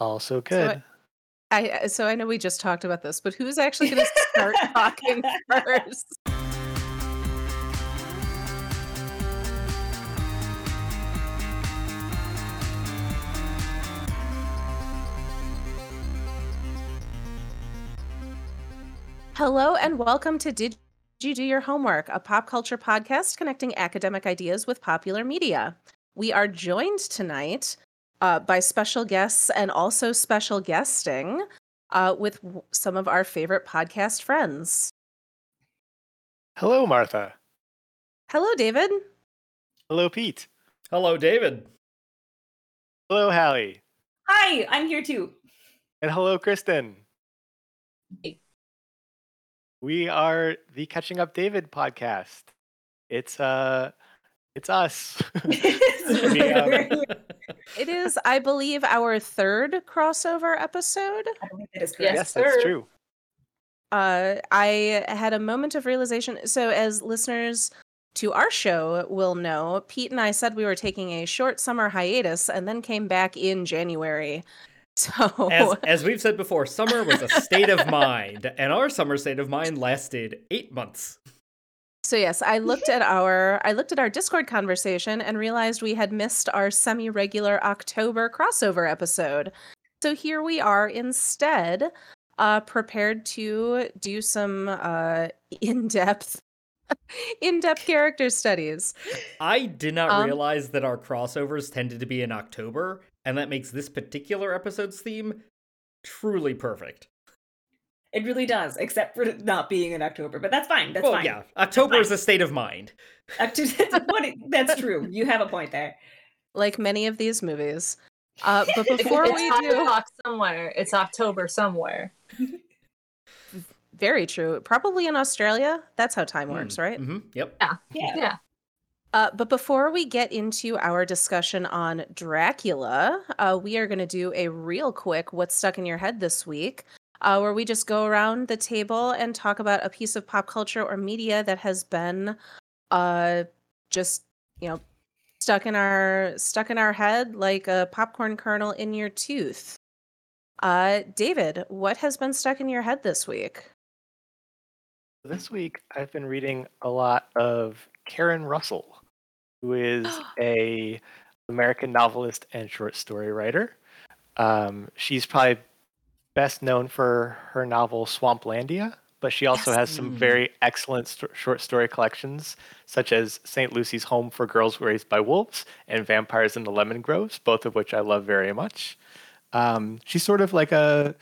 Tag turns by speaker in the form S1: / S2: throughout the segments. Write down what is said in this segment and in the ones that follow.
S1: Also good.
S2: I so I know we just talked about this, but who's actually going to start talking first? Hello and welcome to Did You Do Your Homework, a pop culture podcast connecting academic ideas with popular media. We are joined tonight uh, by special guests and also special guesting uh, with w- some of our favorite podcast friends.
S1: Hello, Martha.
S2: Hello, David.
S1: Hello, Pete.
S3: Hello, David.
S1: Hello, Hallie.
S4: Hi, I'm here too.
S1: And hello, Kristen.
S4: Hey.
S1: We are the Catching Up David podcast. It's uh it's us. We, um,
S2: It is, I believe, our third crossover episode.
S4: I believe that is correct.
S1: yes, that's true.
S2: Uh, I had a moment of realization. So, as listeners to our show will know, Pete and I said we were taking a short summer hiatus and then came back in January. So,
S3: as, as we've said before, summer was a state of mind, and our summer state of mind lasted eight months.
S2: So yes, I looked at our I looked at our Discord conversation and realized we had missed our semi-regular October crossover episode. So here we are instead, uh prepared to do some uh in-depth in-depth character studies.
S3: I did not
S2: Um,
S3: realize that our crossovers tended to be in October, and that makes this particular episode's theme truly perfect.
S4: It really does, except for not being in October, but that's fine. That's
S3: well,
S4: fine.
S3: yeah, October
S4: fine.
S3: is a state of mind.
S4: October, what it- that's true. You have a point there.
S2: Like many of these movies. Uh but before
S5: it's
S2: we
S5: five
S2: do
S5: o'clock somewhere. It's October somewhere.
S2: very true. Probably in Australia. That's how time works, right?
S3: hmm Yep.
S4: Yeah.
S5: Yeah.
S2: Uh, but before we get into our discussion on Dracula, uh, we are going to do a real quick What's Stuck in Your Head this week, uh, where we just go around the table and talk about a piece of pop culture or media that has been uh, just, you know, stuck in our stuck in our head like a popcorn kernel in your tooth. Uh, David, what has been stuck in your head this week?
S1: This week I've been reading a lot of Karen Russell, who is a American novelist and short story writer. Um, she's probably best known for her novel Swamplandia, but she also
S2: Yes.
S1: has some
S3: Mm.
S1: very excellent sto- short story collections, such as St. Lucy's Home for Girls Raised by Wolves and Vampires in the Lemon Groves, both of which I love very much. Um, she's sort of like a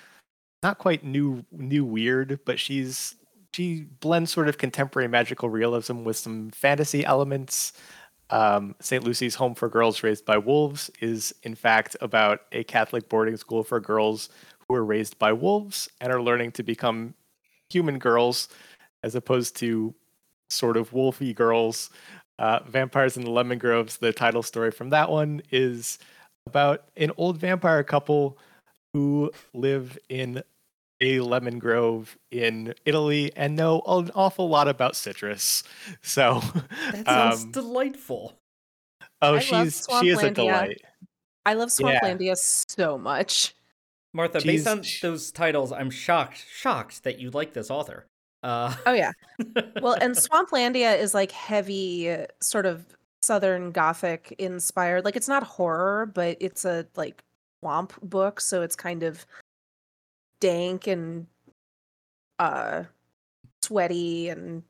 S1: not quite new new weird, but she's she blends sort of contemporary magical realism with some fantasy elements. Um, St. Lucy's Home for Girls Raised by Wolves is, in fact, about a Catholic boarding school for girls who are raised by wolves and are learning to become human girls as opposed to sort of wolfy girls. Uh, Vampires in the Lemon Groves, the title story from that one, is about an old vampire couple who live in a lemon grove in Italy and know an awful lot about citrus. So,
S3: That sounds
S1: um,
S3: delightful.
S1: oh,
S2: love
S1: she's she is a
S2: Swamplandia.
S1: delight.
S2: I love
S1: Yeah.
S2: Swamplandia so much.
S3: Martha,
S1: She's-
S3: based on those titles, I'm shocked, shocked that you like this author. Uh,
S2: Oh yeah. Well, and Swamplandia is like heavy, uh, sort of Southern Gothic inspired. Like it's not horror, but it's a like swamp book, so it's kind of dank and uh sweaty and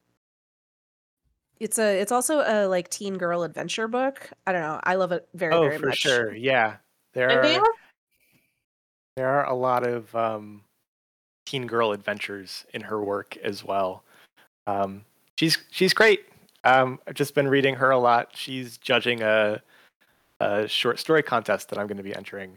S2: it's a it's also a like teen girl adventure book. I don't know. I love it very
S1: Oh,
S2: very
S1: for
S2: much.
S1: sure. Yeah, there
S5: And they
S1: are
S5: have
S1: there are a lot of um, teen girl adventures in her work as well. Um, she's she's great. Um, I've just been reading her a lot. She's judging a, a short story contest that I'm going to be entering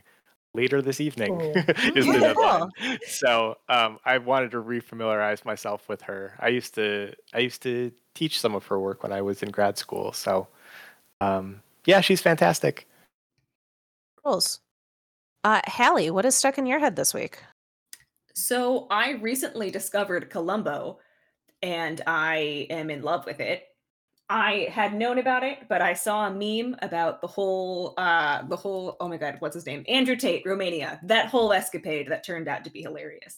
S1: later this evening.
S5: Cool.
S1: is the
S2: Oh,
S1: deadline. So um, I wanted to refamiliarize myself with her. I used to I used to teach some of her work when I was in grad school. So um, yeah, she's fantastic.
S2: Rules. Uh Hallie, what is stuck in your head this week?
S4: So I recently discovered Columbo, and I am in love with it. I had known about it, but I saw a meme about the whole uh the whole oh my god, what's his name? Andrew Tate, Romania. That whole escapade that turned out to be hilarious.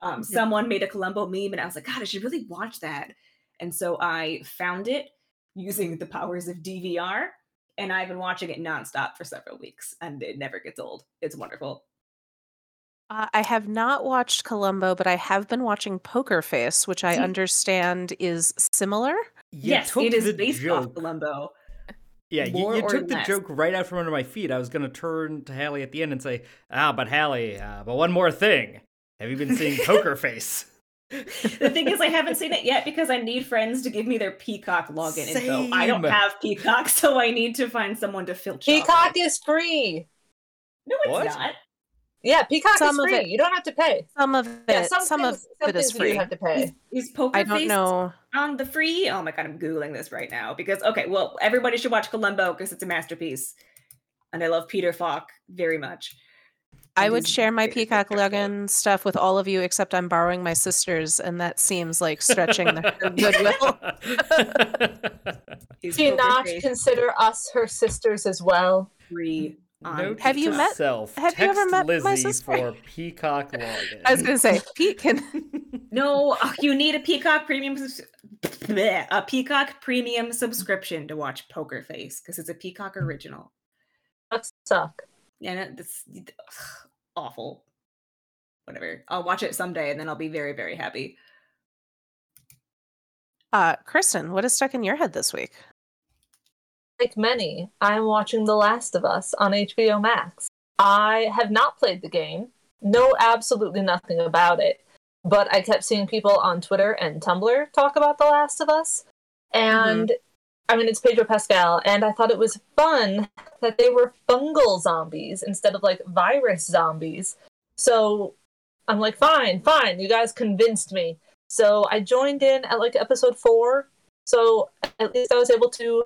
S4: Um someone made a Columbo meme and I was like, God, I should really watch that. And so I found it using the powers of DVR and I've been watching it nonstop for several weeks and it never gets old. It's wonderful.
S2: Uh, I have not watched Columbo, but I have been watching Poker Face, which I understand is similar.
S3: You
S4: yes, it is
S3: the
S4: based off
S3: joke.
S4: Columbo.
S3: Yeah, you, you
S4: or
S3: took the
S4: less.
S3: joke right out from under my feet. I was gonna turn to Hallie at the end and say, "Ah, but Hallie, uh, but one more thing. Have you been seeing Poker Face?"
S4: The thing is, I haven't seen it yet because I need friends to give me their Peacock login info. I don't have Peacock, so I need to find someone to filch. off
S5: Peacock is free.
S4: No, it's
S3: What?
S4: not.
S5: Yeah, Peacock
S2: Some
S5: is
S2: of
S5: free.
S2: it-
S5: You don't have to pay.
S2: Some of
S5: Yeah,
S2: it,
S5: some,
S2: some of
S5: things, some
S2: it is
S5: things you have to pay.
S4: is Poker
S2: I don't know.
S4: on the free? Oh my god, I'm googling this right now because okay, well, everybody should watch Columbo because it's a masterpiece, and I love Peter Falk very much.
S2: I would share my Peacock login stuff with all of you, except I'm borrowing my sister's, and that seems like stretching the goodwill.
S4: Is
S5: Do not consider us her sisters as well?
S4: free? on
S3: Note
S2: Have you
S3: to
S2: met-
S3: self,
S2: have you ever
S3: text
S2: met my sister?
S3: for Peacock login.
S2: I was gonna say Pete can.
S4: No, uh, you need a Peacock premium, bleh, a Peacock premium subscription to watch Poker Face because it's a Peacock original.
S5: That suck.
S4: And it- that's awful. Whatever. I'll watch it someday and then I'll be very, very happy.
S2: Uh, Kristen, what is stuck in your head this week?
S5: Like many, I'm watching The Last of Us on HBO Max. I have not played the game, know absolutely nothing about it, but I kept seeing people on Twitter and Tumblr talk about The Last of Us. And I mean, it's Pedro Pascal, and I thought it was fun that they were fungal zombies instead of like virus zombies. So I'm like, fine, fine, you guys convinced me. So I joined in at like episode four. So at least I was able to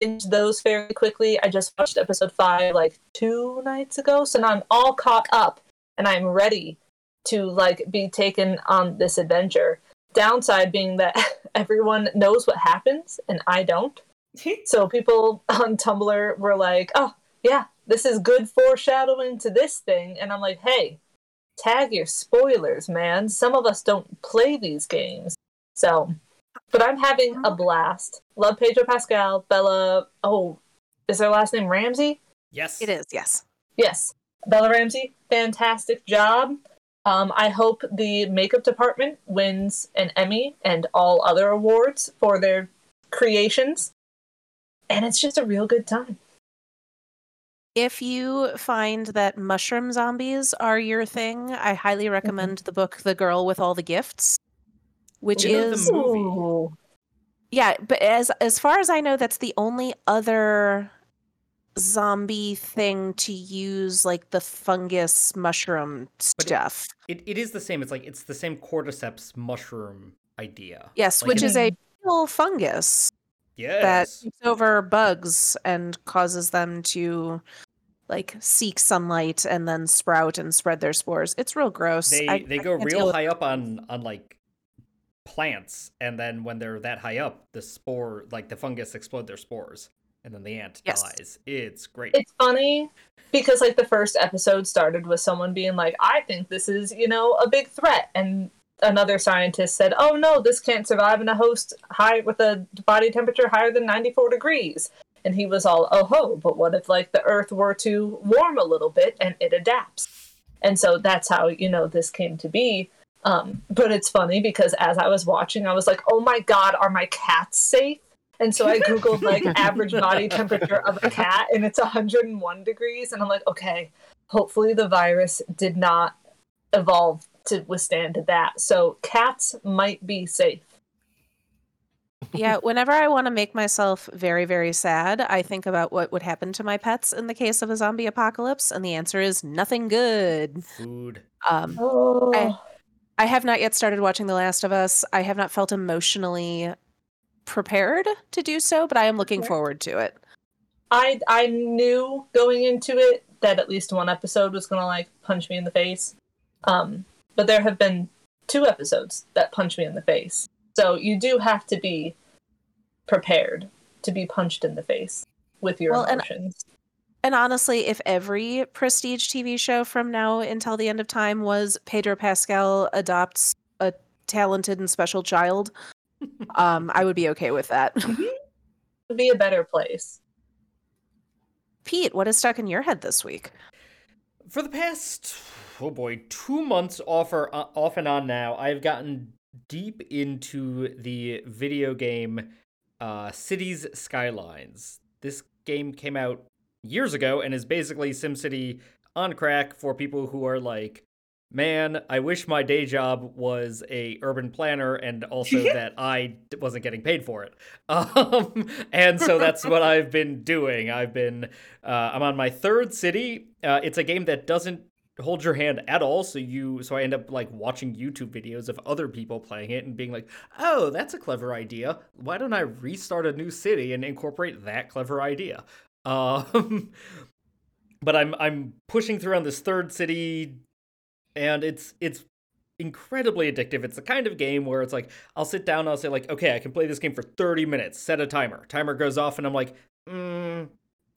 S5: binge those fairly quickly. I just watched episode five like two nights ago, so now I'm all caught up and I'm ready to like be taken on this adventure. Downside being that everyone knows what happens and I don't. So people on Tumblr were like, "Oh, yeah, this is good foreshadowing to this thing," and I'm like, "Hey, tag your spoilers, man. Some of us don't play these games." So, but I'm having a oh. blast. Love Pedro Pascal, Bella. Oh, is their last name Ramsey?
S3: yes,
S2: It is yes.
S5: Yes, Bella Ramsey. Fantastic job. Um, I hope the makeup department wins an Emmy and all other awards for their creations. And it's just a real good time.
S2: If you find that mushroom zombies are your thing, I highly recommend the book The Girl with All the Gifts, which
S3: You know the
S2: is
S3: movie.
S2: Yeah, but as as far as I know that's the only other zombie thing to use like the fungus mushroom
S3: But it-
S2: stuff.
S3: It, it is the same. It's like it's the same cordyceps mushroom idea.
S2: yes,
S3: Like,
S2: which is a mm. real fungus that
S3: yes.
S2: takes over bugs and causes them to like seek sunlight and then sprout and spread their spores. It's real gross.
S3: they
S2: I-
S3: they
S2: I
S3: go real high up on on like plants, and then when they're that high up, the spore like the fungus explode their spores, and then the ant
S2: Yes.
S3: dies. It's great.
S5: It's funny because like the first episode started with someone being like, I think this is, you know, a big threat. And another scientist said, Oh no, this can't survive in a host high with a body temperature higher than 94 degrees. And he was all, oh ho, but what if like the earth were to warm a little bit and it adapts? And so that's how, you know, this came to be. Um, but it's funny because as I was watching, I was like, oh my God, are my cats safe? And so I Googled like average body temperature of a cat and it's 101 degrees. And I'm like, okay, hopefully the virus did not evolve to withstand that. So cats might be safe.
S2: yeah, whenever I want to make myself very, very sad, I think about what would happen to my pets in the case of a zombie apocalypse, and the answer is nothing good.
S3: Food.
S2: Um,
S5: Oh,
S2: I have not yet started watching The Last of Us. I have not felt emotionally prepared to do so, but I am looking forward to it.
S5: I I knew going into it that at least one episode was gonna like punch me in the face. Um, but there have been two episodes that punch me in the face. So you do have to be prepared. to be punched in the face with your
S2: Well, and-
S5: emotions.
S2: And honestly, if every prestige TV show from now until the end of time was Pedro Pascal adopts a talented and special child, um, I would be okay with that.
S5: It'd be a better place.
S2: Pete, what is stuck in your head this week?
S3: For the past, oh boy, two months off or uh, off and on now, I've gotten deep into the video game uh, Cities Skylines. This game came out years ago and is basically SimCity on crack for people who are like, man, I wish my day job was a urban planner and also that I wasn't getting paid for it. Um, and so that's what I've been doing. I've been, uh, I'm on my third city. Uh, it's a game that doesn't hold your hand at all so you so i end up like watching youtube videos of other people playing it and being like oh that's a clever idea why don't i restart a new city and incorporate that clever idea um but i'm i'm pushing through on this third city and it's it's incredibly addictive it's the kind of game where it's like i'll sit down and i'll say like okay i can play this game for 30 minutes set a timer timer goes off and i'm like mm,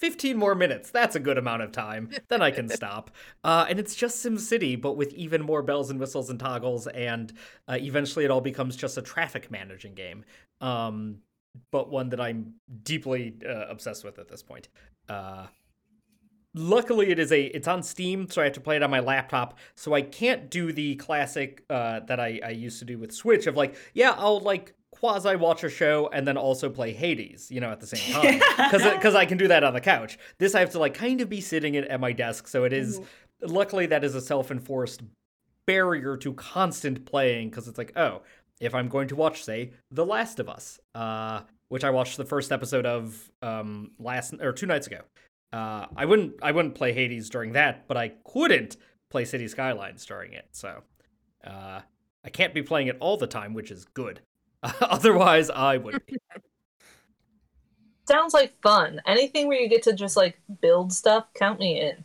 S3: 15 more minutes. That's a good amount of time. Then I can stop. Uh, and it's just SimCity, but with even more bells and whistles and toggles. And uh, eventually it all becomes just a traffic managing game. Um, but one that I'm deeply uh, obsessed with at this point. Luckily it is a it's on steam so i have to play it on my laptop. So i can't do the classic uh, that I, I used to do with switch of like yeah i'll like quasi watch a show and then also play hades you know at the same time. Because because i can do that on the couch. This i have to like kind of be sitting at, at my desk so it is- luckily that is a self-enforced barrier to constant playing because it's like oh if i'm going to watch say the last of us uh which i watched the first episode of um last or two nights ago uh, I wouldn't I wouldn't play Hades during that, but I couldn't play City Skylines during it. So uh, I can't be playing it all the time, which is good. Otherwise, I would.
S5: Sounds like fun. Anything where you get to just like build stuff, count me in.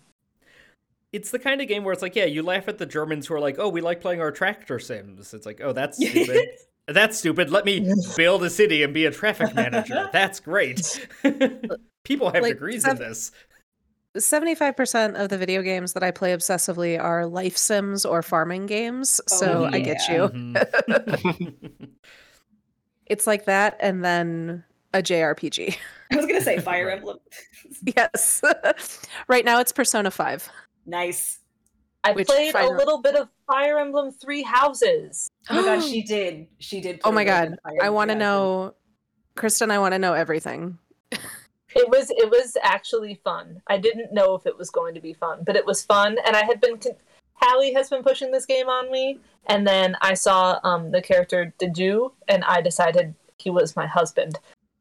S3: It's the kind of game where it's like, yeah, you laugh at the Germans who are like, "Oh, we like playing our tractor sims." It's like, "Oh, that's stupid." That's stupid. Let me build a city and be a traffic manager. That's great. People have
S2: Like,
S3: degrees
S2: some-
S3: in this.
S2: 75% of the video games that I play obsessively are life sims or farming games. So
S4: Oh,
S2: I get
S4: yeah.
S2: you.
S3: Mhm.
S2: It's like that and then a JRPG.
S4: I was gonna say Fire Emblem.
S2: yes. right now it's Persona 5.
S4: nice.
S5: I
S2: Which
S5: played
S2: Fire-
S5: a little bit of Fire Emblem Three Houses.
S4: Oh my god, she did. She did.
S2: Oh my god. I want to know Kristen, I want to know everything.
S5: It was it was actually fun. I didn't know if it was going to be fun, but it was fun. And I had been con- Hallie has been pushing this game on me, and then I saw um, the character Dedue, and I decided he was my husband.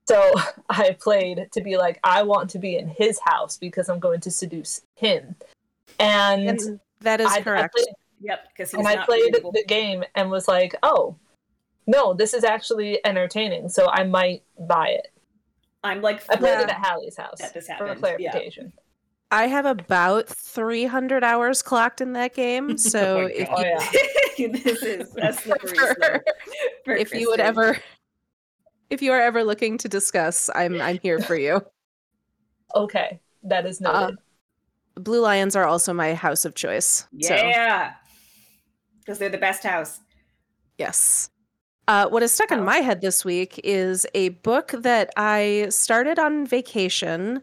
S5: So I played to be like, I want to be in his house because I'm going to seduce him. And,
S2: And that is
S5: I, I
S2: correct.
S5: played,
S4: Yep, because he's
S5: and I played
S4: beautiful.
S5: the game and was like, oh, no, this is actually entertaining. So I might buy it.
S4: I'm like
S5: I played it at Hallie's house
S4: That this
S5: for
S4: happened, yeah.
S5: clarification.
S2: I have about 300 hours clocked in that game. So
S3: Oh
S2: if,
S3: God.
S5: Oh
S2: you,
S5: yeah.
S4: this is a slippery
S2: For-
S4: slope. for
S2: if you would ever if you are ever looking to discuss, I'm I'm here for you.
S5: Okay, that is
S2: Uh. Blue Lions are also my house of choice.
S4: Yeah, because they're the best house.
S2: Yes. Uh, what is stuck in my head this week is a book that I started on vacation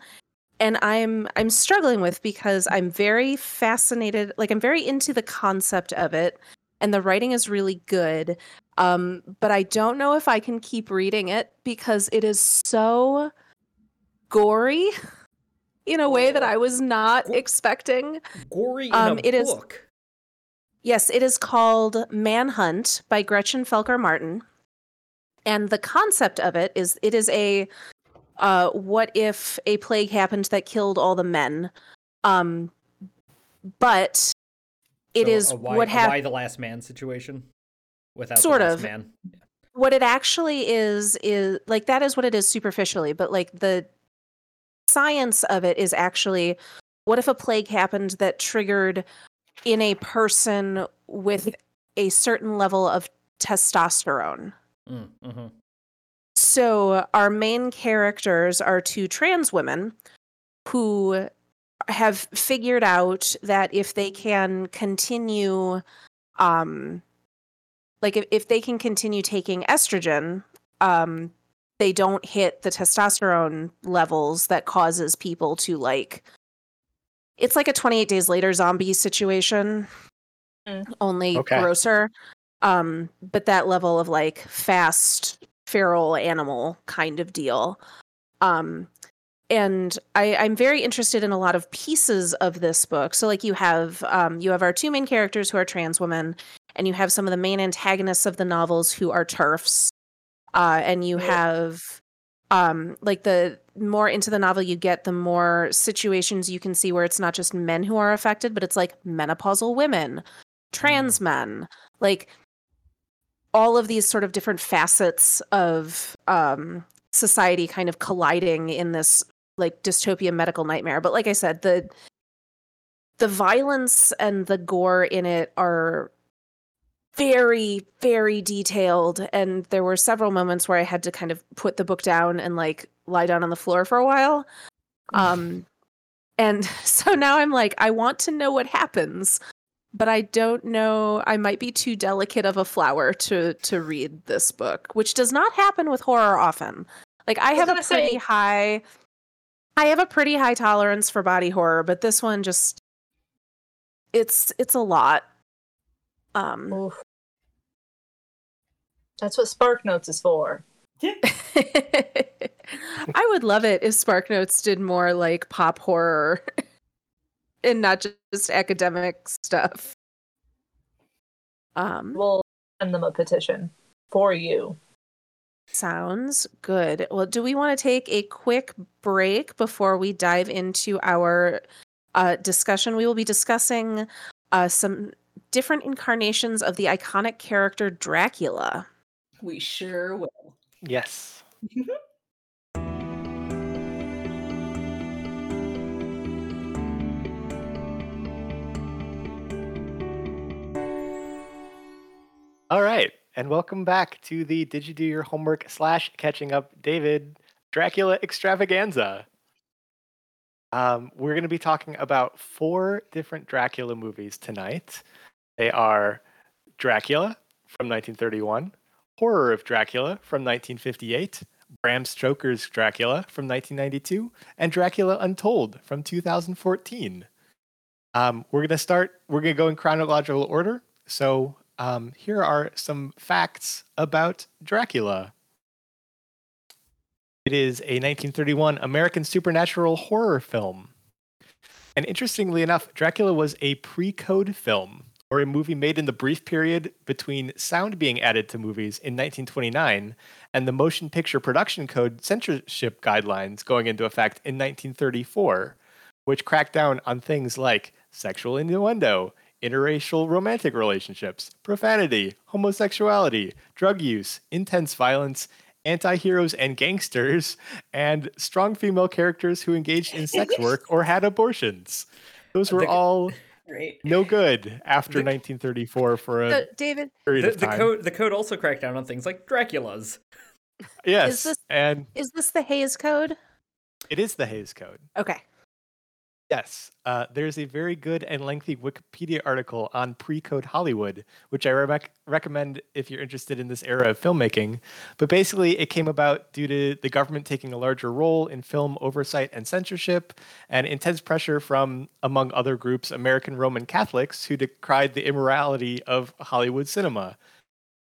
S2: and I'm I'm struggling with because I'm very fascinated like I'm very into the concept of it and the writing is really good um but I don't know if I can keep reading it because it is so gory in a way that I was not expecting.
S3: Gory in
S2: Um,
S3: a
S2: it is-
S3: book.
S2: Yes, it is called Manhunt by Gretchen Felker Martin. And the concept of it is it is a uh, what if a plague happened that killed all the men? Um, but it
S3: So
S2: is
S3: why,
S2: what happened.
S3: why the last man situation without
S2: Sort
S3: the last
S2: of.
S3: man.
S2: what it actually is is like that is what it is superficially but like the science of it is actually what if a plague happened that triggered in a person with a certain level of testosterone
S3: Mm, mhm.
S2: so our main characters are two trans women who have figured out that if they can continue um like if, if they can continue taking estrogen um they don't hit the testosterone levels that causes people to like it's like a 28 days later zombie situation
S5: Mm.
S2: only
S1: Okay.
S2: grosser um but that level of like fast feral animal kind of deal um and I, I'm very interested in a lot of pieces of this book. So, like, you have um, you have our two main characters who are trans women, and you have some of the main antagonists of the novels who are TERFs, uh, and you have um, like the more into the novel you get, the more situations you can see where it's not just men who are affected, but it's like menopausal women, trans men, like all of these sort of different facets of um, society kind of colliding in this like dystopia medical nightmare. But like I said, the the violence and the gore in it are very very detailed and there were several moments where I had to kind of put the book down and like lie down on the floor for a while. Um and so now I'm like I want to know what happens, but I don't know I might be too delicate of a flower to to read this book, which does not happen with horror often. Like I
S5: was
S2: have a
S5: gonna say-
S2: pretty high I have a pretty high tolerance for body horror, but this one just it's it's a lot. Um
S5: Oof. That's what Spark Notes is for.
S2: I would love it if Spark Notes did more like pop horror and not just academic stuff. Um
S5: We'll send them a petition for you.
S2: Sounds good. Well, do we want to take a quick break before we dive into our uh, discussion? We will be discussing uh, some different incarnations of the iconic character Dracula.
S4: We sure will.
S1: Yes. All right, and welcome back to the Did You Do Your Homework slash Catching Up David Dracula Extravaganza. Um, we're going to be talking about four different Dracula movies tonight. They are Dracula from 1931, Horror of Dracula from 1958, Bram Stoker's Dracula from 1992, and Dracula Untold from 2014. Um, we're going to start, we're going to go in chronological order. So um, here are some facts about Dracula. It is a 1931 American supernatural horror film. And interestingly enough, Dracula was a pre code film or a movie made in the brief period between sound being added to movies in 1929 and the motion picture production code censorship guidelines going into effect in 1934, which cracked down on things like sexual innuendo, interracial romantic relationships, profanity, homosexuality, drug use, intense violence, anti heroes and gangsters, and strong female characters who engaged in sex work or had abortions. Those were all
S4: Great.
S1: no good after
S3: The-
S1: 1934 for a
S2: So, David,
S1: period
S3: The,
S1: of
S3: the
S1: time.
S3: code the code also cracked down on things like Dracula's.
S1: yes,
S2: this-
S1: and
S2: is this the Hays Code?
S1: it is the Hays Code.
S2: Okay.
S1: Yes, uh, there's a very good and lengthy Wikipedia article on pre-code Hollywood, which I rec- recommend if you're interested in this era of filmmaking. But basically, it came about due to the government taking a larger role in film oversight and censorship, and intense pressure from, among other groups, American Roman Catholics who decried the immorality of Hollywood cinema.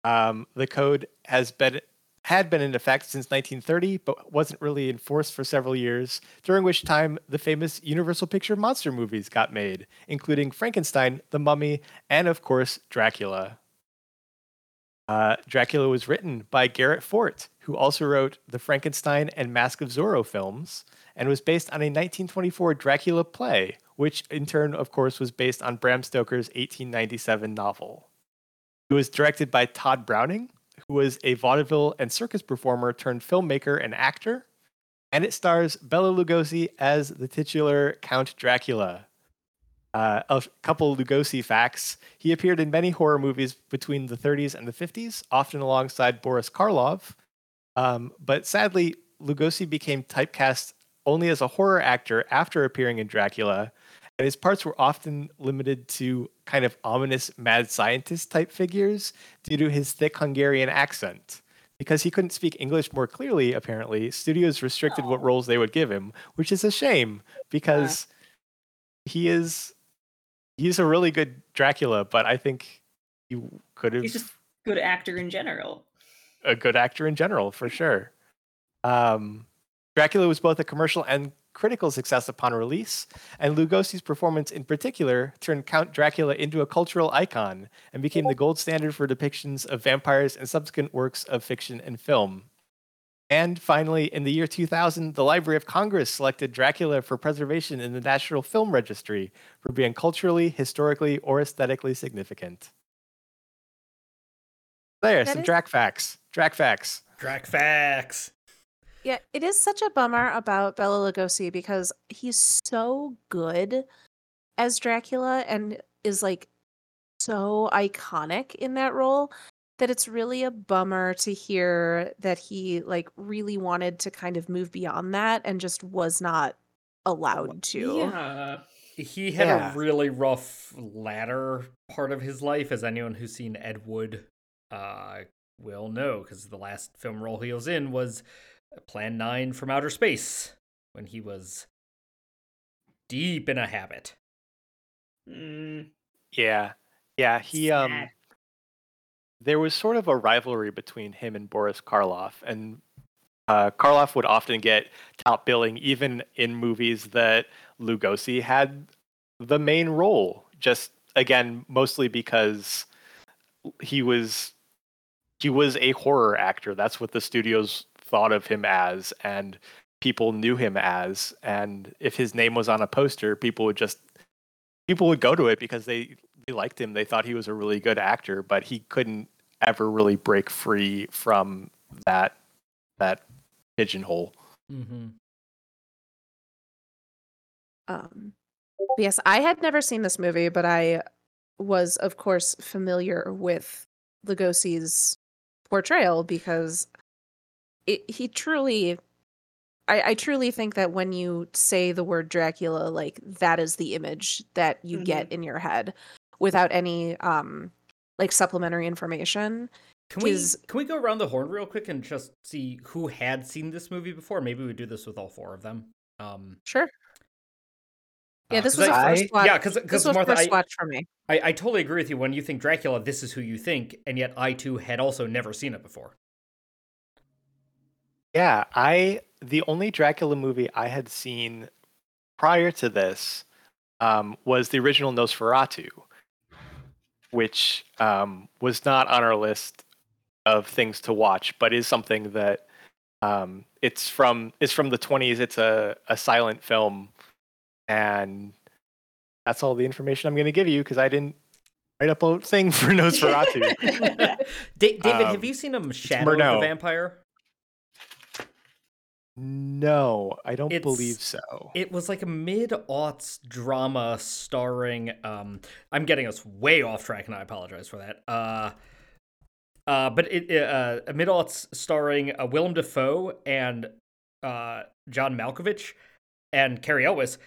S1: Um, the code has been had been in effect since 1930, but wasn't really enforced for several years, during which time the famous Universal Picture monster movies got made, including Frankenstein, The Mummy, and of course, Dracula. Uh, Dracula was written by Garrett Fort, who also wrote the Frankenstein and Mask of Zorro films, and was based on a 1924 Dracula play, which in turn, of course, was based on Bram Stoker's 1897 novel. It was directed by Tod Browning, who was a vaudeville and circus performer turned filmmaker and actor. And it stars Bela Lugosi as the titular Count Dracula. Uh, a couple Lugosi facts. He appeared in many horror movies between the 30s and the 50s, often alongside Boris Karloff. Um, but sadly, Lugosi became typecast only as a horror actor after appearing in Dracula, and his parts were often limited to kind of ominous mad scientist type figures due to his thick Hungarian accent. Because he couldn't speak English more clearly, apparently, studios restricted what roles they would give him, which is a shame because he is he's a really good Dracula, but I think he could have
S4: He's just good actor in general.
S1: a good actor in general, for sure. Um, Dracula was both a commercial and critical success upon release, and Lugosi's performance in particular turned Count Dracula into a cultural icon and became the gold standard for depictions of vampires in subsequent works of fiction and film. And finally, in the year 2000, the Library of Congress selected Dracula for preservation in the National Film Registry for being culturally, historically, or aesthetically significant. There,
S2: That
S1: some
S2: is-
S1: Drac facts. Drac facts.
S3: Drac facts.
S2: Yeah, it is such a bummer about Bela Lugosi because he's so good as Dracula and is like so iconic in that role that it's really a bummer to hear that he like really wanted to kind of move beyond that and just was not allowed to.
S4: Yeah.
S3: He had
S1: Yeah.
S3: a really rough latter part of his life, as anyone who's seen Ed Wood uh, will know, because the last film role he was in was Plan 9 from Outer Space, when he was deep in a habit.
S4: Mm,
S1: Yeah. Yeah, he um
S4: sad.
S1: there was sort of a rivalry between him and Boris Karloff and uh, Karloff would often get top billing even in movies that Lugosi had the main role just again mostly because he was he was a horror actor that's what the studios thought of him as and people knew him as and if his name was on a poster people would just people would go to it because they they liked him. They thought he was a really good actor, but he couldn't ever really break free from that that pigeonhole.
S3: Mm-hmm.
S2: Um, yes, I had never seen this movie, but I was, of course, familiar with Lugosi's portrayal because it, he truly, I, I truly think that when you say the word Dracula, like that is the image that you get in your head without any um like supplementary information.
S3: Can we can we go around the horn real quick and just see who had seen this movie before? Maybe we do this with all four of them. Um,
S2: Sure. Yeah,
S3: uh,
S2: this was a first watch.
S3: yeah, because
S2: this was
S3: Martha,
S2: first
S3: I,
S2: watch for me.
S3: I I totally agree with you. When you think Dracula, this is who you think, and yet I too had also never seen it before.
S1: Yeah, I the only Dracula movie I had seen prior to this um, was the original Nosferatu, which um, was not on our list of things to watch, but is something that um, it's from it's from the 20s. It's a, a silent film, and that's all the information I'm going to give you because I didn't write up a thing for Nosferatu.
S3: Da- David, have
S1: Um,
S3: you seen um, Shadow
S1: Murnau.
S3: the Vampire?
S1: No, I don't
S3: It's-
S1: believe so.
S3: It was like a mid aughts drama starring. Um, I'm getting us way off track, and I apologize for that. Uh, uh, but it uh, a mid aughts starring uh, Willem Dafoe and uh, John Malkovich and Cary Elwes,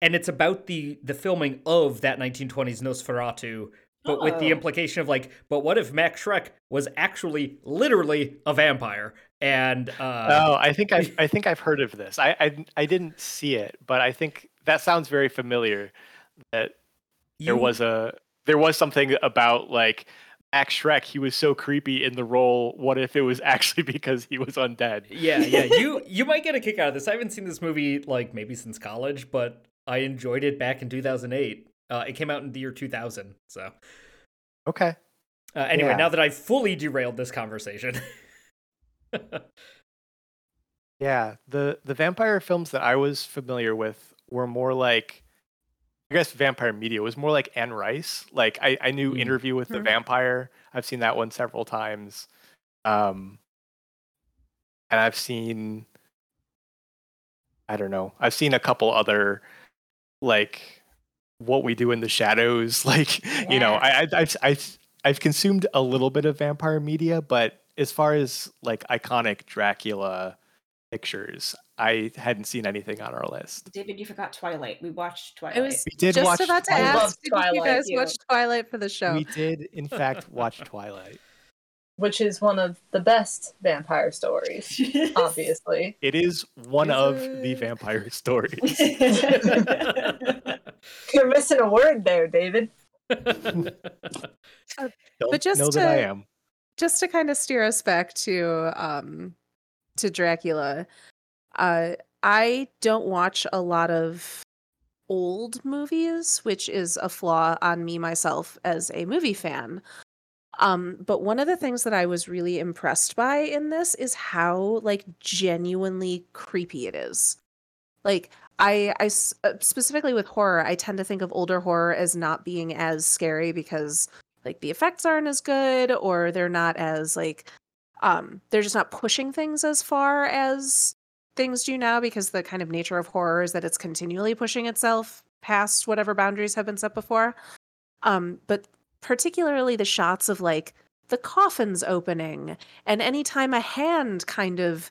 S3: and it's about the the filming of that 1920s Nosferatu. But with the
S4: Oh.
S3: implication of like, but what if Max Schreck was actually literally a vampire? And uh,
S1: Oh, I think I I think I've heard of this. I, I I didn't see it, but I think that sounds very familiar. That there
S3: you-
S1: was a there was something about like Max Schreck. He was so creepy in the role. What if it was actually because he was undead?
S3: Yeah, yeah. You you might get a kick out of this. I haven't seen this movie like maybe since college, but I enjoyed it back in 2008. Uh, it came out in the year 2000. So
S1: Okay.
S3: uh, anyway,
S1: Yeah.
S3: now that I've fully derailed this conversation,
S1: Yeah, the the vampire films that I was familiar with were more like I guess vampire media was more like Anne Rice. Like I, I knew
S3: Mm.
S1: Interview with the
S2: Mhm.
S1: Vampire. I've seen that one several times. Um and I've seen I don't know. I've seen a couple other like what we do in the shadows like you know I, I I've, I've I've consumed a little bit of vampire media but as far as like iconic Dracula pictures, I hadn't seen anything on our list.
S4: David, you forgot Twilight. We watched Twilight.
S2: I was
S1: We did
S2: just
S1: watch
S2: about to
S1: Twilight.
S2: Ask, did you guys
S4: You.
S2: watch Twilight for the show?
S1: We did, in fact, watch Twilight.
S5: Which is one of the best vampire stories, obviously.
S1: It is one
S2: Is
S1: of the vampire stories.
S5: You're missing a word there, David.
S1: Don't
S2: just
S1: know that I
S2: to-
S1: am.
S2: just to kind of steer us back to um to Dracula, uh I don't watch a lot of old movies, which is a flaw on me myself as a movie fan. Um, but one of the things that I was really impressed by in this is how like genuinely creepy it is. Like I, uh, specifically with horror, I tend to think of older horror as not being as scary because like the effects aren't as good or they're not as like um they're just not pushing things as far as things do now because the kind of nature of horror is that it's continually pushing itself past whatever boundaries have been set before um but particularly the shots of like the coffins opening and anytime a hand kind of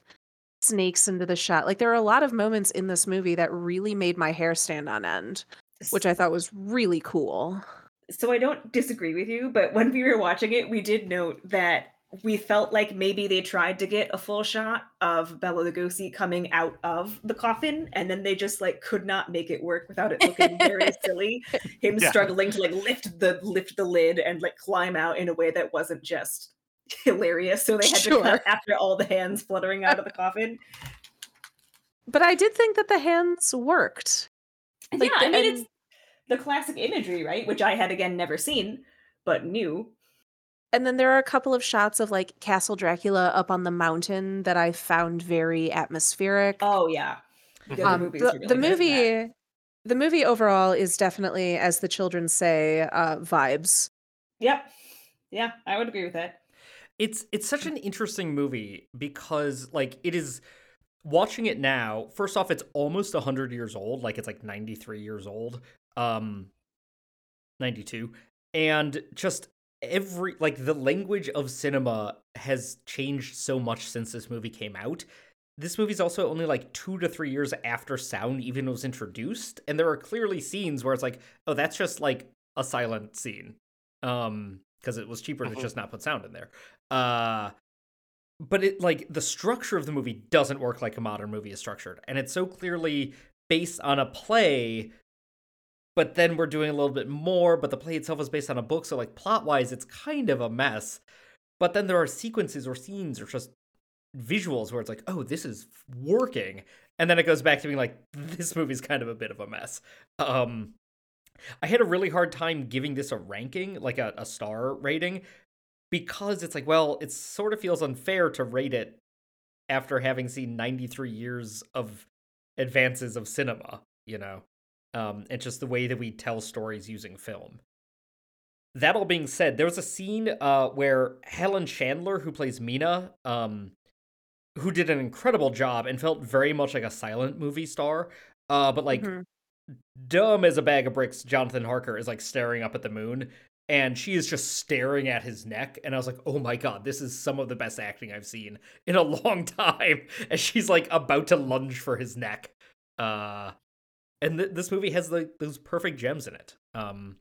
S2: snakes into the shot. Like there are a lot of moments in this movie that really made my hair stand on end which i thought was really cool.
S4: So I don't disagree with you, but when we were watching it, we did note that we felt like maybe they tried to get a full shot of Bela Lugosi coming out of the coffin, and then they just like could not make it work without it looking very silly. Him
S1: Yeah.
S4: struggling to like lift the lift the lid and like climb out in a way that wasn't just hilarious. So they had to cut after all the hands fluttering out of the coffin.
S2: but i did think that the hands worked Like,
S4: yeah, I mean
S2: and-
S4: it's the classic imagery, right? Which I had again never seen, but knew.
S2: And then there are a couple of shots of like Castle Dracula up on the mountain that I found very atmospheric.
S4: Oh yeah. The,
S2: um, the,
S4: really
S2: the
S4: good at that.
S2: movie, the movie overall is definitely, as the children say, uh, vibes.
S4: Yep. Yeah, I would agree with that.
S3: it's it's such an interesting movie because like it is watching it now first off it's almost 100 years old like it's like 93 years old um 92 and just every like the language of cinema has changed so much since this movie came out this movie's also only like two to three years after sound even was introduced and there are clearly scenes where it's like oh that's just like a silent scene um because it was cheaper to
S1: Mhm.
S3: just not put sound in there uh but it like the structure of the movie doesn't work like a modern movie is structured and it's so clearly based on a play but then we're doing a little bit more but the play itself is based on a book so like plot wise it's kind of a mess. But then there are sequences or scenes or just visuals where it's like oh this is working and then it goes back to being like this movie's kind of a bit of a mess. Um i had a really hard time giving this a ranking like a, a star rating because it's like well it sort of feels unfair to rate it after having seen 93 years of advances of cinema you know um and just the way that we tell stories using film that all being said there was a scene uh where helen chandler who plays mina um who did an incredible job and felt very much like a silent movie star uh but like
S2: Mhm.
S3: dumb as a bag of bricks jonathan harker is like staring up at the moon and she is just staring at his neck and i was like oh my god this is some of the best acting i've seen in a long time and she's like about to lunge for his neck uh and th- this movie has like those perfect gems in it um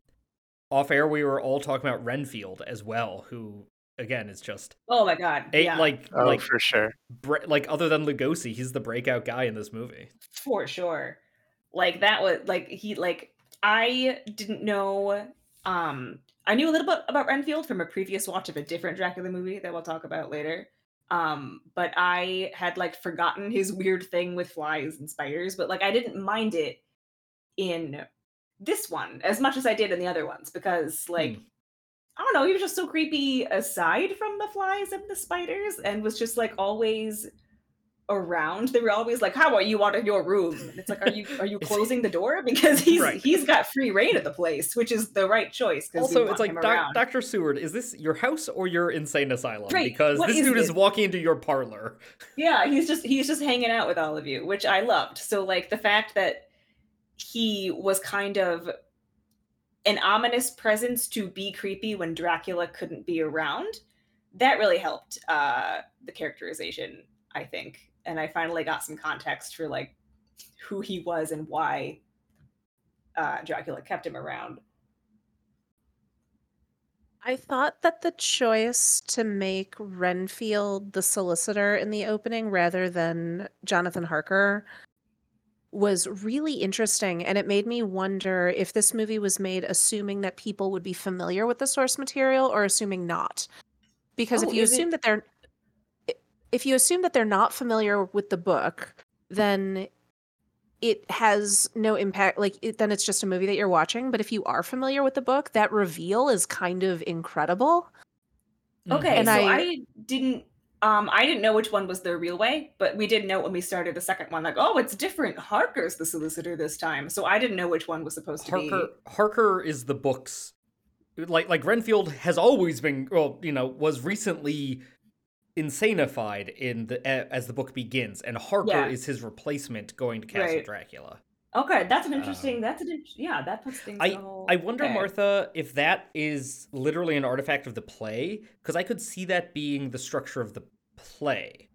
S3: off air we were all talking about renfield as well who again is just
S4: Oh my god.
S3: a,
S4: yeah,
S3: like
S1: Oh,
S3: like
S1: for sure.
S3: bre- like other than lugosi he's the breakout guy in this movie
S4: for sure. Like that was like he like I didn't know um I knew a little bit about Renfield from a previous watch of a different Dracula movie that we'll talk about later. Um, but I had like forgotten his weird thing with flies and spiders, but like I didn't mind it in this one as much as I did in the other ones because like
S3: Hmm.
S4: I don't know, he was just so creepy aside from the flies and the spiders and was just like always around. They were always like, How are you out of your room? And it's like, Are you are you closing the door? Because he's
S3: Right.
S4: he's got free rein of the place, which is the right choice.
S3: also it's like Doc- dr seward is this your house or your insane asylum
S4: Right,
S3: because
S4: what
S3: this
S4: is
S3: dude is walking into your parlor
S4: Yeah, he's just he's just hanging out with all of you, which I loved. So like the fact that he was kind of an ominous presence to be creepy when Dracula couldn't be around. that really helped uh, the characterization, I think, and I finally got some context for like who he was and why uh, Dracula kept him around.
S2: I thought that the choice to make Renfield the solicitor in the opening rather than Jonathan Harker was really interesting. And it made me wonder if this movie was made assuming that people would be familiar with the source material or assuming not. Because
S4: Oh,
S2: if you
S4: is it-
S2: assume that they're if you assume that they're not familiar with the book, then it has no impact like it, then it's just a movie that you're watching but if you are familiar with the book that reveal is kind of incredible
S4: Okay,
S2: And
S4: so
S2: I-
S4: I, didn't um I didn't know which one was the real way, but we did know when we started the second one, like, oh, it's different. Harker's the solicitor this time. So I didn't know which one was supposed to
S3: Harker
S4: be.
S3: Harker is the book's like like Renfield has always been well, you know, was recently insanified in the as the book begins, and Harker
S4: Yeah.
S3: is his replacement going to Castle
S4: Right.
S3: Dracula.
S4: Okay, that's an interesting.
S3: Um,
S4: that's an yeah. That puts things.
S3: I
S4: in a whole-
S3: I wonder,
S4: okay.
S3: Martha, if that is literally an artifact of the play, because I could see that being the structure of the play.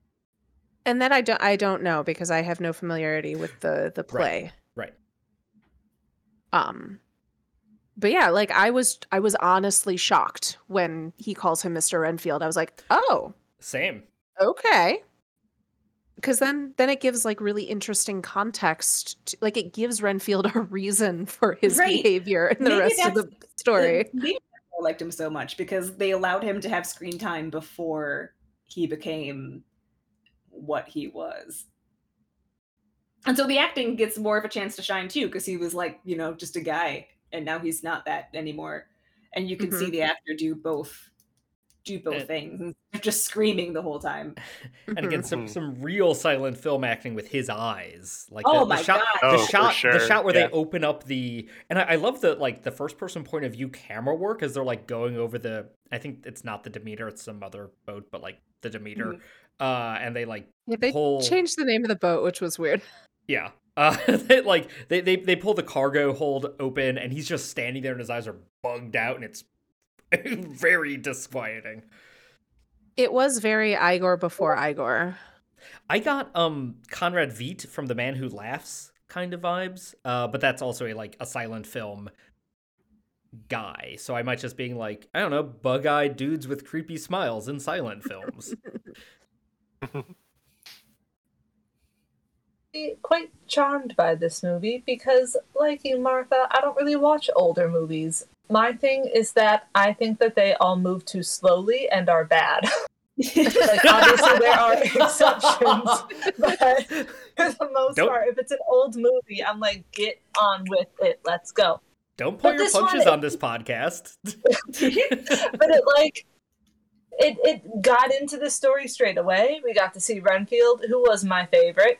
S2: and then i don't i don't know because i have no familiarity with the the play
S3: Right.
S2: um but yeah like i was i was honestly shocked when he calls him mr renfield i was like oh
S3: Same.
S2: okay because then then it gives like really interesting context to, like it gives renfield a reason for his
S4: Right.
S2: behavior in the
S4: Maybe
S2: rest of the story
S4: Maybe I liked him so much because they allowed him to have screen time before he became what he was. And so the acting gets more of a chance to shine too, because he was like, you know, just a guy, and now he's not that anymore. And you can see mm-hmm. the actor do both do both
S3: And-
S4: things and just screaming the whole time.
S3: And again, some
S1: Mhm.
S3: some real silent film acting with his eyes, like
S4: Oh
S3: the,
S4: my
S3: the shot,
S4: God.
S3: the
S1: Oh, for
S3: shot, the shot where
S1: yeah.
S3: they open up the, and I, I love the like the first person point of view camera work as they're like going over the. I think it's not the Demeter, it's some other boat, but like the Demeter,
S4: Mhm.
S3: uh, and they like
S2: Yeah, they
S3: pull.
S2: changed the name of the boat which was weird
S3: Yeah. Uh, they, like they, they they pull the cargo hold open, and he's just standing there, and his eyes are bugged out, and it's very disquieting.
S2: it was very igor before igor
S3: I got um Conrad Veidt from The Man Who Laughs kind of vibes, uh, but that's also a like a silent film guy. So I might just being like I don't know, bug-eyed dudes with creepy smiles in silent films.
S5: quite charmed by this movie because, like you, Martha, I don't really watch older movies. My thing is that I think that they all move too slowly and are bad. like, obviously, there are exceptions, but for the most
S3: Don't-
S5: part, if it's an old movie, I'm like, get on with it. Let's go.
S3: don't pull
S5: But
S3: your
S5: this one-
S3: punches on this podcast.
S5: but it like it it got into the story straight away. We got to see Renfield, who was my favorite.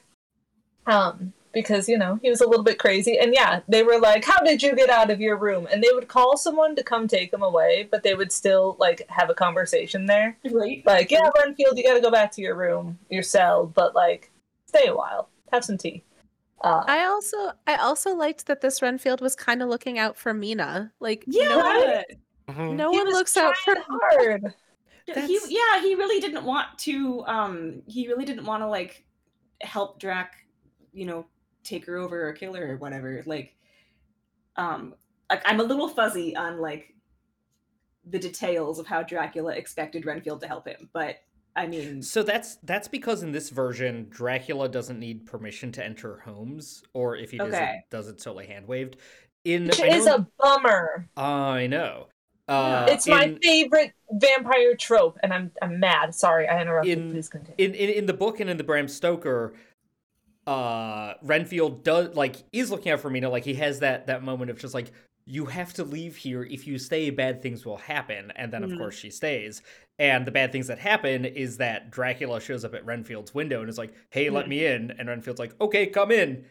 S5: Um, because you know, he was a little bit crazy. And yeah, they were like, How did you get out of your room? And they would call someone to come take him away, but they would still like have a conversation there.
S4: right?
S5: Like, yeah, Renfield, you gotta go back to your room, your cell, but like stay a while. Have some tea. Uh,
S2: I also I also liked that this Renfield was kind of looking out for Mina. Like
S4: Yeah.
S2: no one, no one looks out for
S5: trying hard.
S4: he yeah he really didn't want to um he really didn't want to like help drac you know take her over or kill her or whatever like um like i'm a little fuzzy on like the details of how dracula expected renfield to help him but i mean
S3: So that's that's because in this version, Dracula doesn't need permission to enter homes, or if he does
S4: Okay.
S3: it, does it solely hand waved. In
S5: Which
S3: I know-
S5: is a bummer.
S3: I know. Uh,
S5: it's my
S3: in-
S5: favorite vampire trope, and I'm I'm mad. Sorry, I interrupted.
S3: In-
S5: Please continue.
S3: in, in in the book and in the Bram Stoker, uh, Renfield does like is looking out for Mina. Like he has that that moment of just like you have to leave here. If you stay, bad things will happen. And then of
S4: Mhm.
S3: course she stays. And the bad things that happen is that Dracula shows up at Renfield's window and is like, "Hey, let
S4: Mhm.
S3: me in." And Renfield's like, "Okay, come in."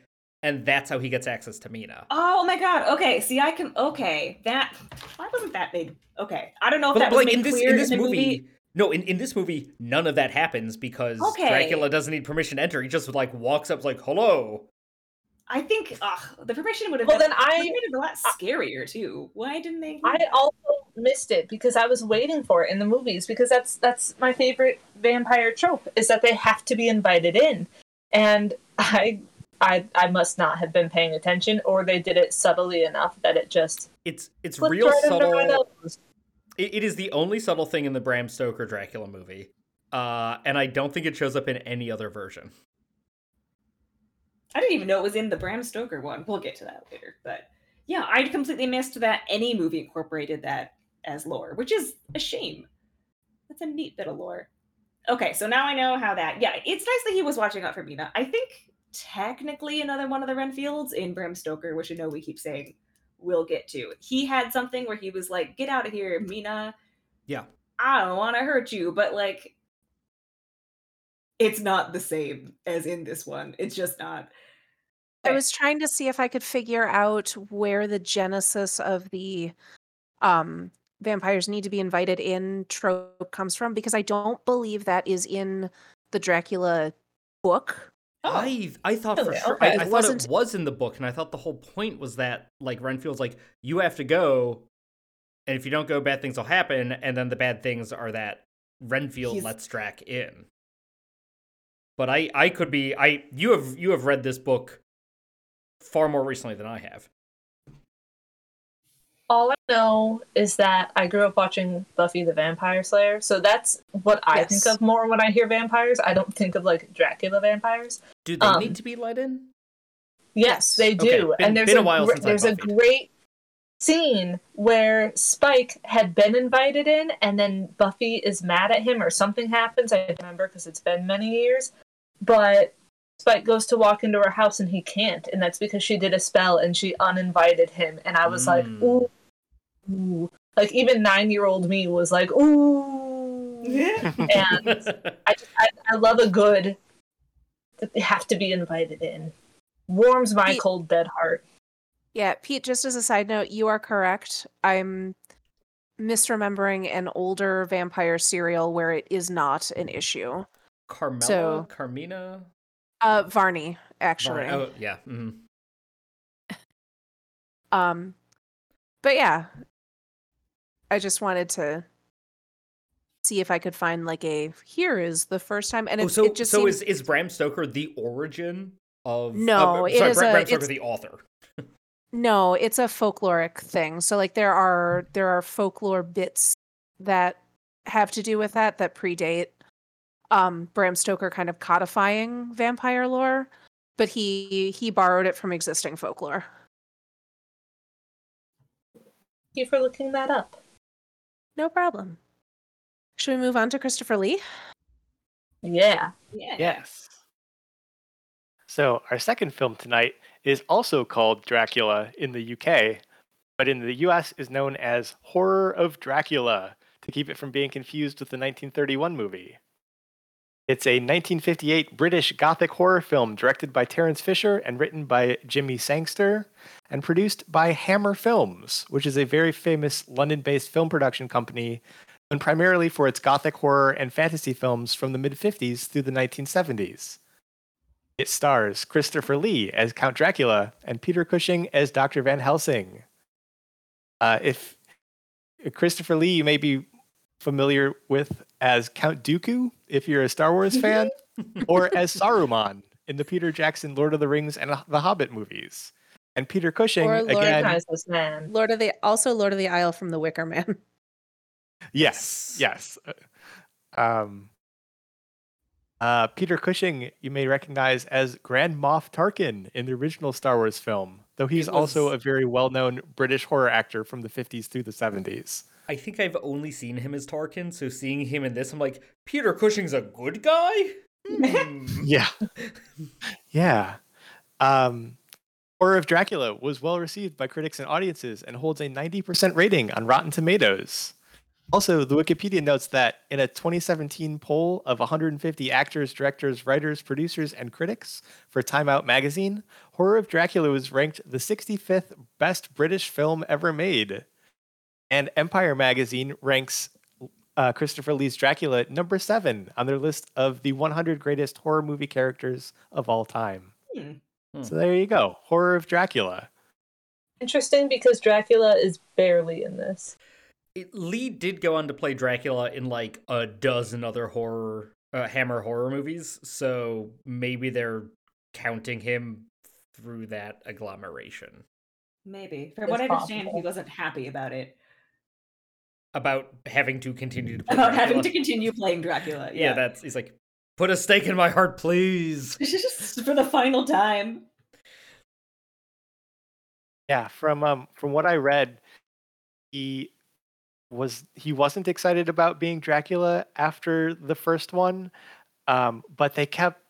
S3: And that's how he gets access to Mina.
S4: oh my god okay see i can okay that why wasn't that made okay i don't know if
S3: But,
S4: that was
S3: like
S4: made
S3: in this
S4: clear
S3: in this
S4: the
S3: movie, no, in, in this movie, none of that happens because
S4: Okay.
S3: Dracula doesn't need permission to enter. He just like walks up like, "Hello."
S4: I think ugh, the permission would have
S5: Well,
S4: been,
S5: then I-
S4: would made it a lot scarier too. Why didn't they?
S5: I also missed it because I was waiting for it in the movies because that's that's my favorite vampire trope is that they have to be invited in. And I I I must not have been paying attention or they did it subtly enough that it just
S3: It's it's real
S5: right
S3: subtle. It, it is the only subtle thing in the Bram Stoker Dracula movie, uh, and I don't think it shows up in any other version.
S4: I didn't even know it was in the Bram Stoker one. We'll get to that later. But yeah, I'd completely missed that any movie incorporated that as lore, which is a shame. That's a neat bit of lore. Okay, so now I know how that. Yeah, it's nice that he was watching out for Mina. I think technically another one of the Renfields in Bram Stoker, which I know we keep saying we'll get to. He had something where he was like, "Get out of here, Mina."
S3: Yeah.
S4: I don't want to hurt you, but like, it's not the same as in this one. It's just not.
S2: I was trying to see if I could figure out where the genesis of the um vampires need to be invited in trope comes from because I don't believe that is in the Dracula book.
S4: Oh.
S3: I I thought for
S5: Really?
S3: sure
S5: Okay.
S3: I, I
S2: It
S3: thought it was in the book, and I thought the whole point was that like Renfield's like you have to go, and if you don't go, bad things will happen, and then the bad things are that Renfield
S4: He's-
S3: lets Drac in. But I I could be I you have you have read this book far more recently than I have.
S5: All I know is that I grew up watching Buffy the Vampire Slayer, so that's what I
S2: Yes.
S5: think of more when I hear vampires. I don't think of like Dracula vampires.
S3: Do they
S5: Um,
S3: need to be let in?
S5: Yes, they
S3: Okay,
S5: do.
S3: been-
S5: and there's
S3: been a
S5: a,
S3: while
S5: gr-
S3: since I
S5: there's a great scene where Spike had been invited in, and then Buffy is mad at him, or something happens. I remember because it's been many years. But Spike goes to walk into her house and he can't, and that's because she did a spell and she uninvited him. And I was like,
S3: Mm.
S5: ooh, ooh. Like even nine year old me was like, ooh. and I, I, I love a good they have to be invited in. Warms my
S2: Pete-
S5: cold dead heart.
S2: Yeah, Pete, just as a side note, you are correct. I'm misremembering an older vampire serial where it is not an issue.
S3: Carmilla,
S2: So-
S3: Carmina,
S2: Uh Varney, actually.
S3: Varn- Oh yeah. Mm-hmm.
S2: Um but yeah. I just wanted to see if I could find like a here is the first time and
S3: Oh,
S2: it,
S3: so
S2: it just
S3: so
S2: seems
S3: is is Bram Stoker the origin of?
S2: No,
S3: uh, sorry,
S2: is
S3: Bram,
S2: a-
S3: Bram Stoker
S2: it's-
S3: the author.
S2: No, it's a folkloric thing. So like there are there are folklore bits that have to do with that that predate um Bram Stoker kind of codifying vampire lore, but he he borrowed it from existing folklore.
S5: Thank you for looking that up.
S2: No problem. Should we move on to Christopher Lee?
S5: Yeah.
S4: Yeah.
S1: Yes. So, our second film tonight is also called Dracula in the UK, but in the US is known as Horror of Dracula to keep it from being confused with the 1931 movie. It's a 1958 British Gothic horror film directed by Terence Fisher and written by Jimmy Sangster and produced by Hammer Films, which is a very famous London based film production company known primarily for its gothic horror and fantasy films from the mid 50s through the 1970s. It stars Christopher Lee as Count Dracula and Peter Cushing as Dr. Van Helsing. Uh, if Christopher Lee, you may be familiar with as Count Dooku, if you're a Star Wars fan, or as Saruman in the Peter Jackson Lord of the Rings and the Hobbit movies. And Peter Cushing,
S2: Or Lord
S1: again,
S5: Recognize man.
S2: Lord of the also Lord of the Isle from The Wicker Man.
S1: Yes, yes. Um, uh, Peter Cushing, you may recognize as Grand Moff Tarkin in the original Star Wars film, though he's
S3: It
S1: also a very well-known British horror actor from the 50s through the 70s.
S3: I think I've only seen him as Tarkin, so seeing him in this, I'm like, Peter Cushing's a good guy.
S1: Yeah, yeah. Um, Horror of Dracula was well received by critics and audiences and holds a 90% rating on Rotten Tomatoes. Also, the Wikipedia notes that in a 2017 poll of 150 actors, directors, writers, producers, and critics for Time Out magazine, Horror of Dracula was ranked the 65th best British film ever made. And Empire magazine ranks uh, Christopher Lee's Dracula number seven on their list of the 100 greatest horror movie characters of all time.
S4: Hmm.
S3: Hmm.
S1: So there you go, Horror of Dracula.
S5: Interesting because Dracula is barely in this.
S3: it, Lee did go on to play Dracula in like a dozen other horror uh, Hammer horror movies, so maybe they're counting him through that agglomeration.
S4: Maybe. From
S5: It's
S4: what I understand,
S5: possible.
S4: he wasn't happy about it.
S3: About having to continue to play
S4: About
S3: Dracula.
S4: having to continue playing Dracula.
S3: yeah.
S4: Yeah.
S3: that's he's like, put a stake in my heart, please.
S4: Just for the final time.
S1: Yeah, from um from what I read, he was he wasn't excited about being Dracula after the first one, um, but they kept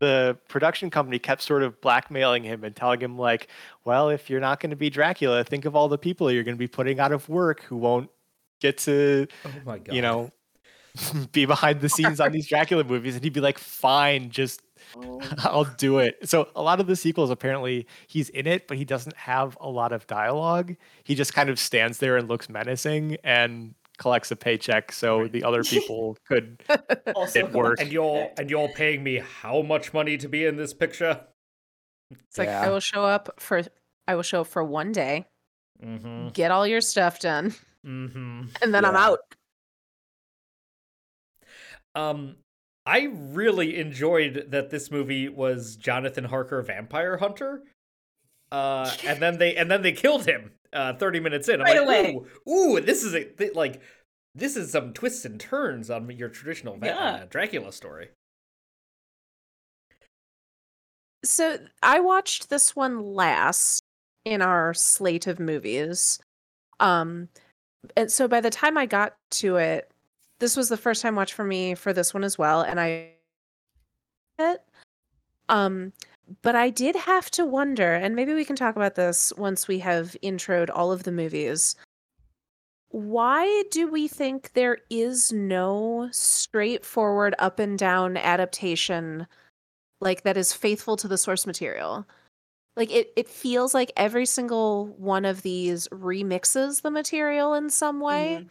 S1: the production company kept sort of blackmailing him and telling him like, well, if you're not going to be Dracula, think of all the people you're going to be putting out of work who won't get to
S3: Oh my god.
S1: you know be behind the scenes on these Dracula movies, and he'd be like, fine, just I'll do it. So a lot of the sequels apparently he's in it, but he doesn't have a lot of dialogue. He just kind of stands there and looks menacing and collects a paycheck so
S3: Right.
S1: the other people could
S4: Also,
S1: It worked.
S3: and you're and you're paying me how much money to be in this picture?
S2: It's like I will show up for I will show up for one day,
S3: Mm-hmm.
S2: get all your stuff done,
S3: Mm-hmm.
S2: and then I'm out.
S3: Um, I really enjoyed that this movie was Jonathan Harker Vampire Hunter. Uh, and then they and then they killed him. Uh, thirty minutes in, I'm
S4: Right
S3: like,
S4: away.
S3: ooh, ooh, this is a th- like, this is some twists and turns on your traditional va-
S4: Yeah.
S3: uh, Dracula story.
S2: So I watched this one last in our slate of movies. Um and so by the time I got to it, this was the first time watch for me for this one as well and I it um but I did have to wonder and maybe we can talk about this once we have introed all of the movies. Why do we think there is no straightforward up and down adaptation like that is faithful to the source material. Like it it feels like every single one of these remixes the material in some way.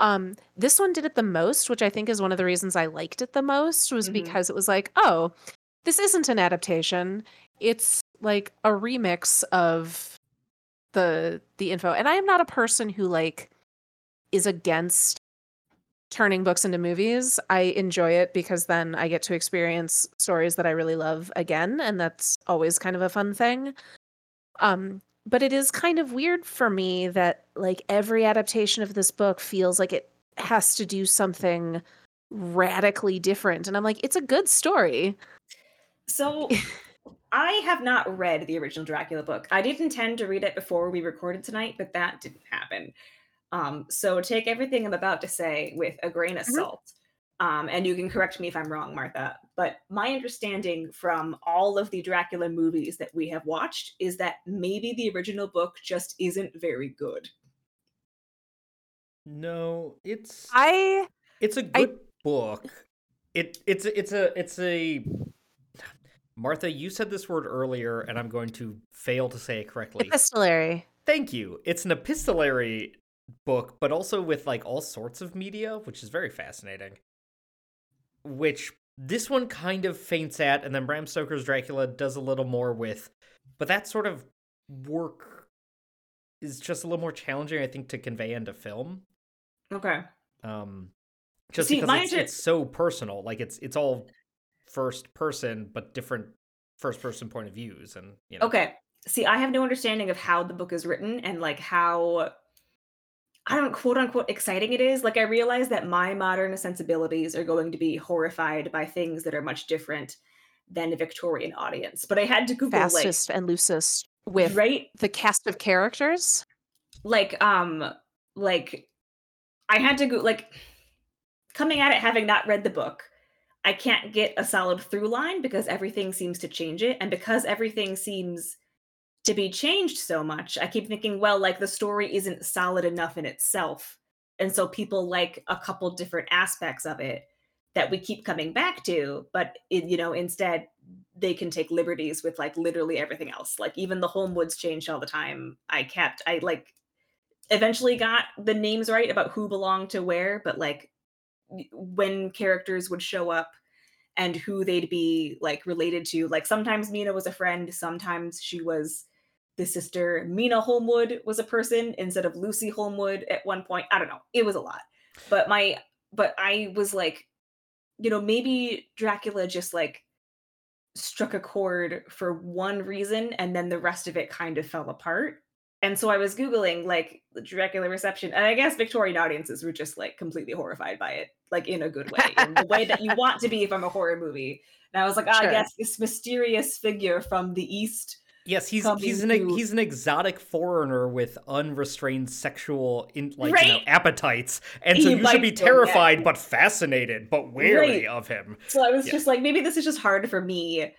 S2: Um this one did it the most, which I think is one of the reasons I liked it the most was
S4: Mhm.
S2: because it was like, oh, this isn't an adaptation. It's like a remix of the the info. And I am not a person who like is against turning books into movies. I enjoy it because then I get to experience stories that I really love again, and that's always kind of a fun thing. Um, but it is kind of weird for me that like every adaptation of this book feels like it has to do something radically different. And I'm like, it's a good story.
S4: So I have not read the original Dracula book. I did intend to read it before we recorded tonight, but that didn't happen. Um, so take everything I'm about to say with a grain of
S2: Mhm.
S4: salt. Um, and you can correct me if I'm wrong, Martha. But my understanding from all of the Dracula movies that we have watched is that maybe the original book just isn't very good.
S3: No, it's
S2: I
S3: it's a
S2: I-
S3: good book. It it's it's a it's a Martha, you said this word earlier, and I'm going to fail to say it correctly.
S2: epistolary.
S3: Thank you. It's an epistolary book, but also with like all sorts of media, which is very fascinating. Which this one kind of faints at, and then Bram Stoker's Dracula does a little more with. But that sort of work is just a little more challenging, I think, to convey into film.
S4: Okay.
S3: Um, just
S4: See,
S3: because it's,
S4: inter-
S3: it's so personal, like it's it's all first person, but different first person point of views, and you know.
S4: Okay. See, I have no understanding of how the book is written and like how I don't quote unquote exciting it is. Like I realize that my modern sensibilities are going to be horrified by things that are much different than a Victorian audience. But I had to Google
S2: fastest and loosest with
S4: right
S2: the cast of characters.
S4: like um like I had to go like coming at it having not read the book. I can't get a solid through line because everything seems to change it and because everything seems to be changed so much. I keep thinking well like the story isn't solid enough in itself. And so people like a couple different aspects of it that we keep coming back to, but it, you know, instead they can take liberties with like literally everything else. Like even the Holmwoods changed all the time. I kept I like eventually got the names right about who belonged to where, but like when characters would show up and who they'd be like related to. Like sometimes Mina was a friend, sometimes she was the sister Mina Holmwood was a person instead of Lucy Holmwood at one point. I don't know. It was a lot. But my but I was like, you know, maybe Dracula just like struck a chord for one reason and then the rest of it kind of fell apart. And so I was Googling like the Dracula reception, and I guess Victorian audiences were just like completely horrified by it, like in a good way, in the way that you want to be from a horror movie. And I was like, ah,
S2: Sure.
S4: I guess this mysterious figure from the East.
S3: Yes, he's he's an
S4: to-
S3: he's an exotic foreigner with unrestrained sexual in like you know, appetites, and so
S4: He
S3: you should be
S4: bites them, yeah.
S3: terrified but fascinated but wary
S4: Right.
S3: of him.
S4: So I was
S3: Yeah.
S4: just like, maybe this is just hard for me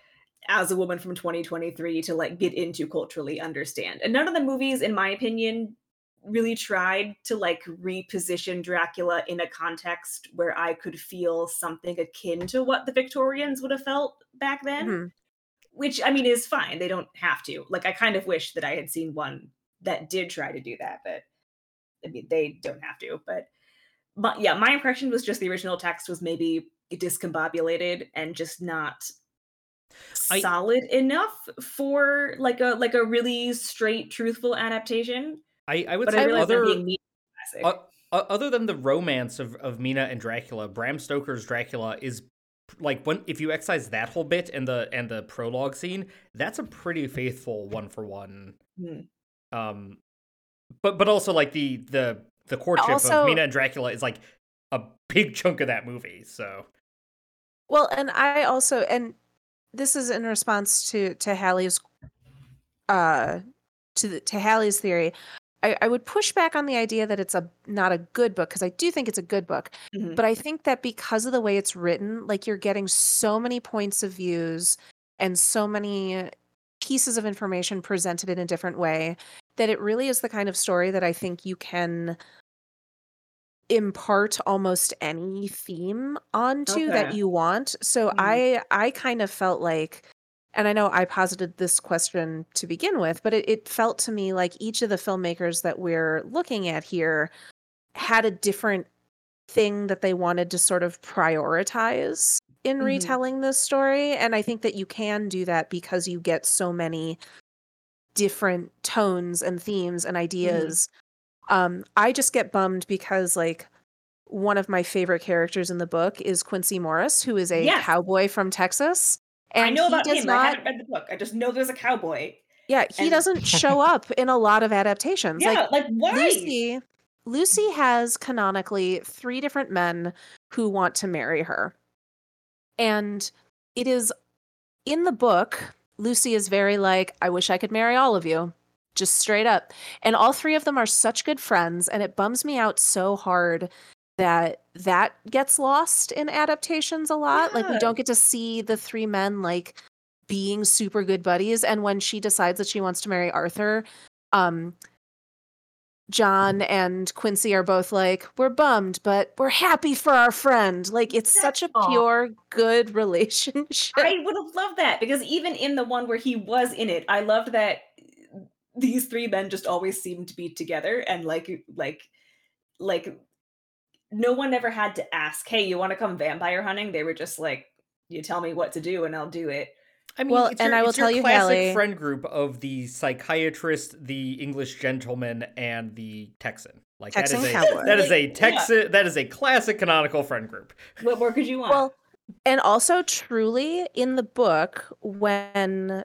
S4: as a woman from 2023 to like get into culturally understand. And none of the movies, in my opinion, really tried to like reposition Dracula in a context where I could feel something akin to what the Victorians would have felt back then.
S2: Mhm.
S4: Which I mean is fine. They don't have to. Like I kind of wish that I had seen one that did try to do that, but I mean they don't have to. But but yeah, my impression was just the original text was maybe discombobulated and just not
S3: I-
S4: solid enough for like a like a really straight truthful adaptation.
S3: I, I would
S4: But
S3: say
S4: I
S3: other
S4: I'm being mean to the classic.
S3: uh, other than the romance of, of Mina and Dracula, Bram Stoker's Dracula is like when if you excise that whole bit and the and the prologue scene, that's a pretty faithful one for one. Um, but but also like the the the courtship
S2: Also-
S3: of Mina and Dracula is like a big chunk of that movie. So
S2: Well, and I also and this is in response to to Hallie's uh to the, to Hallie's theory. I, I would push back on the idea that it's a not a good book because I do think it's a good book,
S4: Mhm.
S2: but I think that because of the way it's written, like you're getting so many points of views and so many pieces of information presented in a different way that it really is the kind of story that I think you can impart almost any theme onto that you want. So
S4: Mhm.
S2: I I kind of felt like and I know I posited this question to begin with, but it, it felt to me like each of the filmmakers that we're looking at here had a different thing that they wanted to sort of prioritize in
S4: Mhm.
S2: retelling this story. And I think that you can do that because you get so many different tones and themes and ideas. Um, I just get bummed because like one of my favorite characters in the book is Quincy Morris, who is a
S4: Yes.
S2: cowboy from Texas. And
S4: I know about him. I haven't read the book. I just know there's a cowboy.
S2: yeah, he
S4: and-
S2: doesn't show up in a lot of adaptations.
S4: Yeah,
S2: Like
S4: like, why?
S2: Lucy Lucy has canonically three different men who want to marry her. And it is in the book, Lucy is very like, I wish I could marry all of you. Just straight up. And all three of them are such good friends and it bums me out so hard that that gets lost in adaptations a lot. Like we don't get to see the three men like being super good buddies and when she decides that she wants to marry Arthur, um John and Quincy are both like, we're bummed, but we're happy for our friend. Like, it's such a pure, good relationship.
S4: I would have loved that because even in the one where he was in it, I loved that these three men just always seemed to be together and like like like no one ever had to ask, "Hey, you want to come vampire hunting?" They were just like, "You tell me what to do and I'll do it."
S3: I mean,
S2: Well,
S3: it's
S2: and
S3: your,
S2: I will
S3: it's your
S2: tell you,
S3: classic
S2: Hallie-
S3: friend group of the psychiatrist, the English gentleman, and the Texan. Like
S2: Texan
S3: that is
S2: cowboy.
S3: a that is a
S4: Yeah.
S3: That is a classic canonical friend group.
S4: What more could you want?
S2: Well, and also, truly, in the book, when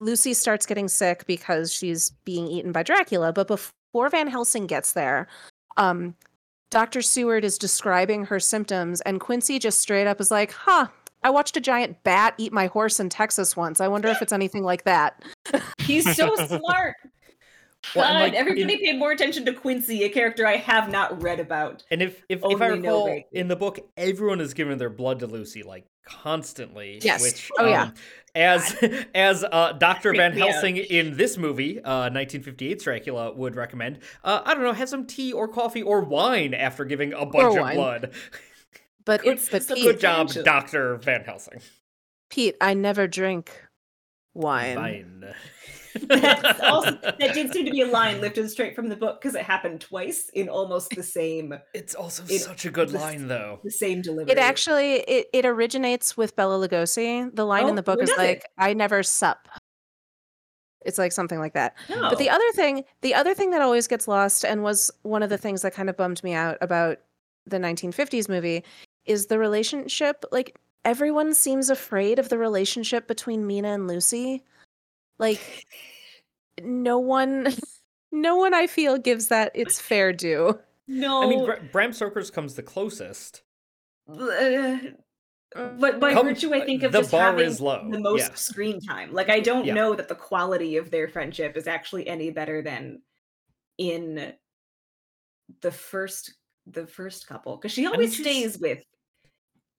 S2: Lucy starts getting sick because she's being eaten by Dracula, but before Van Helsing gets there, um, Dr. Seward is describing her symptoms, and Quincy just straight up is like, huh. I watched a giant bat eat my horse in Texas once. I wonder if it's anything like that.
S4: He's so smart.
S3: Well,
S4: God,
S3: like,
S4: everybody
S3: in-
S4: paid more attention to Quincy, a character I have not read about.
S3: And if if, if I
S4: know
S3: recall
S4: Reagan.
S3: in the book, everyone is giving their blood to Lucy like constantly.
S2: Yes.
S3: Which,
S2: Oh, yeah.
S3: um, As as uh, Doctor Van
S4: me out.
S3: Helsing in this movie, uh, 1958's Dracula would recommend. Uh, I don't know, have some tea or coffee or wine after giving a bunch of blood.
S2: But
S3: Good,
S2: but
S4: so
S2: Pete,
S3: good job, Doctor Van Helsing.
S2: Pete, I never drink wine.
S3: Fine.
S4: That's also that did seem to be a line lifted straight from the book because it happened twice in almost the same
S3: It's also
S4: It-
S3: such a good
S4: the-
S3: line, though.
S4: the same delivery.
S2: It actually it, it originates with Bela Lugosi. The line
S4: Oh,
S2: in the oh, book
S4: who
S2: is
S4: does it?
S2: like, "I never sup." It's like something like that.
S4: No.
S2: But the oh. other thing, the other thing that always gets lost and was one of the things that kind of bummed me out about the 1950s movie is the relationship. Like everyone seems afraid of the relationship between Mina and Lucy. Like no one no one I feel gives that its fair due.
S4: no.
S3: I mean, Bra- Bram Stoker's comes the closest.
S4: uh, but by
S3: Come-
S4: virtue, I think of
S3: the
S4: just
S3: bar
S4: having
S3: is low,
S4: the most
S3: yeah.
S4: screen time. Like I don't
S3: Yeah.
S4: know that the quality of their friendship is actually any better than in the first the first couple because she always
S3: she's-
S4: stays with.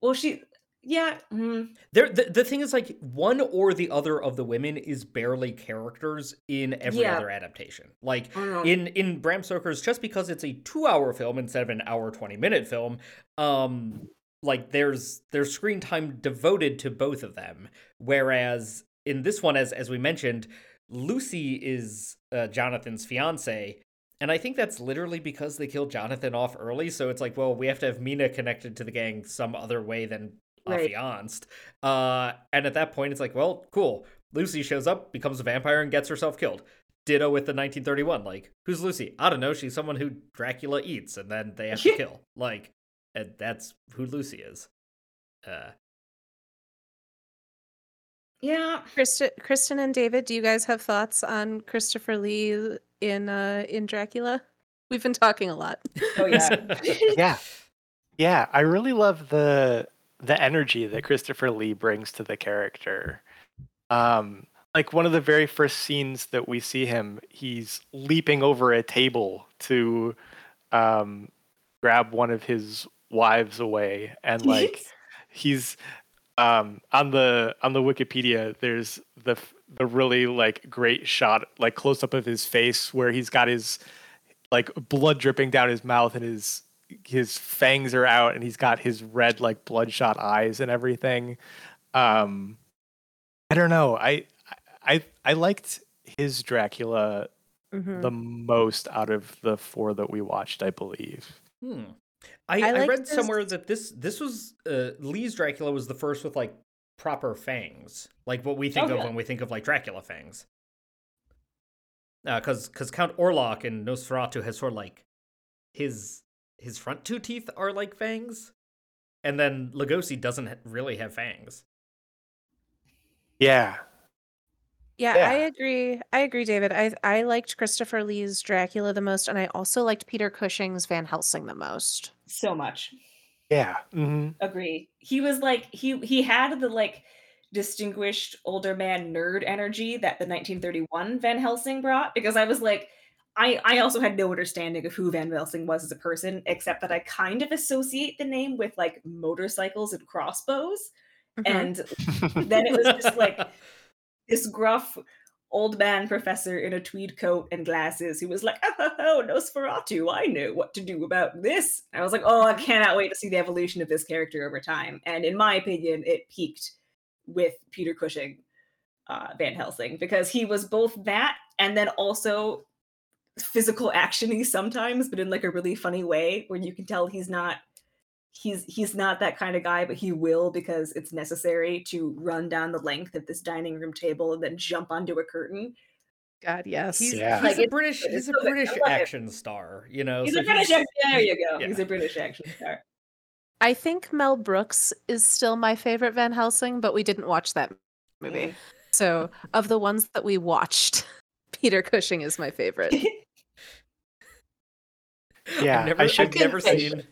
S4: Well, she yeah. mm,
S3: There, the, the thing is, like, one or the other of the women is barely characters in every
S4: Yeah.
S3: other adaptation. Like,
S4: don't
S3: in in Bram Stoker's, just because it's a two-hour film instead of an hour twenty-minute film, um, like there's there's screen time devoted to both of them. Whereas in this one, as as we mentioned, Lucy is uh, Jonathan's fiance. And I think that's literally because they killed Jonathan off early. So it's like, well, we have to have Mina connected to the gang some other way than
S4: Right.
S3: affianced. Uh, and at that point, it's like, well, cool. Lucy shows up, becomes a vampire, and gets herself killed. Ditto with the 1931. Like, who's Lucy? I don't know. She's someone who Dracula eats, and then they have to kill. Like, and that's who Lucy is. Uh,
S4: yeah.
S2: Kristen, Kristen and David, do you guys have thoughts on Christopher Lee in uh in Dracula? We've been talking a lot.
S4: Oh yeah.
S1: yeah yeah i really love the the energy that christopher lee brings to the character. Um like one of the very first scenes that we see him he's leaping over a table to um grab one of his wives away and like he's um on the on the wikipedia there's the the really like great shot like close up of his face where he's got his like blood dripping down his mouth and his his fangs are out and he's got his red like bloodshot eyes and everything um i don't know i i i liked his dracula
S2: Mhm.
S1: the most out of the four that we watched i believe
S3: hmm. I,
S2: I
S3: I, read
S2: this-
S3: somewhere that this this was uh, Lee's Dracula was the first with like proper fangs, like what we think
S4: Oh,
S3: of
S4: yeah.
S3: when we think of like Dracula fangs. Uh Because because Count Orlok in Nosferatu has sort of like his his front two teeth are like fangs, and then Lugosi doesn't really have fangs.
S1: yeah
S2: Yeah,
S1: Yeah.
S2: I agree. I agree, David. I I liked Christopher Lee's Dracula the most, and I also liked Peter Cushing's Van Helsing the most.
S4: so much.
S1: yeah hmm
S4: Agree. He was like he he had the like distinguished older man nerd energy that the 1931 Van Helsing brought because I was like I I also had no understanding of who Van Helsing was as a person except that I kind of associate the name with like motorcycles and crossbows
S2: Mhm.
S4: and then it was just like this gruff old man professor in a tweed coat and glasses who was like, oh, oh, Nosferatu, I know what to do about this. I was like, oh, I cannot wait to see the evolution of this character over time. And in my opinion, it peaked with Peter Cushing, uh, Van Helsing, because he was both that and then also physical actiony sometimes, but in like a really funny way where you can tell he's not he's he's not that kind of guy but he will because it's necessary to run down the length of this dining room table and then jump onto a curtain
S2: God, yes.
S3: He's,
S1: Yeah.
S3: he's
S4: Like,
S3: a British he's a
S4: so
S3: British
S4: love it.
S3: action star, you know.
S4: he's
S3: so
S4: a british
S3: he's-
S4: action there you go
S3: yeah.
S4: he's a british action star
S2: I think Mel Brooks is still my favorite Van Helsing, but we didn't watch that movie.
S4: Mm.
S2: So, of the ones that we watched, Peter Cushing is my favorite.
S1: Yeah,
S3: I've never,
S1: I should-
S3: I've never seen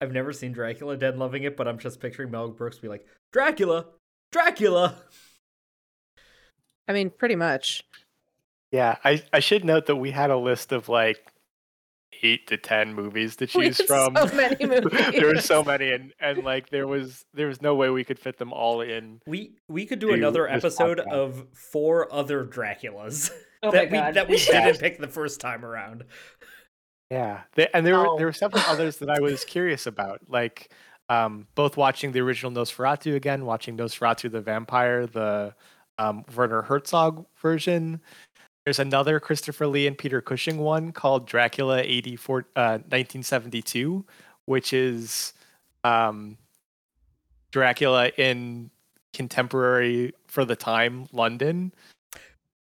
S3: I've never seen Dracula Dead loving it, but I'm just picturing Mel Brooks be like, Dracula, Dracula.
S2: I mean, pretty much.
S1: yeah I, I should note that we had a list of like eight to ten movies to
S2: We
S1: choose
S2: had
S1: from
S2: so many
S1: there were so many and and like there was there was no way we could fit them all in
S3: We we could do
S1: Do
S3: another episode
S1: podcast.
S3: of four other Draculas
S4: oh
S3: that we that we
S1: Yeah.
S3: didn't pick the first time around.
S1: Yeah, they, and there were
S5: Oh.
S1: there were several others that I was curious about, like um, both watching the original Nosferatu again, watching Nosferatu the Vampire, the um, Werner Herzog version. There's another Christopher Lee and Peter Cushing one called Dracula 84, uh, 1972, which is um, Dracula in contemporary for the time London.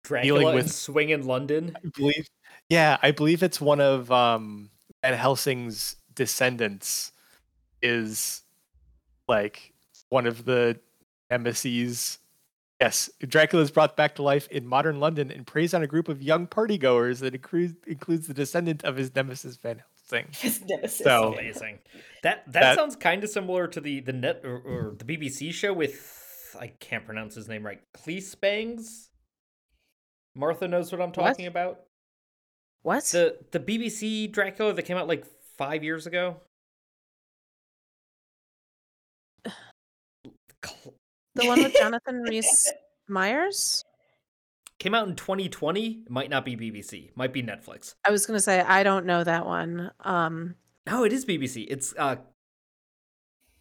S3: Dracula
S1: dealing
S3: with
S1: with-
S3: Swing in London.
S1: I believe, yeah, I believe it's one of um, Van Helsing's descendants. Is like one of the nemesis. Yes, Dracula is brought back to life in modern London and preys on a group of young partygoers that includes includes the descendant of his nemesis Van Helsing.
S4: His nemesis.
S1: So-
S3: Amazing. That that,
S1: That-
S3: sounds kind of similar to the the net or, or the BBC show with I can't pronounce his name right. Claes Bangs. Martha knows what I'm talking about.
S2: What?
S3: The the BBC Dracula that came out like five years ago.
S2: The one with Jonathan Rhys Meyers?
S3: Came out in 2020. it Might not be BBC. Might be Netflix.
S2: I was gonna say I don't know that one. Um,
S3: No, it is BBC. It's uh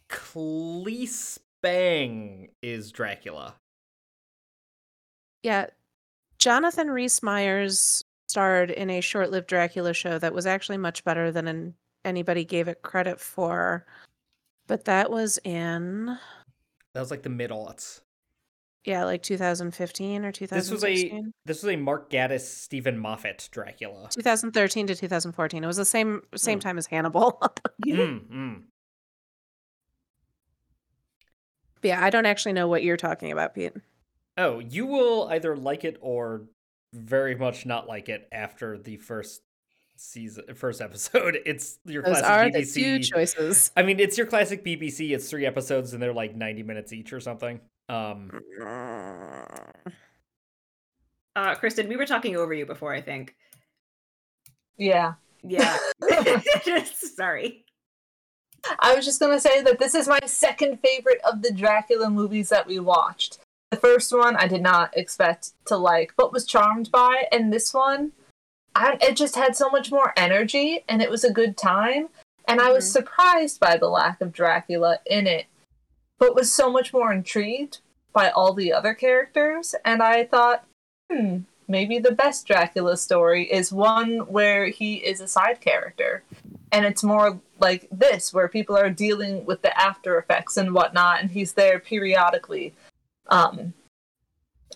S3: Claes Bang is Dracula.
S2: yeah, Jonathan Rhys Meyers starred in a short-lived Dracula show that was actually much better than an, anybody gave it credit for. But that was in
S3: That was like the mid aughts.
S2: yeah, like 2015 or 2016.
S3: This was a this was a Mark Gatiss Steven Moffat Dracula.
S2: 2013 to 2014. It was the same same
S3: Mm.
S2: time as Hannibal.
S3: mm, mm.
S2: Yeah, I don't actually know what you're talking about, Pete.
S3: Oh, you will either like it or very much not like it after the first season, first episode. It's your
S2: Those
S3: classic
S2: are
S3: BBC.
S2: the two choices.
S3: I mean, it's your classic BBC. It's three episodes and they're like ninety minutes each or something. Um,
S4: Uh, Kristen, we were talking over you before, I think.
S5: Yeah.
S4: Yeah. Sorry.
S5: I was just gonna say that this is my second favorite of the Dracula movies that we watched. The first one I did not expect to like, but was charmed by, and this one, I, it just had so much more energy, and it was a good time. And I was
S4: Mhm.
S5: surprised by the lack of Dracula in it, but was so much more intrigued by all the other characters. And I thought, hmm, maybe the best Dracula story is one where he is a side character and it's more like this where people are dealing with the after effects and whatnot and he's there periodically um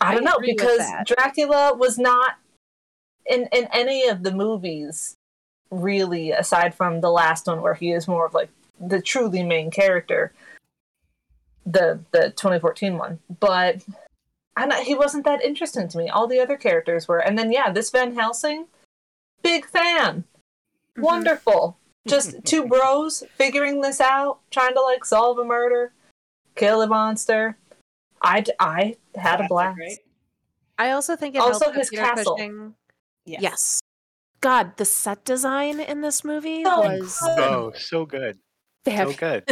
S5: i
S2: I
S5: don't know because dracula was not in in any of the movies really aside from the last one where he is more of like the truly main character the the 2014 one. But I don't, he wasn't that interesting to me. All the other characters were. And then yeah this van helsing big fan.
S2: Mhm.
S5: wonderful. Just two bros figuring this out trying to like solve a murder kill a monster i d- i had a
S4: Classic,
S5: blast
S4: right?
S2: I also think it
S5: Also
S2: helped
S5: his
S2: Peter
S5: castle.
S2: Cushing-
S4: Yes.
S2: Yes. God, the set design in this movie
S5: So
S2: was
S5: good.
S1: Oh, so good, so good.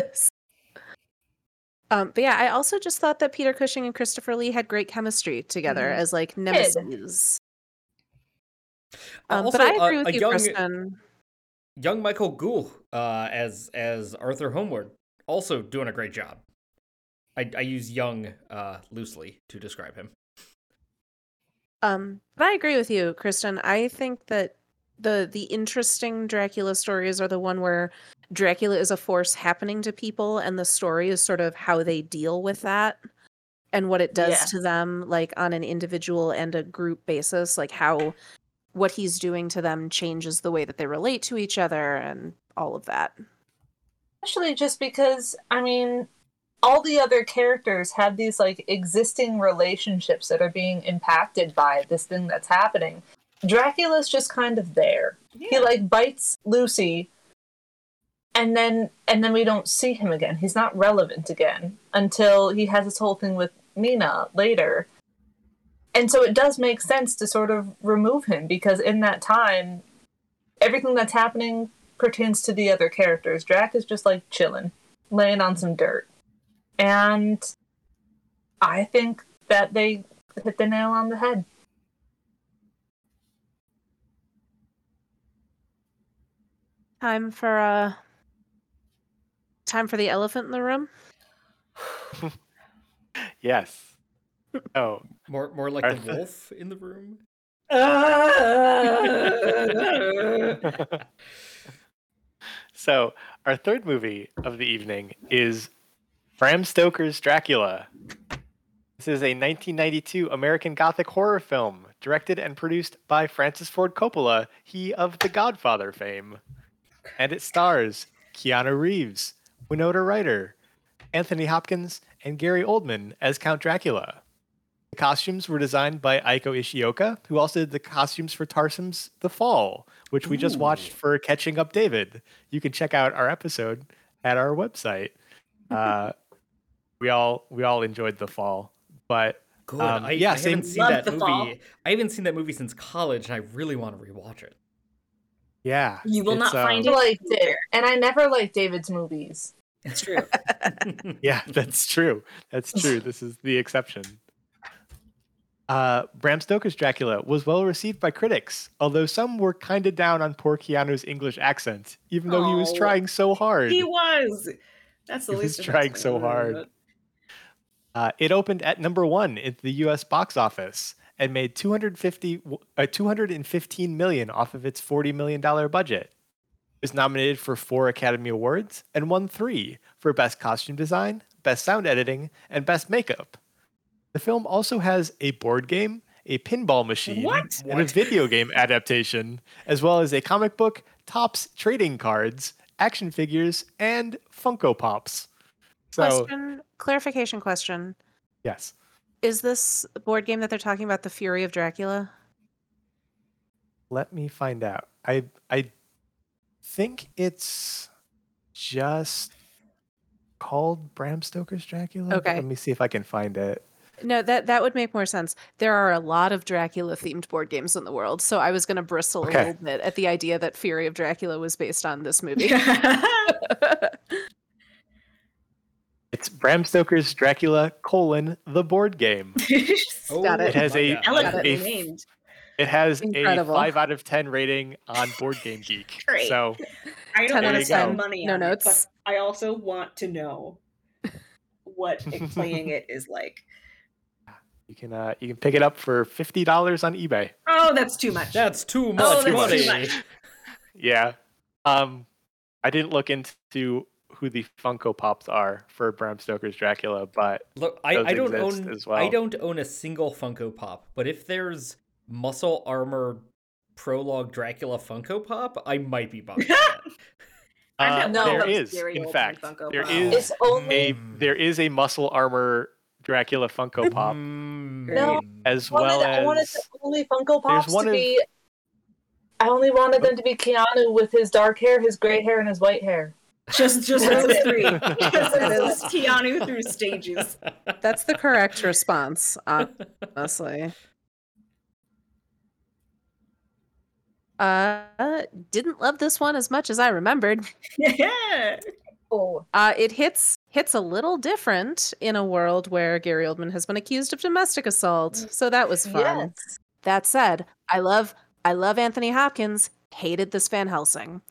S2: Um, but yeah, I also just thought that Peter Cushing and Christopher Lee had great chemistry together
S4: Mhm.
S2: as like nemesis.
S3: Uh,
S2: Um,
S3: also,
S2: but I
S3: uh,
S2: agree with you,
S3: young-
S2: Kristen.
S3: young Michael Gould uh, as as Arthur Holmwood, also doing a great job. I, I use young uh, loosely to describe him.
S2: Um, but I agree with you, Kristen. I think that the the interesting Dracula stories are the one where Dracula is a force happening to people, and the story is sort of how they deal with that and what it does
S5: Yeah.
S2: to them, like on an individual and a group basis, like how what he's doing to them changes the way that they relate to each other and all of that.
S5: especially just because i mean all the other characters have these like existing relationships that are being impacted by this thing that's happening. Dracula's just kind of there. He like bites lucy and then and then we don't see him again. He's not relevant again until he has this whole thing with nina later. And so it does make sense to sort of remove him because in that time everything that's happening pertains to the other characters. Drac is just like chilling laying on some dirt and i think that they hit the nail on the head
S2: Time for uh time for the elephant in the room.
S1: Yes. Oh,
S3: More more like
S1: Arthur.
S3: the wolf in the room.
S1: so our third movie of the evening is Bram Stoker's Dracula. This is a 1992 American Gothic horror film directed and produced by Francis Ford Coppola, he of The Godfather fame. And it stars Keanu Reeves, Winona Ryder, Anthony Hopkins, and Gary Oldman as Count Dracula. The costumes were designed by Eiko Ishioka, who also did the costumes for Tarsem's The Fall, which we just watched for Catching Up David. You can check out our episode at our website. Uh, we all we all enjoyed The Fall, but
S3: Good.
S1: Um,
S3: I,
S1: yeah,
S3: I
S1: same-
S3: haven't seen that
S4: The
S3: movie.
S4: Fall.
S3: I haven't seen that movie since college, and I really want to rewatch it.
S1: yeah,
S4: You will not find
S1: um,
S4: it.
S5: liked it, and I never liked David's movies.
S4: It's true.
S1: Yeah, that's true. That's true. This is the exception. Uh, Bram Stoker's Dracula was well received by critics, although some were kind of down on poor Keanu's English accent, even though he was
S4: Oh,
S1: trying so hard.
S4: he was. That's the
S1: He was
S4: least. of my
S1: trying so
S4: concern,
S1: hard. Uh, it opened at number one in the U.S. box office and made 250, w- uh, 215 million off of its 40 million dollar budget. It was nominated for four Academy Awards and won three for Best Costume Design, Best Sound Editing, and Best Makeup. The film also has a board game, a pinball machine,
S4: What?
S1: and a video game adaptation, as well as a comic book, tops trading cards, action figures, and Funko Pops. So,
S2: Question, clarification question.
S1: yes.
S2: Is this board game that they're talking about the Fury of Dracula?
S1: Let me find out. I I think it's just called Bram Stoker's Dracula.
S2: Okay.
S1: Let me see if I can find it.
S2: No, that that would make more sense. There are a lot of Dracula themed board games in the world, so I was going to bristle
S1: Okay.
S2: a little bit at the idea that Fury of Dracula was based on this movie.
S1: It's Bram Stoker's Dracula colon the board game.
S2: Got it.
S1: It has
S3: my
S1: a-
S3: God.
S4: Eloquently
S1: a f-
S4: named.
S1: It has
S2: Incredible.
S1: a five out of ten rating on Board Game Geek.
S4: Great.
S1: So
S4: I don't want to spend
S1: 10.
S4: money
S2: No
S4: on
S2: notes.
S4: it, but I also want to know what it- playing it is like.
S1: you can uh, you can pick it up for fifty dollars on eBay.
S4: Oh, that's too much.
S3: That's too much
S4: Oh, that's
S3: money.
S4: too much.
S1: Yeah. Um, I didn't look into who the Funko Pops are for Bram Stoker's Dracula, but
S3: Look, I,
S1: Those
S3: I don't own
S1: as
S3: I don't own a single Funko Pop, but if there's muscle armor prologue Dracula Funko Pop, I might be buying that.
S4: I've
S1: uh,
S4: got
S5: No.
S4: one
S1: there
S4: of those
S1: is,
S4: Gary
S1: in
S4: Oldman
S1: fact,
S4: Funko
S1: there
S4: Pops.
S1: is
S5: It's only
S1: a there is a muscle armor Dracula Funko Pop.
S5: No.
S1: as
S5: wanted,
S1: well
S5: I wanted
S1: as
S5: the only Funko Pops
S1: one
S5: to
S1: of-
S5: be. I only wanted them to be Keanu with his dark hair, his gray hair, and his white hair.
S4: Just just those three. Just
S2: That
S4: those Keanu through stages.
S2: That's the correct response, honestly. Uh, didn't love this one as much as I remembered.
S4: Yeah.
S5: Oh,
S2: Uh, it hits hits a little different in a world where Gary Oldman has been accused of domestic assault, so that was fun.
S5: yes.
S2: That said, I love I love Anthony Hopkins. Hated this Van Helsing.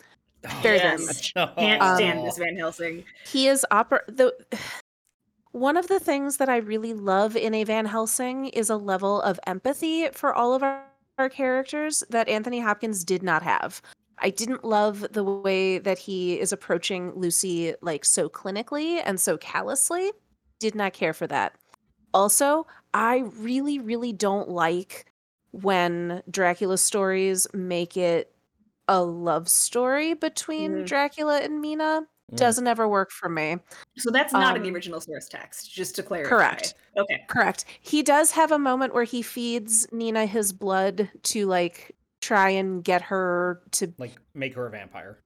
S2: Very, very
S4: Yes.
S2: much.
S4: Can't
S2: Um,
S4: stand this Van Helsing.
S2: He is opera the one of the things that I really love in a Van Helsing is a level of empathy for all of our, our characters that Anthony Hopkins did not have. I didn't love the way that he is approaching Lucy like so clinically and so callously. Did not care for that. Also, I really, really don't like when Dracula stories make it a love story between
S4: Mhm.
S2: Dracula and Mina
S3: Mm.
S2: doesn't ever work for me.
S4: So that's not in the
S2: um,
S4: original source text, just to clarify.
S2: Correct.
S4: Okay.
S2: Correct. He does have a moment where he feeds Mina his blood to like try and get her to
S3: like make her a vampire.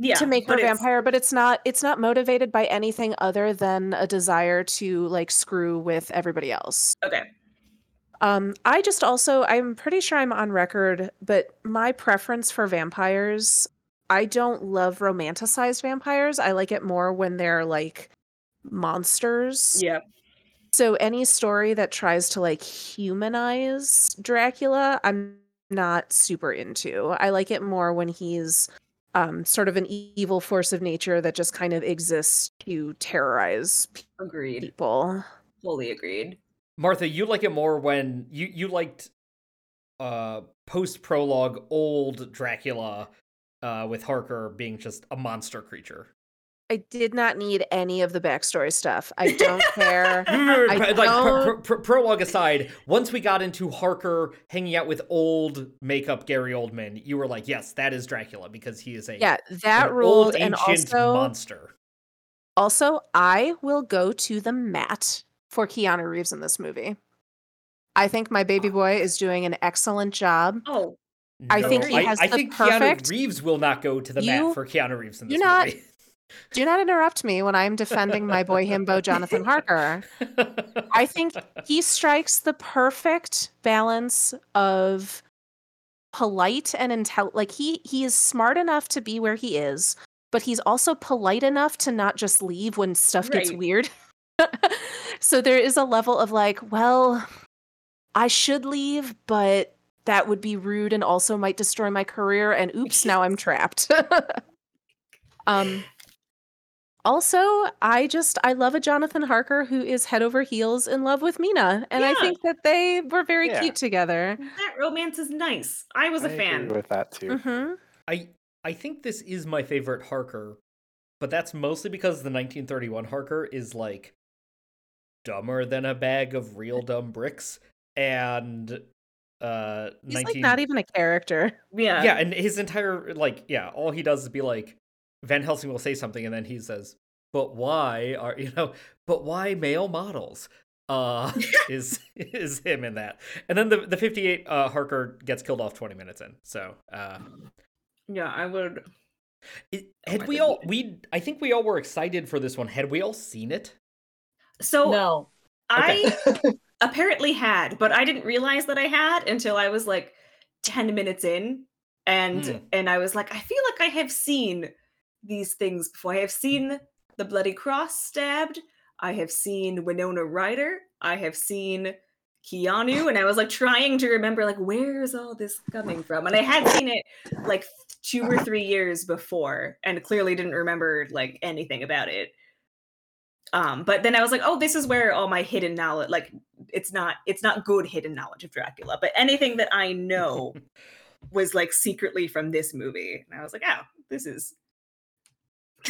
S4: Yeah.
S2: to make her a vampire, but it's not it's not motivated by anything other than a desire to like screw with everybody else.
S4: Okay.
S2: Um, I just also I'm pretty sure I'm on record, but my preference for vampires, I don't love romanticized vampires. I like it more when they're like monsters.
S4: Yeah.
S2: So any story that tries to like humanize Dracula, I'm not super into. I like it more when he's um sort of an evil force of nature that just kind of exists to terrorize
S4: Agreed.
S2: people.
S4: Fully agreed.
S3: Martha, you like it more when you you liked uh post prologue old Dracula uh with Harker being just a monster creature.
S2: I did not need any of the backstory stuff. I don't care.
S3: like
S2: I
S3: pr-
S2: don't-
S3: pr- prologue aside, once we got into Harker hanging out with old makeup Gary Oldman, you were like, yes, that is Dracula because he is a
S2: Yeah, that
S3: an
S2: ruled,
S3: old
S2: and also,
S3: monster.
S2: also, I will go to the mat for Keanu Reeves in this movie. I think my baby boy is doing an excellent job.
S4: Oh,
S2: I think he has
S3: I
S2: the
S3: think
S2: perfect-
S3: Keanu Reeves will not go to the
S2: You-
S3: mat for Keanu Reeves in
S2: do
S3: this
S2: not
S3: movie.
S2: Do not interrupt me when I'm defending my boy himbo Jonathan Harker. I think he strikes the perfect balance of polite and intel like he he is smart enough to be where he is but he's also polite enough to not just leave when stuff gets weird so there is a level of like well i should leave but that would be rude and also might destroy my career and oops now i'm trapped um also i just i love a jonathan harker who is head over heels in love with mina and i think that they were very
S1: Yeah.
S2: cute together
S4: that romance is nice. I was
S1: I
S4: a
S1: agree
S4: fan.
S1: with that too.
S2: hmm
S3: I I think this is my favorite Harker, but that's mostly because the 1931 Harker is like dumber than a bag of real dumb bricks, and uh,
S2: he's
S3: 19...
S2: like not even a character
S4: Yeah.
S3: yeah, and his entire like yeah, all he does is be like Van Helsing will say something, and then he says, "But why are you know? But why male models?" Uh, is is him in that, and then the the 58 uh, Harker gets killed off 20 minutes in. So uh,
S4: Yeah, I would.
S3: It,
S4: Oh
S3: had
S4: my
S3: we
S4: God.
S3: all we I think we all were excited for this one. Had we all seen it?
S4: So
S5: No.
S4: I apparently had, but I didn't realize that I had until I was like 10 minutes in. And
S3: Hmm.
S4: and I was like, I feel like I have seen these things before. I have seen the Bloody Cross stabbed. I have seen Winona Ryder. I have seen Keanu. And I was like trying to remember, like, where is all this coming from? And I had seen it like two or three years before and clearly didn't remember like anything about it um but then i was like oh this is where all my hidden knowledge like it's not it's not good hidden knowledge of dracula but anything that i know was like secretly from this movie. And i was like oh this is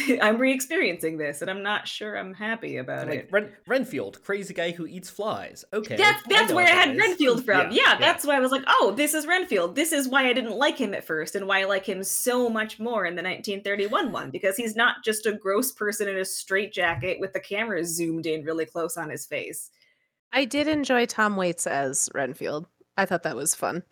S4: i'm re-experiencing this and i'm not sure i'm happy about
S3: Like
S4: it
S3: Ren- Renfield, crazy guy who eats flies. Okay,
S4: that's that's
S3: know
S4: where I had
S3: is.
S4: Renfield from. Yeah,
S3: yeah.
S4: that's why I was like, oh, this is Renfield. This is why I didn't like him at first, and why I like him so much more in the 1931 one because he's not just a gross person in a straitjacket with the camera zoomed in really close on his face.
S2: i did enjoy tom waits as renfield i thought that was fun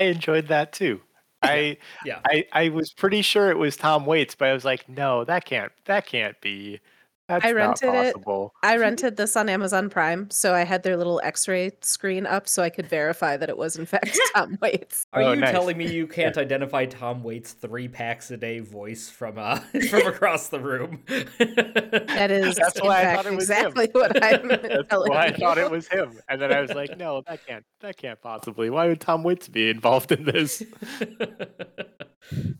S1: I enjoyed that too. I
S3: Yeah.
S1: I I was pretty sure it was Tom Waits, but I was like, no, that can't that can't be. That's
S2: I
S1: not
S2: rented it. I rented this on Amazon Prime, so I had their little X-ray screen up, so I could verify that it was in fact Tom Waits.
S3: Are
S1: Oh,
S3: you
S1: nice.
S3: telling me you can't identify Tom Waits' three packs a day voice from uh from across the room?
S2: That is
S1: That's
S2: in
S1: why I thought it was him.
S2: exactly what I'm
S1: That's
S2: telling
S1: why I thought it was him, and then I was like, no, that can't that can't possibly. Why would Tom Waits be involved in this?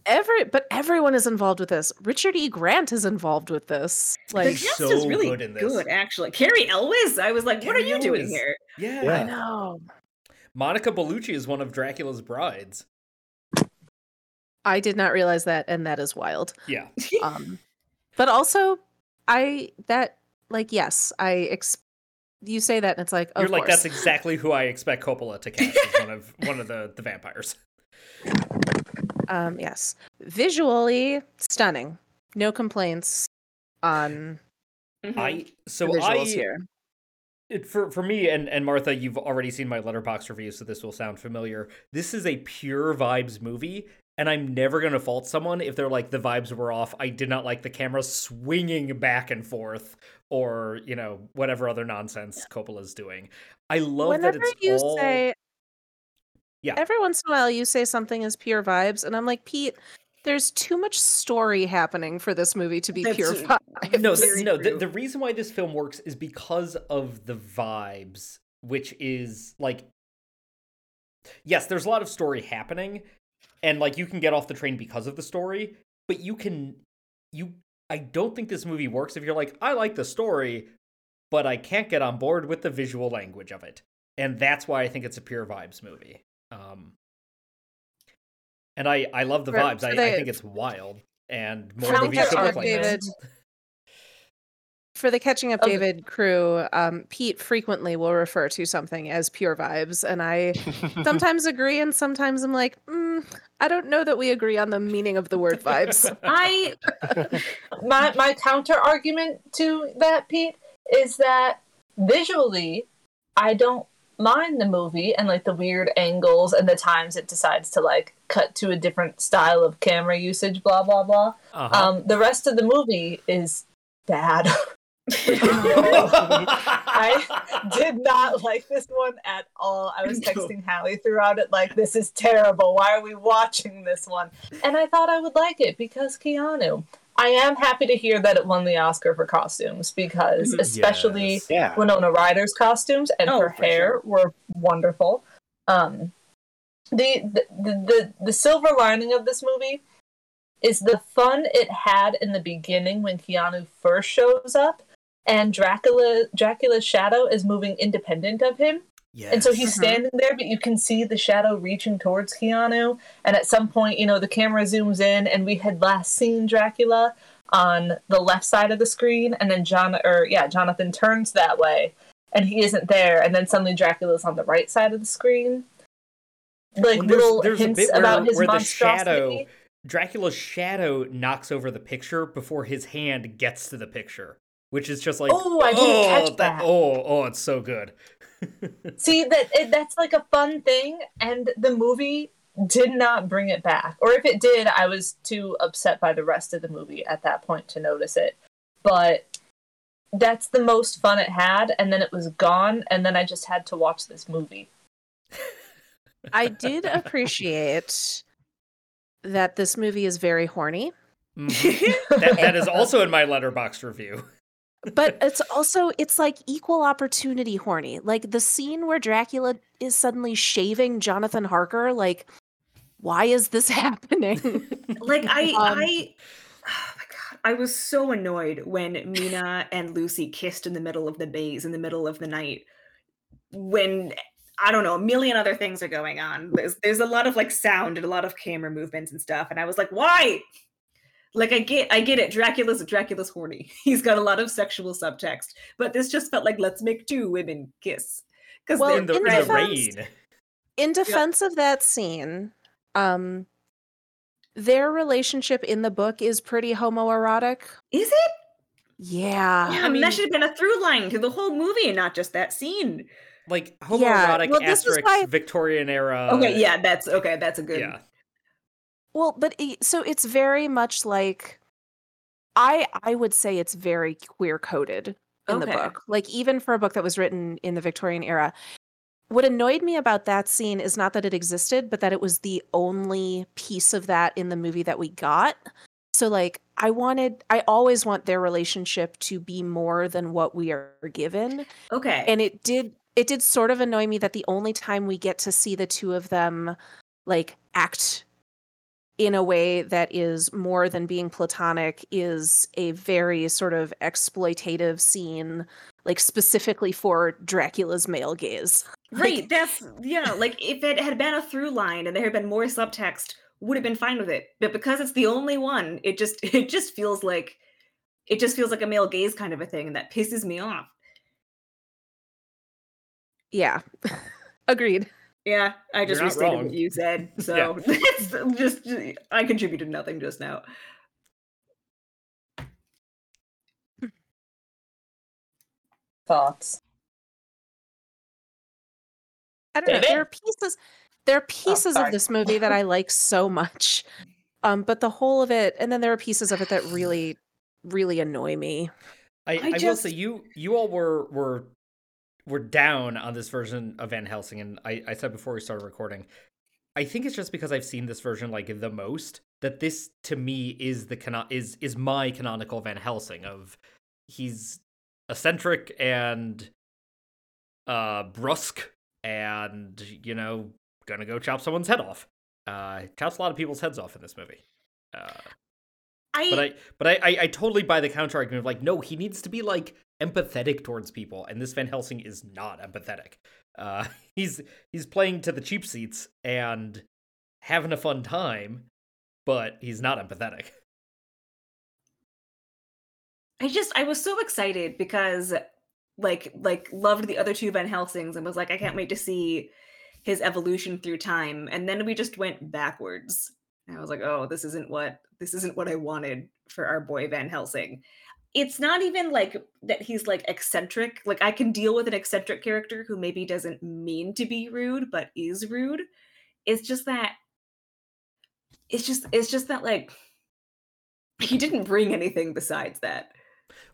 S2: Every, but everyone is involved with this. Richard E. Grant is involved with this. Like,
S3: He's
S4: cast
S3: so
S4: is really
S3: good in this.
S4: good, actually. Cary Elwes, I was like, what are
S3: Carrie
S4: you doing here?
S3: yeah.
S1: Yeah.
S2: I know.
S3: Monica Bellucci is one of Dracula's brides.
S2: I did not realize that, and that is wild.
S3: Yeah.
S2: Um, but also, I that like yes, I ex- you say that, and it's like, of
S3: You're like
S2: course.
S3: that's exactly who I expect Coppola to cast as one of one of the the vampires.
S2: Um, yes, visually stunning. No complaints on
S4: Mhm.
S3: I so
S2: the visuals
S3: I
S2: here.
S3: it, for for me and and Martha, you've already seen my Letterboxd review, so this will sound familiar. This is a pure vibes movie, and I'm never gonna fault someone if they're like the vibes were off. I did not like the camera swinging back and forth, or you know whatever other nonsense Coppola's doing. I love
S2: Whenever
S3: that it's
S2: you
S3: all.
S2: say,
S3: Yeah.
S2: every once in a while you say something is pure vibes, and I'm like, Pete, there's too much story happening for this movie to be pure
S4: That's-
S2: vibes.
S3: no, no. The, the reason why this film works is because of the vibes, which is like, yes, there's a lot of story happening, and like you can get off the train because of the story, but you can, you. I don't think this movie works if you're like, I like the story, but I can't get on board with the visual language of it, and that's why I think it's a pure vibes movie. Um, and I I love the
S2: Right,
S3: vibes.
S2: so
S3: I, I think it's wild. and more
S2: For the
S3: movies should
S2: catching
S3: look
S2: up,
S3: like
S2: David.
S3: this.
S2: For the Catching Up
S5: Okay.
S2: David crew, um, Pete frequently will refer to something as pure vibes, and I sometimes agree, and sometimes I'm like, mm, I don't know that we agree on the meaning of the word vibes.
S4: I
S5: my my counter argument to that, Pete, is that visually, I don't mind the movie and like the weird angles and the times it decides to like cut to a different style of camera usage, blah blah blah.
S3: Uh-huh.
S5: Um, the rest of the movie is bad. I did not like this one at all. I was texting Hallie throughout it, like, this is terrible. Why are we watching this one? And I thought I would like it because Keanu. I am happy to hear that it won the Oscar for costumes because,
S4: Mhm.
S5: especially
S3: Yes.
S1: yeah.
S5: Winona Ryder's costumes and
S4: Oh,
S5: her hair
S4: sure.
S5: were wonderful. Um, the, the the the the silver lining of this movie is the fun it had in the beginning when Keanu first shows up, and Dracula Dracula's shadow is moving independent of him, and so he's
S2: Mhm.
S5: standing there, but you can see the shadow reaching towards Keanu. And at some point, you know, the camera zooms in, and we had last seen Dracula on the left side of the screen, and then John, or yeah, Jonathan turns that way, and he isn't there, and then suddenly Dracula's on the right side of the screen. Like
S3: Well, there's-
S5: little
S3: there's a
S5: hints
S3: where-
S5: about his
S3: where the
S5: monstrosity.
S3: shadow- Dracula's shadow knocks over the picture before his hand gets to the picture, which is just like
S5: Oh, I didn't catch that.
S3: Oh, oh, it's so good.
S5: See that it, that's like a fun thing, and the movie did not bring it back. Or if it did, I was too upset by the rest of the movie at that point to notice it. But that's the most fun it had, and then it was gone, and then I just had to watch this movie.
S2: I did appreciate that this movie is very horny,
S3: Mhm. that, that is also in my Letterboxd review.
S2: But it's also it's like equal opportunity horny. Like the scene where Dracula is suddenly shaving Jonathan Harker, like why is this happening?
S4: like I
S2: Um,
S4: I oh my god I was so annoyed when Mina and Lucy kissed in the middle of the maze in the middle of the night when I don't know a million other things are going on there's there's a lot of like sound and a lot of camera movements and stuff and I was like why like I get I get it Dracula's Dracula's horny he's got a lot of sexual subtext but this just felt like let's make two women kiss because
S2: Well,
S3: in the,
S2: in
S3: in the
S2: defense-
S3: rain.
S2: in defense of that scene, um their relationship in the book is pretty homoerotic.
S4: is it
S2: Yeah.
S4: yeah, I mean, that should have been a through line to the whole movie and not just that scene
S3: Like homoerotic
S2: well, this is
S3: asterisk
S2: why-
S3: Victorian era.
S4: okay yeah that's okay that's a good
S3: yeah.
S2: Well, but it, so it's very much like I I would say it's very queer coded in the book. Like even for a book that was written in the Victorian era. What annoyed me about that scene is not that it existed, but that it was the only piece of that in the movie that we got. So like I wanted I always want their relationship to be more than what we are given
S4: okay
S2: and it did it did sort of annoy me that the only time we get to see the two of them like act in a way that is more than being platonic is a very sort of exploitative scene like specifically for Dracula's male gaze.
S4: Right.
S2: Like,
S4: That's yeah. Like if it had been a through line and there had been more subtext, would have been fine with it. But because it's the only one, it just it just feels like it just feels like a male gaze kind of a thing, and that pisses me off.
S2: yeah. Agreed.
S4: Yeah, I just
S3: You're
S4: restated what you said. So it's just I contributed nothing just now.
S5: Thoughts?
S2: I don't know. There are pieces there are pieces of this movie that I like so much. Um, but the whole of it, and then there are pieces of it that really, really annoy me.
S3: I,
S4: I
S3: I, will say you you all were were were down on this version of Van Helsing, and I, I said before we started recording, I think it's just because I've seen this version like the most that this to me is the cano- is is my canonical Van Helsing of he's eccentric and uh brusque and you know gonna go chop someone's head off. Uh, chops a lot of people's heads off in this movie. Uh,
S4: I,
S3: but I but I, I I totally buy the counter argument of like no he needs to be like empathetic towards people and this Van Helsing is not empathetic. Uh, he's he's playing to the cheap seats and having a fun time, but he's not empathetic.
S4: I just I was so excited because like like loved the other two Van Helsings and was like I can't wait to see his evolution through time and then we just went backwards. And I was like, "Oh, this isn't what this isn't what I wanted for our boy Van Helsing." It's not even like that he's like eccentric. Like I can deal with an eccentric character who maybe doesn't mean to be rude but is rude. It's just that it's just it's just that like he didn't bring anything besides that.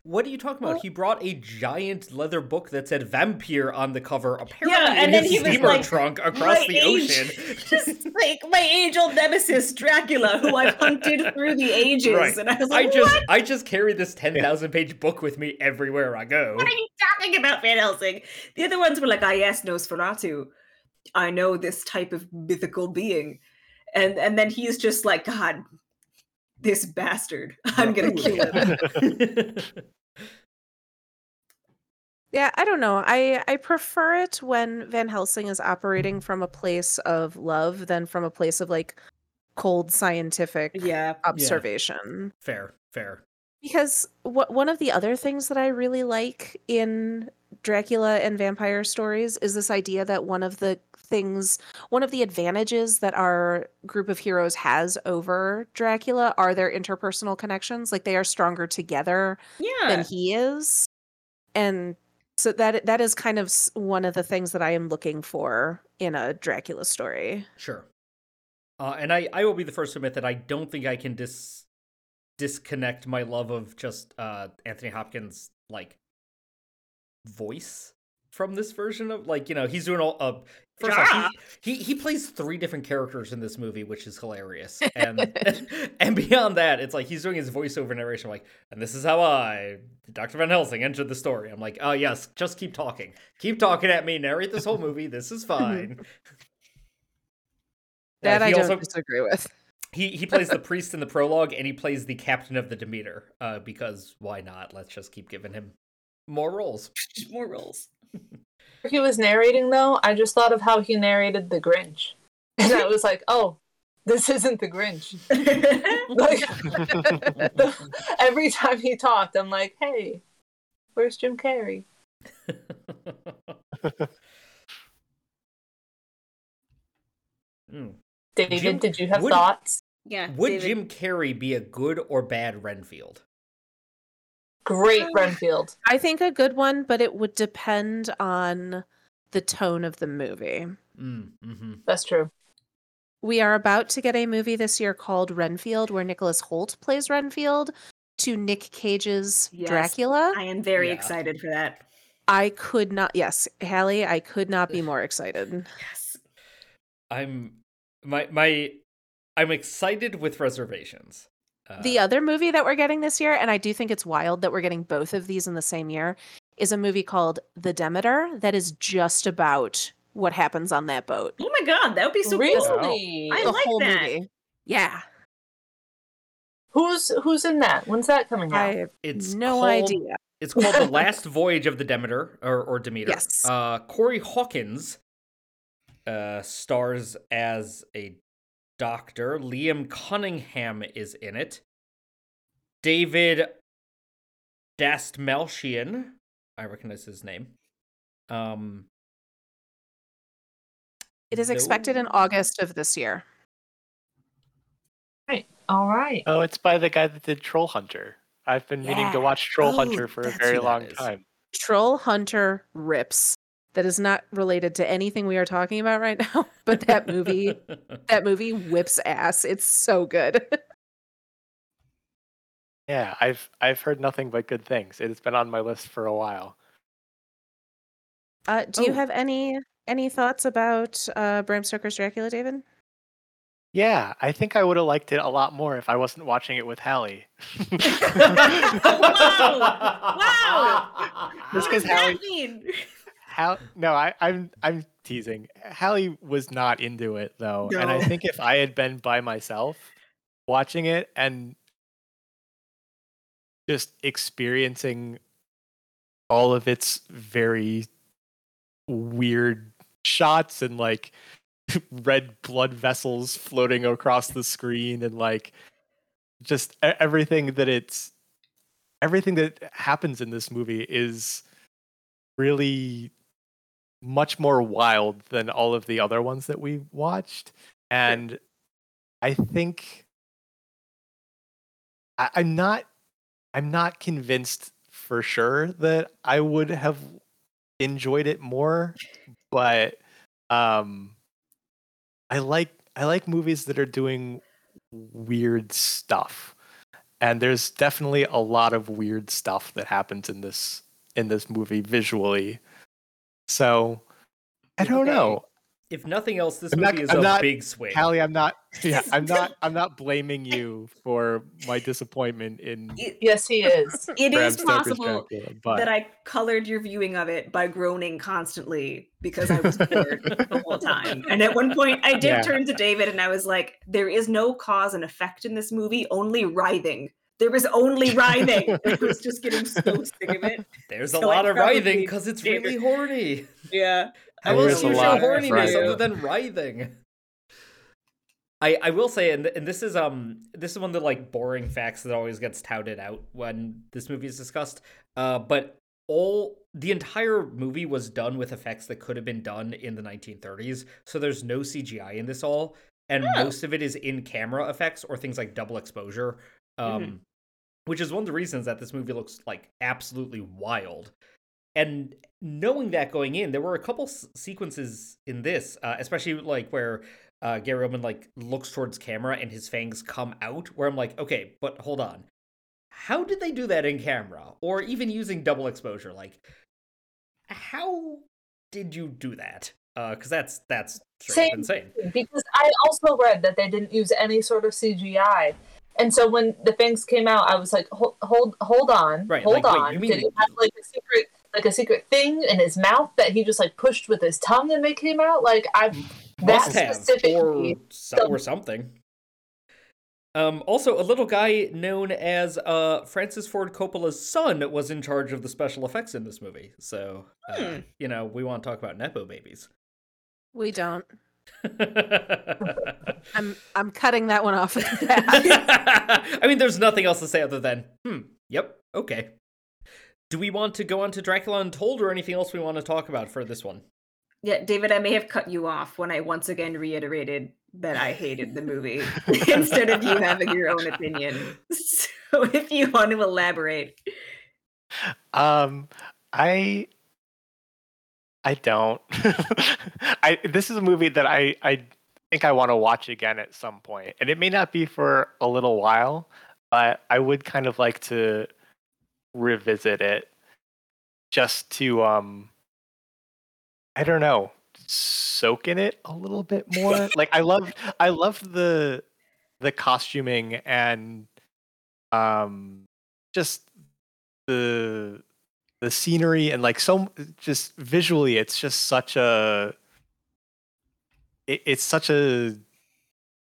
S3: What are you talking about?
S4: Well-
S3: he brought a giant leather book that said vampire on the cover, apparently
S4: Yeah, and
S3: in
S4: then
S3: his
S4: he was
S3: steamer
S4: like,
S3: trunk across the
S4: age."
S3: ocean.
S4: just like my age old nemesis Dracula, who I've hunted through the ages.
S3: Right.
S4: And I was like, I
S3: just
S4: what?
S3: I just carry this ten thousand page book with me everywhere I go.
S4: What are you talking about, Van Helsing? The other ones were like, I yes, Nosferatu. I know this type of mythical being. And and then he's just like, God, this bastard. I'm gonna kill him.
S2: Yeah, I don't know. I I prefer it when Van Helsing is operating from a place of love than from a place of like cold scientific
S4: Yeah.
S2: observation.
S3: fair, fair.
S2: Because what one of the other things that I really like in Dracula and vampire stories is this idea that one of the things, one of the advantages that our group of heroes has over Dracula are their interpersonal connections. Like they are stronger together
S4: Yeah.
S2: than he is. And so that that is kind of one of the things that I am looking for in a Dracula story.
S3: Sure. Uh, and I, I will be the first to admit that I don't think I can dis disconnect my love of just uh, Anthony Hopkins like voice from this version of like you know he's doing all uh, first off he, he he plays three different characters in this movie which is hilarious and and beyond that it's like he's doing his voiceover narration like and this is how I Dr. Van Helsing entered the story I'm like oh yes just keep talking keep talking at me narrate this whole movie this is fine Uh,
S2: That I
S3: he
S2: don't
S3: also
S2: disagree with.
S3: he he plays the priest in the prologue, and he plays the captain of the Demeter. Uh, because why not? Let's just keep giving him more roles.
S4: More rolls.
S5: He was narrating though, I just thought of how he narrated the Grinch. And I was like, oh, this isn't the Grinch. Like the- every time he talked, I'm like, hey, where's Jim Carrey?
S3: Hmm.
S5: David,
S3: Jim-
S5: did you have
S3: would-
S5: thoughts?
S4: yeah.
S3: Would
S4: David-
S3: Jim Carrey be a good or bad Renfield?
S5: Great
S4: Uh,
S5: Renfield.
S2: I think a good one, but it would depend on the tone of the movie.
S3: Mm, hmm
S5: That's true.
S2: We are about to get a movie this year called Renfield, where Nicholas Hoult plays Renfield to Nick Cage's
S4: Yes.
S2: Dracula.
S4: I am very
S3: Yeah.
S4: excited for that.
S2: I could not, yes, Hallie, I could not be more excited.
S4: Yes.
S3: I'm my my I'm excited with reservations. Uh,
S2: The other movie that we're getting this year, and I do think it's wild that we're getting both of these in the same year, is a movie called The Demeter that is just about what happens on that boat.
S4: Oh my god, that would be so cool.
S5: really?
S4: I
S2: the
S4: like
S2: whole
S4: that.
S2: movie. Yeah.
S5: Who's who's in that? When's that coming out?
S2: I have
S3: it's
S2: no
S3: called-
S2: idea.
S3: It's called The Last Voyage of the Demeter or, or Demeter.
S2: Yes.
S3: Uh, Corey Hawkins uh, stars as a doctor. Liam Cunningham is in it. David Dastmalchian, I recognize his name. Um,
S2: It is expected in August of this year.
S5: Right. All right.
S1: Oh, it's by the guy that did Troll Hunter. I've been meaning to watch Troll
S3: Oh,
S1: Hunter for a very long
S3: is.
S1: time.
S2: Troll Hunter rips. That is not related to anything we are talking about right now, but that movie, that movie whips ass. It's so good.
S1: Yeah, I've I've heard nothing but good things. It's been on my list for a while.
S2: Uh, do you
S3: Oh.
S2: have any any thoughts about uh, Bram Stoker's Dracula, David?
S1: Yeah, I think I would have liked it a lot more if I wasn't watching it with Hallie.
S4: Wow!
S1: Just
S4: What
S1: 'cause
S4: does that
S1: Hallie-
S4: mean?
S1: Hal no, I, I'm I'm teasing. Hallie was not into it though, and I think if I had been by myself watching it and just experiencing all of its very weird shots and like red blood vessels floating across the screen and like just everything that it's everything that happens in this movie is really much more wild than all of the other ones that we watched. And i think I, i'm not i'm not convinced for sure that i would have enjoyed it more but um i like i like movies that are doing weird stuff. And there's definitely a lot of weird stuff that happens in this in this movie visually so i don't
S4: Okay.
S1: know
S3: If nothing else, this
S1: I'm
S3: movie
S1: not-
S3: is
S1: I'm
S3: a
S1: not-
S3: big swing.
S1: Callie, I'm not. Yeah, I'm not. I'm not blaming you for my disappointment in
S4: It,
S5: Yes, he is.
S4: it
S1: Bram
S4: is
S1: Stoker's
S4: possible
S1: Dracula, but
S4: that I colored your viewing of it by groaning constantly because I was bored the whole time. And at one point, I did
S1: Yeah.
S4: turn to David and I was like, "There is no cause and effect in this movie, only writhing. There was only writhing." I was just getting so sick of it.
S3: There's a
S4: So I
S3: lot of writhing because it's
S4: did.
S3: really horny.
S4: Yeah.
S3: How
S1: There
S3: else
S1: is
S3: do
S1: a
S3: you show
S1: lot of
S3: horniness
S1: writhing.
S3: other than writhing? I, I will say, and, and this is um this is one of the like boring facts that always gets touted out when this movie is discussed. Uh, but all the entire movie was done with effects that could have been done in the 1930s. So there's no CGI in this all, and
S4: Oh.
S3: most of it is in camera effects or things like double exposure. Um, which is one of the reasons that this movie looks like absolutely wild. And knowing that going in, there were a couple s- sequences in this, uh, especially like where uh, Gary Oldman like looks towards camera and his fangs come out. Where I'm like, okay, but hold on, how did they do that in camera, or even using double exposure? Like, how did you do that? Because that's that's straight
S5: Same.
S3: insane.
S5: because I also read that they didn't use any sort of CGI. And so when the things came out, I was like, hold, hold, hold on,
S3: Right,
S5: hold
S3: like,
S5: on.
S3: you mean-
S5: Did he have like a secret, like a secret thing in his mouth that he just like pushed with his tongue and they came out? Like I, that
S3: Must have or
S5: specifically.
S3: so, or something. Um, also, a little guy known as uh, Francis Ford Coppola's son was in charge of the special effects in this movie. So, uh,
S4: Hmm.
S3: you know, we want to talk about nepo babies.
S2: We don't.
S3: I
S2: I'm I'm cutting that one off. I
S3: mean, there's nothing else to say other than, hmm, yep, okay. Do we want to go on to Dracula Untold or anything else we want to talk about for this one?
S4: Yeah, David, I may have cut you off when I once again reiterated that I hated the movie instead of you having your own opinion. So if you want to elaborate.
S1: Um, I I don't. I this is a movie that I I think I want to watch again at some point, and it may not be for a little while, but I would kind of like to revisit it just to um I don't know soak in it a little bit more. like I love I love the the costuming and um just the the scenery and like so just visually it's just such a it, it's such a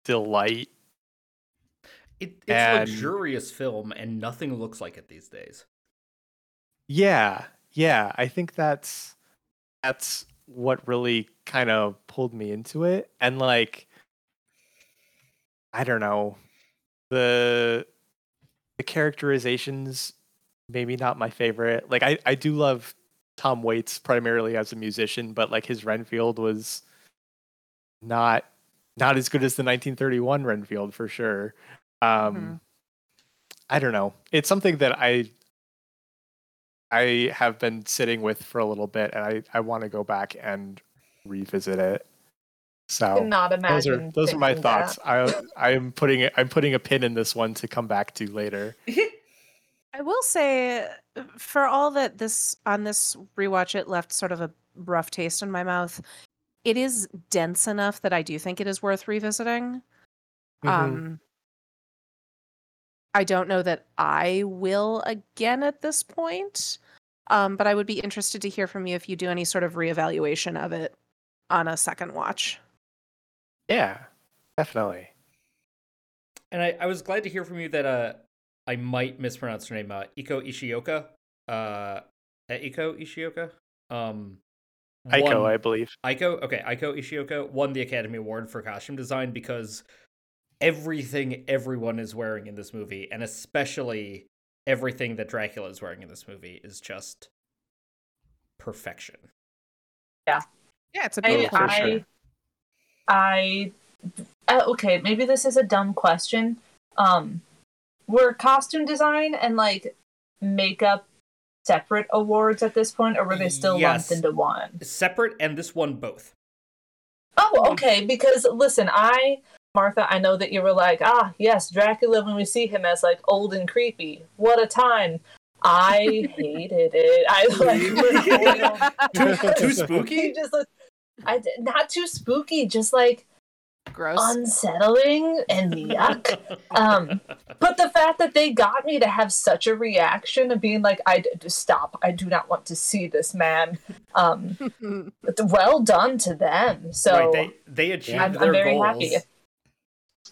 S1: delight
S3: It, it's
S1: And-
S3: luxurious film, and nothing looks like it these days.
S1: yeah yeah i think that's that's what really kind of pulled me into it and like i don't know the the characterizations maybe not my favorite like i i do love tom waits primarily as a musician but like his renfield was not not as good as the 1931 renfield for sure um
S2: Mhm.
S1: i don't know it's something that i I have been sitting with for a little bit, and I, I want to go back and revisit it. So those
S5: imagine.
S1: are those are my
S5: thinking that.
S1: thoughts. I I am putting it, I'm putting a pin in this one to come back to later.
S2: I will say, uh, for all that this on this rewatch, it left sort of a rough taste in my mouth. It is dense enough that I do think it is worth revisiting.
S1: Mhm.
S2: Um, I don't know that I will again at this point, um, but I would be interested to hear from you if you do any sort of reevaluation of it on a second watch.
S1: yeah, definitely.
S3: And I, I was glad to hear from you that uh I might mispronounce her name, uh Iko Ishioka. Uh uh, Iko Ishioka? Um
S1: Aiko,
S3: won-
S1: I believe.
S3: Aiko, okay, Aiko Ishioka won the Academy Award for costume design because everything everyone is wearing in this movie, and especially everything that Dracula is wearing in this movie is just perfection.
S2: Yeah, Yeah, it's a beautiful
S1: for
S5: I,
S1: sure.
S5: I, uh, okay, maybe this is a dumb question. Um, were costume design and like makeup separate awards at this point, or were they still
S3: Yes.
S5: lumped into one?
S3: Separate and this one both.
S5: Oh, okay. Because listen, I, Martha, I know that you were like, ah, yes, Dracula. When we see him as like old and creepy, what a time. I hated it. I like
S3: Too, too spooky?
S5: just looked, I did- not too spooky, just like
S2: gross.
S5: unsettling and yuck. um, but the fact that they got me to have such a reaction of being like, I d- just stop. I do not want to see this man. Um, well done to them. So
S3: right, they they achieved
S5: I'm,
S3: their
S5: I'm very
S3: goals.
S5: happy.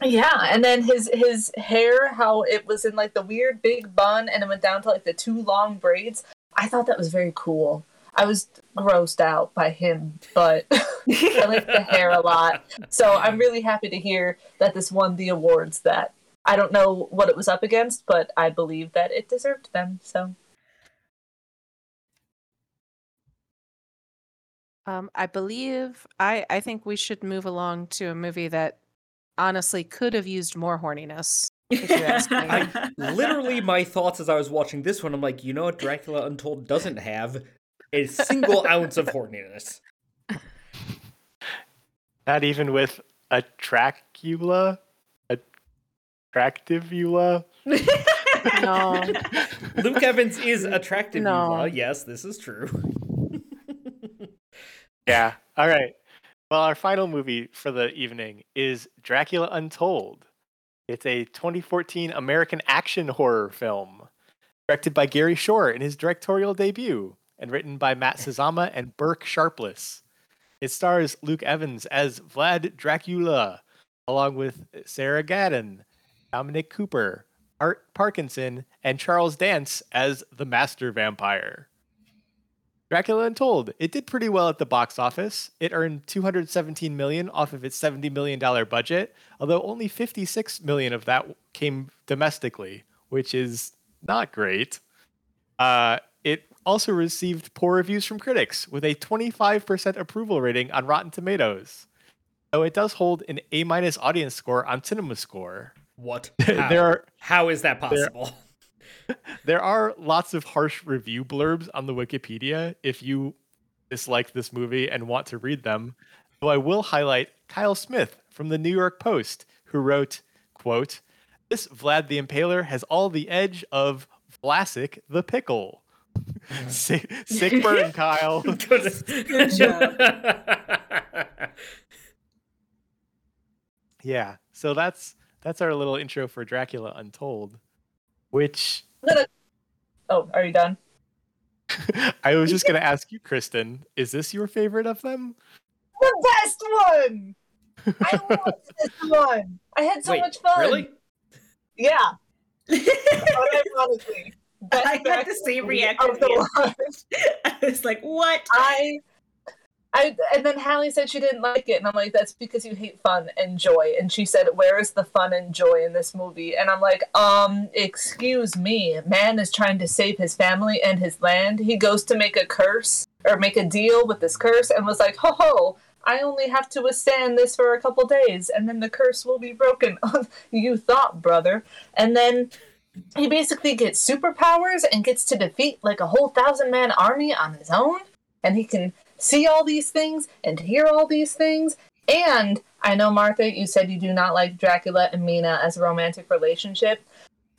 S5: Yeah, and then his his hair, how it was in like the weird big bun, and it went down to like the two long braids. I thought that was very cool. I was grossed out by him, but I like the hair a lot. So I'm really happy to hear that this won the awards. That I don't know what it was up against, but I believe that it deserved them. So
S2: Um, I believe I I think we should move along to a movie that honestly could have used more horniness. If you ask me.
S3: I literally my thoughts as I was watching this one, I'm like, you know what Dracula Untold doesn't have? A single ounce of horniness.
S1: Not even with a Dracula, a Tractivula.
S2: No.
S3: Luke Evans is attractive,
S2: No.
S3: Eva. Yes, this is true.
S1: Yeah. All right. Well, our final movie for the evening is Dracula Untold. It's a 2014 American action horror film directed by Gary Shore in his directorial debut and written by Matt Sazama and Burke Sharpless. It stars Luke Evans as Vlad Dracula, along with Sarah Gadon, Dominic Cooper, Art Parkinson, and Charles Dance as the Master Vampire. Dracula Untold. It did pretty well at the box office. It earned 217 million off of its 70 million dollar budget, although only 56 million of that came domestically, which is not great. Uh, also received poor reviews from critics with a 25% approval rating on Rotten Tomatoes. Though it does hold an A minus audience score on CinemaScore.
S3: What? How?
S1: there are
S3: How is that possible?
S1: there are lots of harsh review blurbs on the Wikipedia if you dislike this movie and want to read them. Though I will highlight Kyle Smith from the New York Post, who wrote, quote, This Vlad the Impaler has all the edge of Vlasic the Pickle. sick, sick burn, Kyle.
S3: Good,
S4: Good job.
S1: yeah, so that's that's our little intro for Dracula Untold, which
S5: oh, are you done?
S1: I was just gonna ask you, Kristen, is this your favorite of them?
S5: The best one. I loved this one. I had so
S3: Wait,
S5: much fun.
S3: really?
S5: Yeah. Unironically. Best
S4: I had the same reaction
S5: of the
S4: here.
S5: lot.
S4: I was like, what?
S5: I, I, and then Hallie said she didn't like it, and I'm like, that's because you hate fun and joy. And she said, where is the fun and joy in this movie? And I'm like, um, excuse me, man is trying to save his family and his land. He goes to make a curse or make a deal with this curse, and was like, ho ho. I only have to withstand this for a couple days, and then the curse will be broken. you thought, brother. And then he basically gets superpowers and gets to defeat like a whole thousand man army on his own. And he can see all these things and hear all these things. And i know martha you said you do not like dracula and mina as a romantic relationship.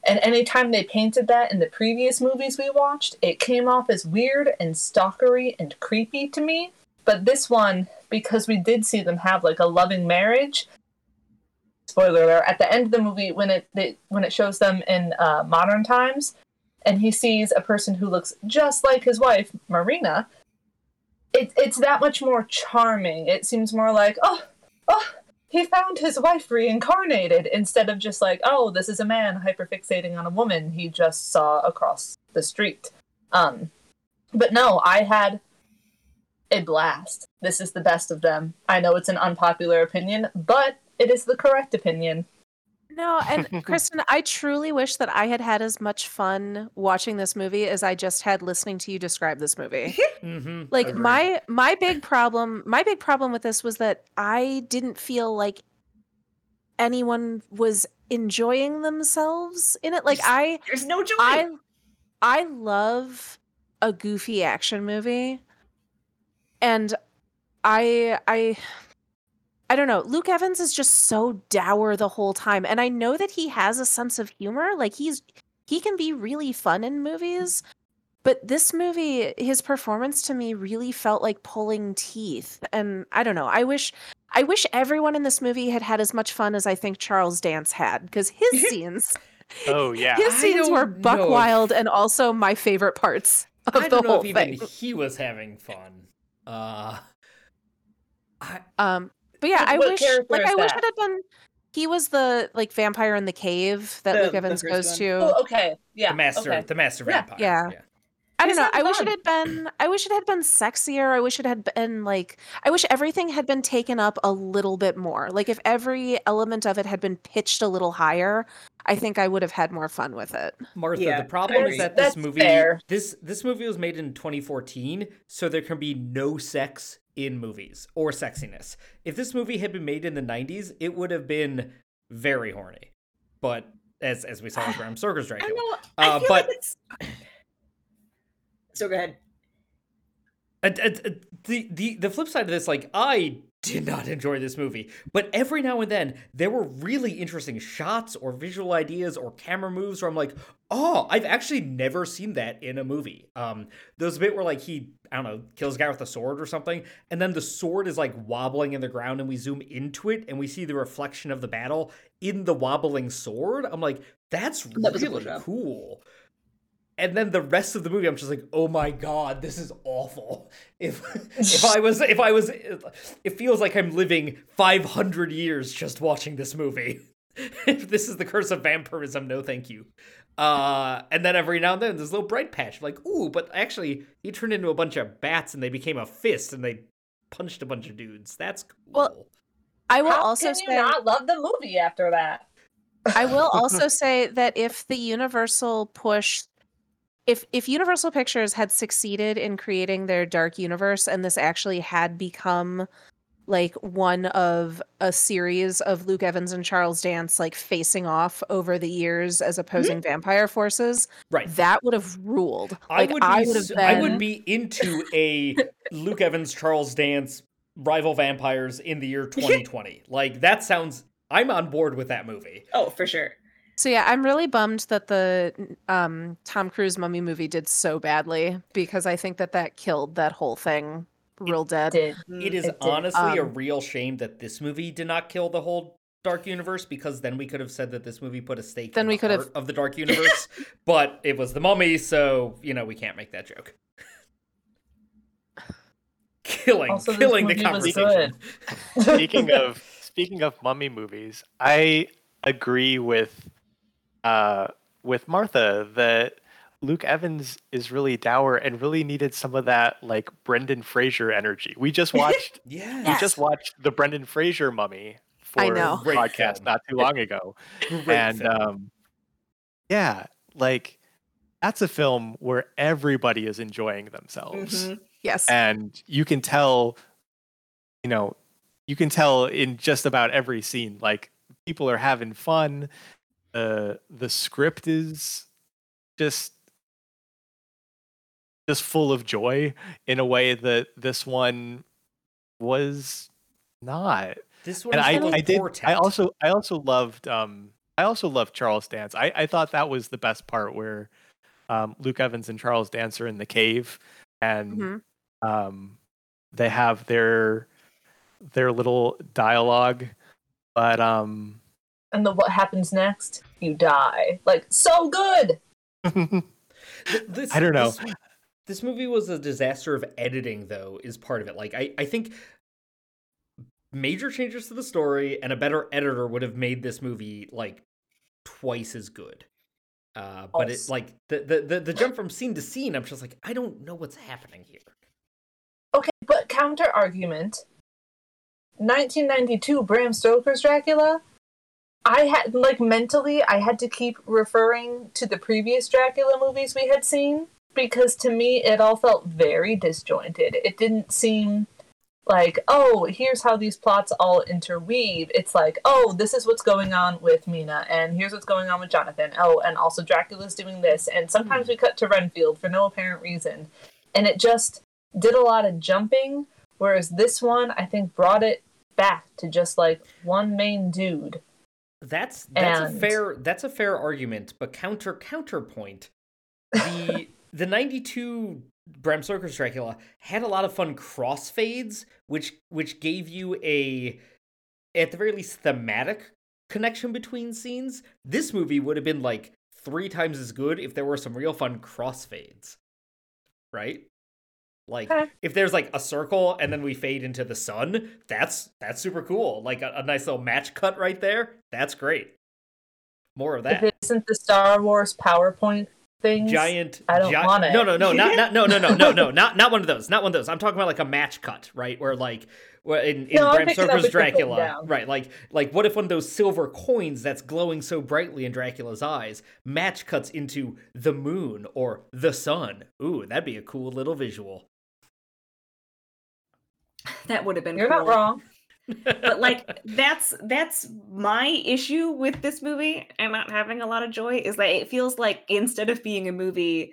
S5: And anytime they painted that in the previous movies we watched it came off as weird and stalkery and creepy to me. But this one because we did see them have like a loving marriage spoiler alert at the end of the movie when it they, when it shows them in uh, modern times and he sees a person who looks just like his wife Mirena it, it's that much more charming. It seems more like oh oh he found his wife reincarnated instead of just like oh this is a man hyperfixating on a woman he just saw across the street. Um but no i had a blast. This is the best of them. I know it's an unpopular opinion but it is the correct opinion
S2: No, and Kristen, I truly wish that I had had as much fun watching this movie as I just had listening to you describe this movie.
S3: Mm-hmm.
S2: like my my big problem my big problem with this was that I didn't feel like anyone was enjoying themselves in it. Like I
S4: There's no joy.
S2: I I love a goofy action movie. And I I I don't know. Luke Evans is just so dour the whole time. And I know that he has a sense of humor. Like he's he can be really fun in movies. But this movie, his performance to me really felt like pulling teeth. And I don't know. I wish I wish everyone in this movie had had as much fun as I think Charles Dance had because his scenes
S1: Oh yeah.
S2: his scenes were buck
S3: know
S2: wild and also my favorite parts of
S3: I
S2: the whole
S3: if
S2: thing.
S3: even he was having fun. Uh, I,
S2: Um, but yeah,
S5: What-
S2: I wish like I wish
S5: that?
S2: it had been he was the like vampire in the cave that
S4: The-
S2: Luke Evans goes
S4: one.
S2: to.
S5: Oh, okay. Yeah.
S3: the master,
S5: Okay.
S3: the master
S5: Yeah.
S3: vampire.
S2: Yeah. I don't know. I wish it had been I wish it had been sexier. I wish it had been like I wish everything had been taken up a little bit more. Like if every element of it had been pitched a little higher, I think I would have had more fun with it.
S3: Martha,
S4: Yeah,
S3: the problem is that this movie
S5: fair.
S3: this this movie was made in 2014, so there can be no sex in movies or sexiness. If this movie had been made in the 90s, it would have been very horny. But as as we saw with Bram Stoker's Dracula.
S4: don't know. I
S3: Uh, but-
S4: like it's. So go ahead.
S3: Uh, uh, the the the flip side of this, like I did not enjoy this movie, but every now and then there were really interesting shots or visual ideas or camera moves where I'm like, oh, I've actually never seen that in a movie. Um, there's a bit where like he I don't know kills a guy with a sword or something, and then the sword is like wobbling in the ground, and we zoom into it and we see the reflection of the battle in the wobbling sword. I'm like, that's
S4: That
S3: really cool and then the rest of the movie i'm just like oh my god this is awful. If if i was if i was it feels like i'm living 500 years just watching this movie. If this is the curse of vampirism no thank you. Uh and then every now and then there's a little bright patch. Like ooh but actually he turned into a bunch of bats and they became a fist and they punched a bunch of dudes. That's cool.
S2: Well, I will
S5: How
S2: also
S5: can
S2: say
S5: you not love the movie after that?
S2: I will also say that if the Universal push if if Universal Pictures had succeeded in creating their dark universe and this actually had become like one of a series of Luke Evans and Charles Dance like facing off over the years as mm-hmm. opposing vampire forces,
S3: right
S2: that would have ruled.
S3: I
S2: Like
S3: would be
S2: I would have been
S3: I would be into a Luke Evans Charles Dance rival vampires in the year 2020. like that sounds I'm on board with that movie.
S4: Oh, for sure.
S2: So yeah, I'm really bummed that the um, Tom Cruise mummy movie did so badly because I think that that killed that whole thing real dead.
S5: Did
S3: It is
S5: It did.
S3: honestly a
S2: Um,
S3: real shame that this movie did not kill the whole Dark Universe because then we could have said that this movie put a stake
S2: Then
S3: in
S2: we
S3: the
S2: could have-
S3: of the Dark Universe, but it was the Mummy, so you know we can't make that joke. Killing,
S5: Also,
S3: killing the conversation.
S1: speaking of speaking of mummy movies, I agree with uh with Martha that Luke Evans is really dour and really needed some of that like Brendan Fraser energy. We just watched
S3: Yeah,
S1: we just watched the Brendan Fraser mummy for
S2: I know.
S1: a podcast not too long ago. And um yeah, like that's a film where everybody is enjoying themselves
S4: Mhm.
S2: Yes.
S1: and you can tell you know you can tell in just about every scene like people are having fun uh the script is just just full of joy in a way that this one was not
S3: this one
S1: and I, I did
S3: portent.
S1: I also I also loved um I also loved Charles Dance. I, I thought that was the best part where um Luke Evans and Charles Dance are in the cave and
S2: Mhm.
S1: um they have their their little dialogue but um
S5: and the what happens next? You die. Like so good.
S3: This,
S1: I don't know.
S3: This, this movie was a disaster of editing, though, is part of it. Like, I, I think major changes to the story and a better editor would have made this movie like twice as good. Uh, but
S5: it's
S3: like the, the the the jump from scene to scene, I'm just like, I don't know what's happening here.
S5: Okay, but counter argument. 1992 Bram Stoker's Dracula I had like mentally, I had to keep referring to the previous Dracula movies we had seen because to me it all felt very disjointed. It didn't seem like, oh, here's how these plots all interweave. It's like, oh, this is what's going on with Mina, and here's what's going on with Jonathan. Oh, and also Dracula's doing this. And sometimes hmm. we cut to Renfield for no apparent reason. And it just did a lot of jumping, whereas this one, I think, brought it back to just like one main dude.
S3: That's that's
S5: And-
S3: a fair that's a fair argument, but counter counterpoint. The the 92 Bram Stoker's Dracula had a lot of fun crossfades, which which gave you a at the very least thematic connection between scenes. This movie would have been like three times as good if there were some real fun crossfades. Right? Like
S5: Okay.
S3: if there's like a circle and then we fade into the sun, that's that's super cool. Like a, a nice little match cut right there. That's great. More of that.
S5: If it isn't the Star Wars PowerPoint things,
S3: giant
S5: I don't want it.
S3: no no no not, not no no no no no not not one of those not one of those i'm talking about like a match cut right where like in, in
S5: No,
S3: bram
S5: picked it up
S3: stoker's
S5: with the foot
S3: dracula right like like what if one of those silver coins that's glowing so brightly in dracula's eyes match cuts into the moon or the sun ooh that'd be a cool little visual
S4: That would have been
S5: you're
S4: cool.
S5: not wrong.
S4: but like that's that's my issue with this movie and not having a lot of joy is that it feels like instead of being a movie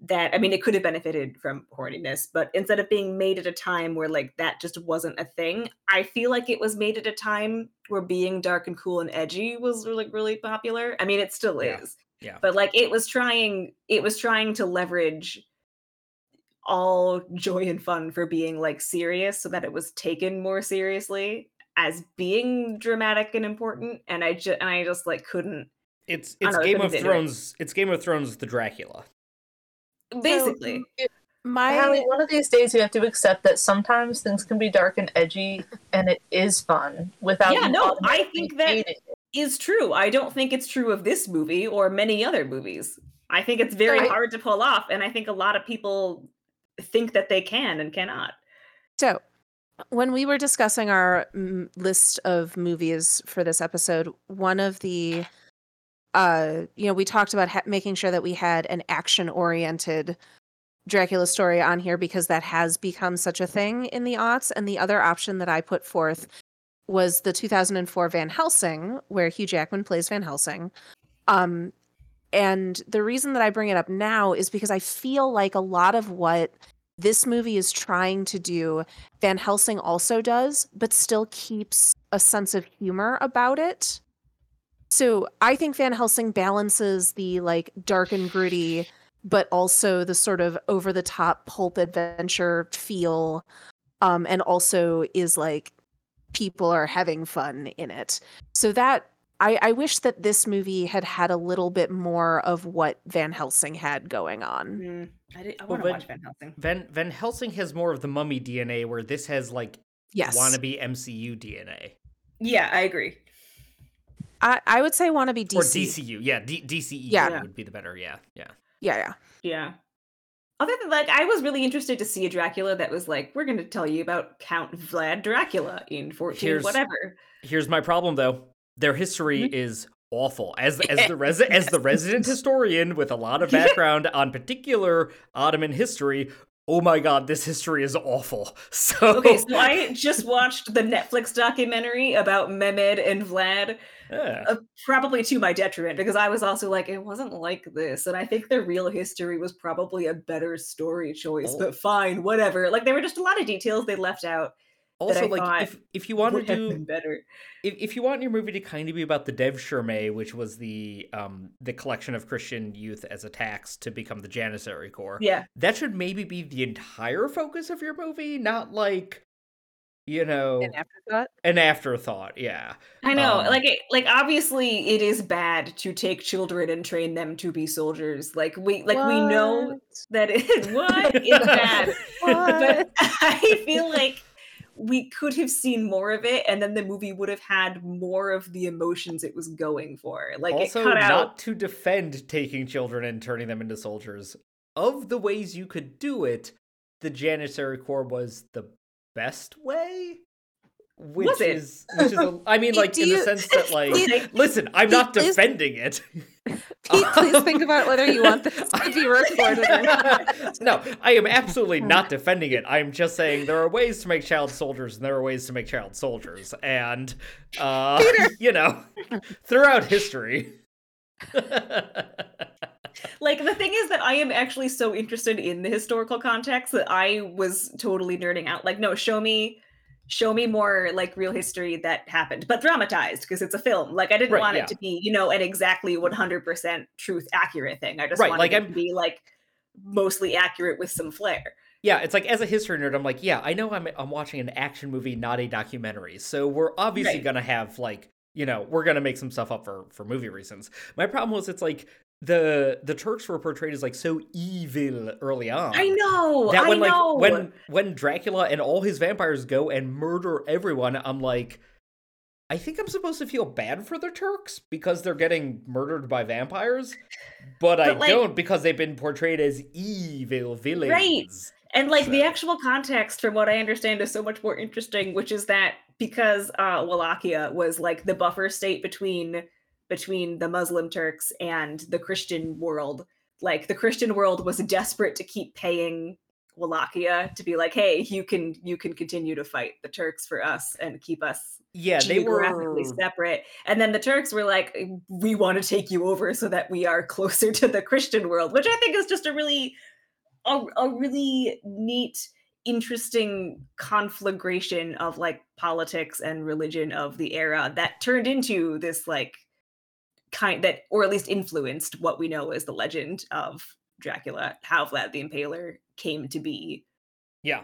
S4: that I mean it could have benefited from horniness, but instead of being made at a time where like that just wasn't a thing, I feel like it was made at a time where being dark and cool and edgy was like really popular. I mean it still
S3: Yeah.
S4: is.
S3: Yeah.
S4: But like it was trying it was trying to leverage all joy and fun for being like serious so that it was taken more seriously as being dramatic and important and i just and i just like couldn't
S3: it's it's
S4: know,
S3: game of
S4: do it.
S3: thrones it's game of thrones the dracula
S4: basically
S2: My
S5: Hallie, one of these days you have to accept that sometimes things can be dark and edgy, and it is fun without.
S4: Yeah, no, I think that-
S5: hating it.
S4: is true i don't think it's true of this movie or many other movies i think it's very
S5: I-
S4: hard to pull off and i think a lot of people think that they can and cannot
S2: So, when we were discussing our mm, list of movies for this episode, one of the, uh, you know, we talked about ha- making sure that we had an action-oriented Dracula story on here because that has become such a thing in the aughts. And the other option that I put forth was the 2004 Van Helsing, where Hugh Jackman plays Van Helsing. Um, and the reason that I bring it up now is because I feel like a lot of what this movie is trying to do, Van Helsing also does, but still keeps a sense of humor about it. So I think Van Helsing balances the like dark and gritty, but also the sort of over the top pulp adventure feel, um, and also is like people are having fun in it. So that I, I wish that this movie had had a little bit more of what Van Helsing had going on.
S4: Mm, i, did, I
S3: Well,
S4: want to
S3: Van-
S4: watch van helsing
S3: van van helsing has more of the mummy dna where this has like
S2: Yes,
S3: wannabe mcu dna
S4: yeah i agree
S2: I, I would say wannabe DC.
S3: or dcu yeah D- dce
S2: Yeah.
S3: would be the better yeah yeah
S2: Yeah, yeah.
S4: Yeah. Other than like, I was really interested to see a Dracula that was like, we're going to tell you about Count Vlad Dracula in 14
S3: Here's-
S4: whatever.
S3: Here's my problem though. Their history
S4: Mhm.
S3: is awful. As as the as the resident historian with a lot of background on particular Ottoman history, oh my god, this history is awful. So
S4: Okay, so I just watched the Netflix documentary about Mehmed and Vlad,
S3: Yeah.
S4: uh, probably to my detriment, because I was also like, it wasn't like this. And I think the real history was probably a better story choice,
S3: Oh.
S4: but fine, whatever. Like, there were just a lot of details they left out
S3: also like if if you want to do
S4: better.
S3: if, if you want your movie to kind of be about the devshirme, which was the um the collection of Christian youth as a tax to become the Janissary Corps,
S4: Yeah.
S3: that should maybe be the entire focus of your movie, not like you know
S2: An afterthought.
S3: an afterthought. Yeah.
S4: I know,
S3: Um,
S4: like, it, like obviously, it is bad to take children and train them to be soldiers. Like we, like we know that it what it's bad, but I feel like we could have seen more of it, and then the movie would have had more of the emotions it was going for. Like
S3: also
S4: it cut out not
S3: to defend taking children and turning them into soldiers of the ways you could do it the janissary corps was the best way which
S4: Was it?
S3: is which is a, I mean like in the sense that like
S2: Pete-
S3: listen, I'm not
S2: Pete,
S3: defending it.
S2: Pete, please think about whether you want this to be recorded or not.
S3: no, I am absolutely not defending it. I'm just saying there are ways to make child soldiers and there are ways to make child soldiers. And, uh, you know, throughout history.
S4: like the thing is that I am actually so interested in the historical context that I was totally nerding out. Like, no, show me show me more like real history that happened, but dramatized because it's a film. Like I didn't
S3: Right,
S4: want
S3: yeah.
S4: it to be, you know, an exactly 100% truth accurate thing. I just
S3: Right,
S4: wanted
S3: like,
S4: it
S3: I'm-
S4: to be like mostly accurate with some flair.
S3: yeah, it's like as a history nerd, I'm like, yeah, I know I'm, I'm watching an action movie, not a documentary. So we're obviously
S4: Right.
S3: going to have like, you know, we're going to make some stuff up for, for movie reasons. My problem was it's like the the Turks were portrayed as like so evil early on.
S4: I know.
S3: that
S4: I
S3: when like
S4: know.
S3: when when Dracula and all his vampires go and murder everyone, I'm like, I think I'm supposed to feel bad for the Turks because they're getting murdered by vampires, but, I
S4: like-
S3: don't because they've been portrayed as evil villains. Right.
S4: And like the actual context, from what I understand, is so much more interesting, which is that because uh, Wallachia was like the buffer state between between the Muslim Turks and the Christian world, like the Christian world was desperate to keep paying Wallachia to be like, hey, you can you can continue to fight the Turks for us and keep us
S3: Yeah, they were
S4: geographically separate. And then the Turks were like, we want to take you over so that we are closer to the Christian world, which I think is just a really a, a really neat interesting conflagration of like politics and religion of the era that turned into this like kind that or at least influenced what we know as the legend of Dracula how Vlad the Impaler came to be
S3: Yeah.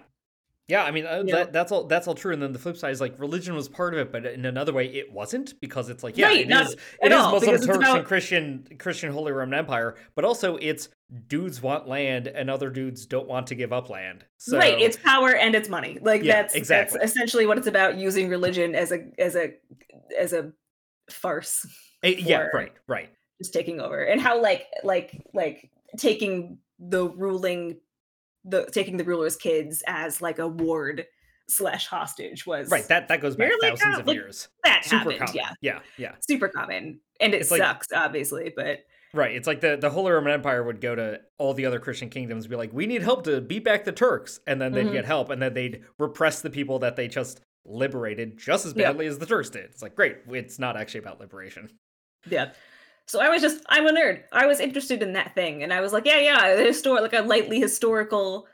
S3: Yeah, I mean uh,
S4: Yeah.
S3: that, that's all. That's all true. And then the flip side is like religion was part of it, but in another way, it wasn't because it's like yeah,
S4: Right,
S3: it is. It is
S4: all,
S3: Muslim Turks and Christian Christian Holy Roman Empire, but also it's dudes want land and other dudes don't want to give up land. So,
S4: right it's power and it's money like
S3: Yeah,
S4: that's
S3: exactly.
S4: that's essentially what it's about using religion as a as a as a farce
S3: eh, yeah, right, right.
S4: just taking over and how like like like taking the ruling the taking the ruler's kids as like a ward slash hostage was
S3: Right, that that goes back thousands of
S4: like,
S3: years.
S4: that
S3: Super
S4: happened
S3: common.
S4: yeah
S3: yeah, yeah.
S4: super common and it
S3: It's like-
S4: sucks obviously but
S3: Right. It's like the, the Holy Roman Empire would go to all the other Christian kingdoms be like, we need help to beat back the Turks. And then they'd
S4: Mhm.
S3: get help and then they'd repress the people that they just liberated just as
S4: Yeah.
S3: badly as the Turks did. It's like, great. It's not actually about liberation.
S4: yeah so i was just i'm a nerd i was interested in that thing and i was like yeah yeah the histor- like a lightly historical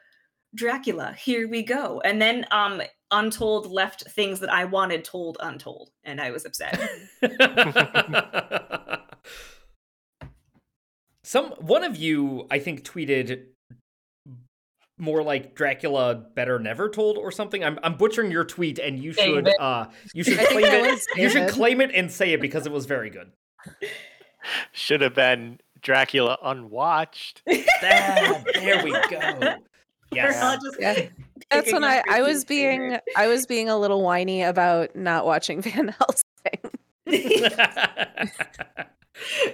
S4: dracula here we go and then um untold left things that i wanted told untold and i was upset
S3: Some one of you, I think, tweeted more like Dracula better never told or something. I'm I'm butchering your tweet and you should uh you should claim it you should claim it and say it because it was very good.
S1: Should have been Dracula unwatched.
S3: There we go. Yes.
S2: Yeah. That's when I, I was being
S4: favorite.
S2: I was being a little whiny about not watching Van Helsing.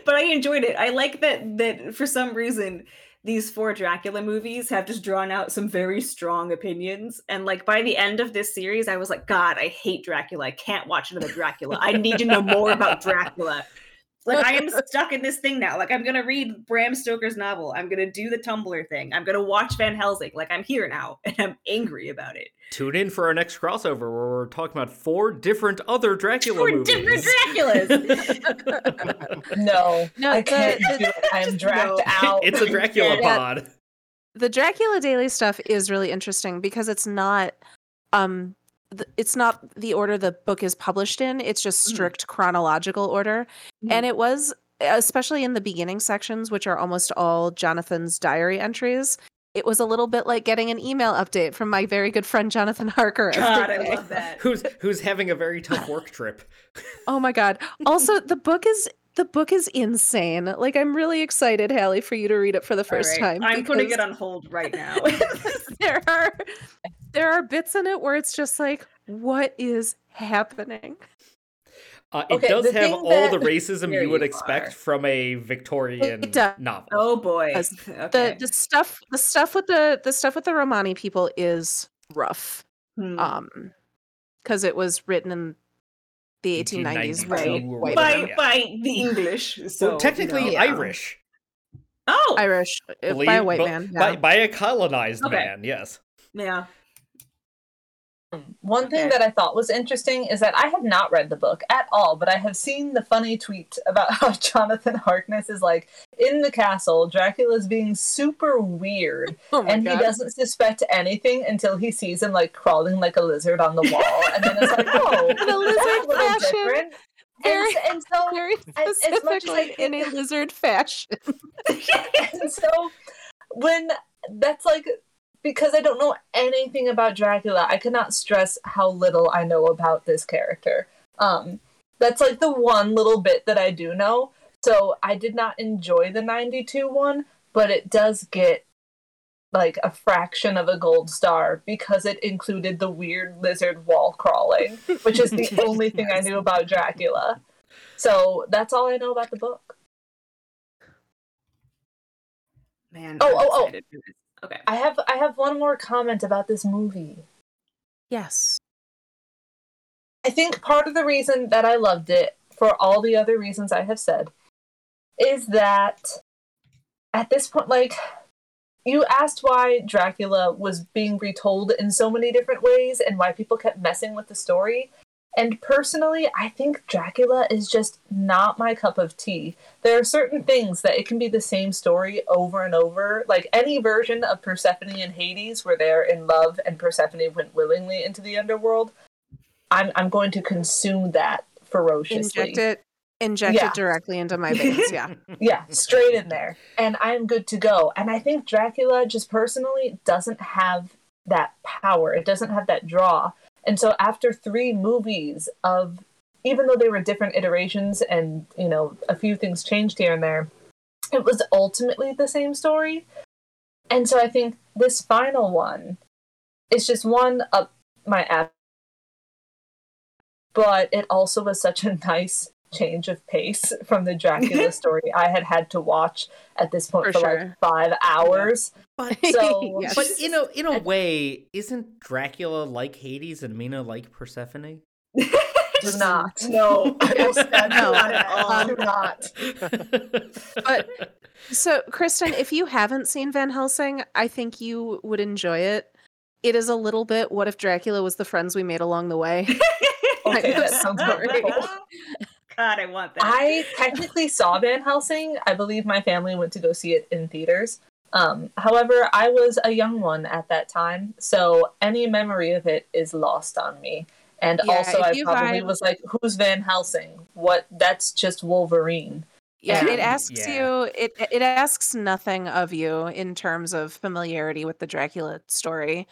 S4: but I enjoyed it. I like that that for some reason these four Dracula movies have just drawn out some very strong opinions. And like by the end of this series, I was like, God, I hate Dracula. I can't watch another Dracula. I need to know more about Dracula. Like I am stuck in this thing now. Like I'm gonna read Bram Stoker's novel. I'm gonna do the Tumblr thing. I'm gonna watch Van Helsing. Like I'm here now, and I'm angry about it.
S3: Tune in for our next crossover where we're talking about four different other Dracula
S4: Four
S3: movies.
S4: different Draculas.
S5: No,
S2: No,
S5: I can't
S2: the-
S5: do it. I'm dragged
S4: no.
S5: out.
S3: it's a Dracula
S2: Yeah.
S3: pod.
S2: the Dracula Daily stuff is really interesting because it's not um th- it's not the order the book is published in it's just
S4: Mhm.
S2: strict chronological order and it was especially in the beginning sections which are almost all Jonathan's diary entries it was a little bit like getting an email update from my very good friend Jonathan Harker
S4: God, I love that.
S3: Who's who's having a very tough work trip.
S2: Oh my god. Also, the book is the book is insane. Like I'm really excited, Hallie, for you to read it for the first
S4: right,
S2: time.
S4: I'm putting it on hold right now.
S2: there are there are bits in it where it's just like, what is happening?
S3: Uh, it
S5: Okay,
S3: does have all
S5: that-
S3: the racism
S4: There
S3: you would
S4: you
S3: expect
S4: are.
S3: from a Victorian
S2: does.
S3: novel.
S4: oh boy. Okay.
S2: The the stuff the stuff with the the stuff with the Romani people is rough.
S4: Hmm.
S2: Um because it was written in the 1890s
S3: 1892
S2: by
S4: by
S3: yeah.
S4: by the English. So
S3: well, technically
S4: you know.
S2: Yeah.
S3: Irish.
S4: Oh,
S2: Irish uh, by a white
S3: but-
S2: man.
S3: By, by a colonized
S4: Okay.
S3: man, yes.
S4: yeah.
S5: One thing
S4: Okay.
S5: that I thought was interesting is that I have not read the book at all, but I have seen the funny tweet about how Jonathan Harkness is like in the castle, Dracula's being super weird,
S2: oh
S5: and
S2: God.
S5: he doesn't suspect anything until he sees him like crawling like a lizard on the wall, and then it's like, oh, that's a
S2: lizard fashion.
S5: different.
S2: Very-
S5: And, and so
S2: Very
S5: as much as
S2: in a lizard fashion.
S5: and so when that's like because I don't know anything about Dracula, I cannot stress how little I know about this character. Um that's like the one little bit that I do know. So I did not enjoy the 92 one, but it does get like a fraction of a gold star because it included the weird lizard wall crawling, which is the only thing I knew about Dracula. So that's all I know about the book.
S4: Man.
S5: Oh,
S4: I'm
S5: oh, oh.
S4: Excited for this. Okay.
S5: I have I have one more comment about this movie.
S2: Yes.
S5: I think part of the reason that I loved it, for all the other reasons I have said, is that at this point, like, you asked why Dracula was being retold in so many different ways and why people kept messing with the story. And personally, I think Dracula is just not my cup of tea. There are certain things that it can be the same story over and over. Like any version of Persephone and Hades, where they're in love and Persephone went willingly into the underworld. I'm I'm going to consume that ferociously.
S2: Inject it. Inject
S5: Yeah.
S2: it directly into my veins. Yeah.
S5: Yeah, straight in there. And I'm good to go. And I think Dracula just personally doesn't have that power. It doesn't have that draw. And so after three movies of even though they were different iterations and, you know, a few things changed here and there, it was ultimately the same story. And so I think this final one is just one up my app but it also was such a nice change of pace from the Dracula story I had had to watch at this point
S2: For
S5: for,
S2: sure.
S5: like five hours.
S3: But,
S5: So-
S2: Yes.
S3: but in a in a way, isn't Dracula like Hades and Mina like Persephone?
S5: Do not. No. I will stand
S2: No.
S5: on it all.
S2: Um,
S5: Do not.
S2: But- So, Kristen, if you haven't seen Van Helsing, I think you would enjoy it. It is a little bit what if Dracula was the friends we made along the way.
S5: Okay, that sounds
S2: sorry.
S5: Wonderful.
S4: God, I want that.
S5: I technically saw Van Helsing. I believe my family went to go see it in theaters. Um, however, I was a young one at that time, so any memory of it is lost on me. And
S2: Yeah,
S5: also,
S2: if
S5: I probably
S2: vibe-
S5: was like, "Who's Van Helsing? What? That's just Wolverine."
S2: Yeah,
S5: Yeah.
S2: it asks
S3: Yeah.
S2: you it it asks nothing of you in terms of familiarity with the Dracula story.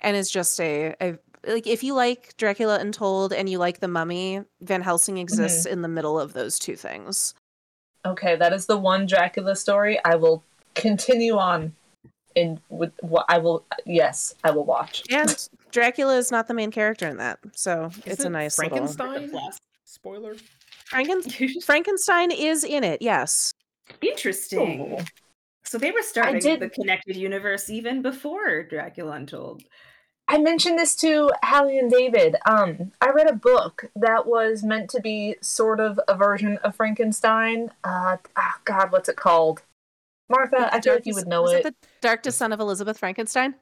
S2: And is just a, a like if you like Dracula Untold and you like the mummy, Van Helsing mm-hmm. exists in the middle of those two things.
S5: Okay, that is the one Dracula story I will continue on in with what I will yes, I will watch.
S2: And Dracula is not the main character in that. So it's a nice little
S3: Frankenstein.
S4: Plus.
S3: Spoiler.
S2: Franken- Frankenstein is in it, yes.
S4: Interesting.
S5: Ooh.
S4: So they were starting
S5: did-
S4: the connected universe even before Dracula Untold.
S5: I mentioned this to Hallie and David. Um, I read a book that was meant to be sort of a version of Frankenstein. Uh, oh God, what's it called? Martha, I feel like you would know
S2: was
S5: it.
S2: the Dark Descent of Elizabeth Frankenstein?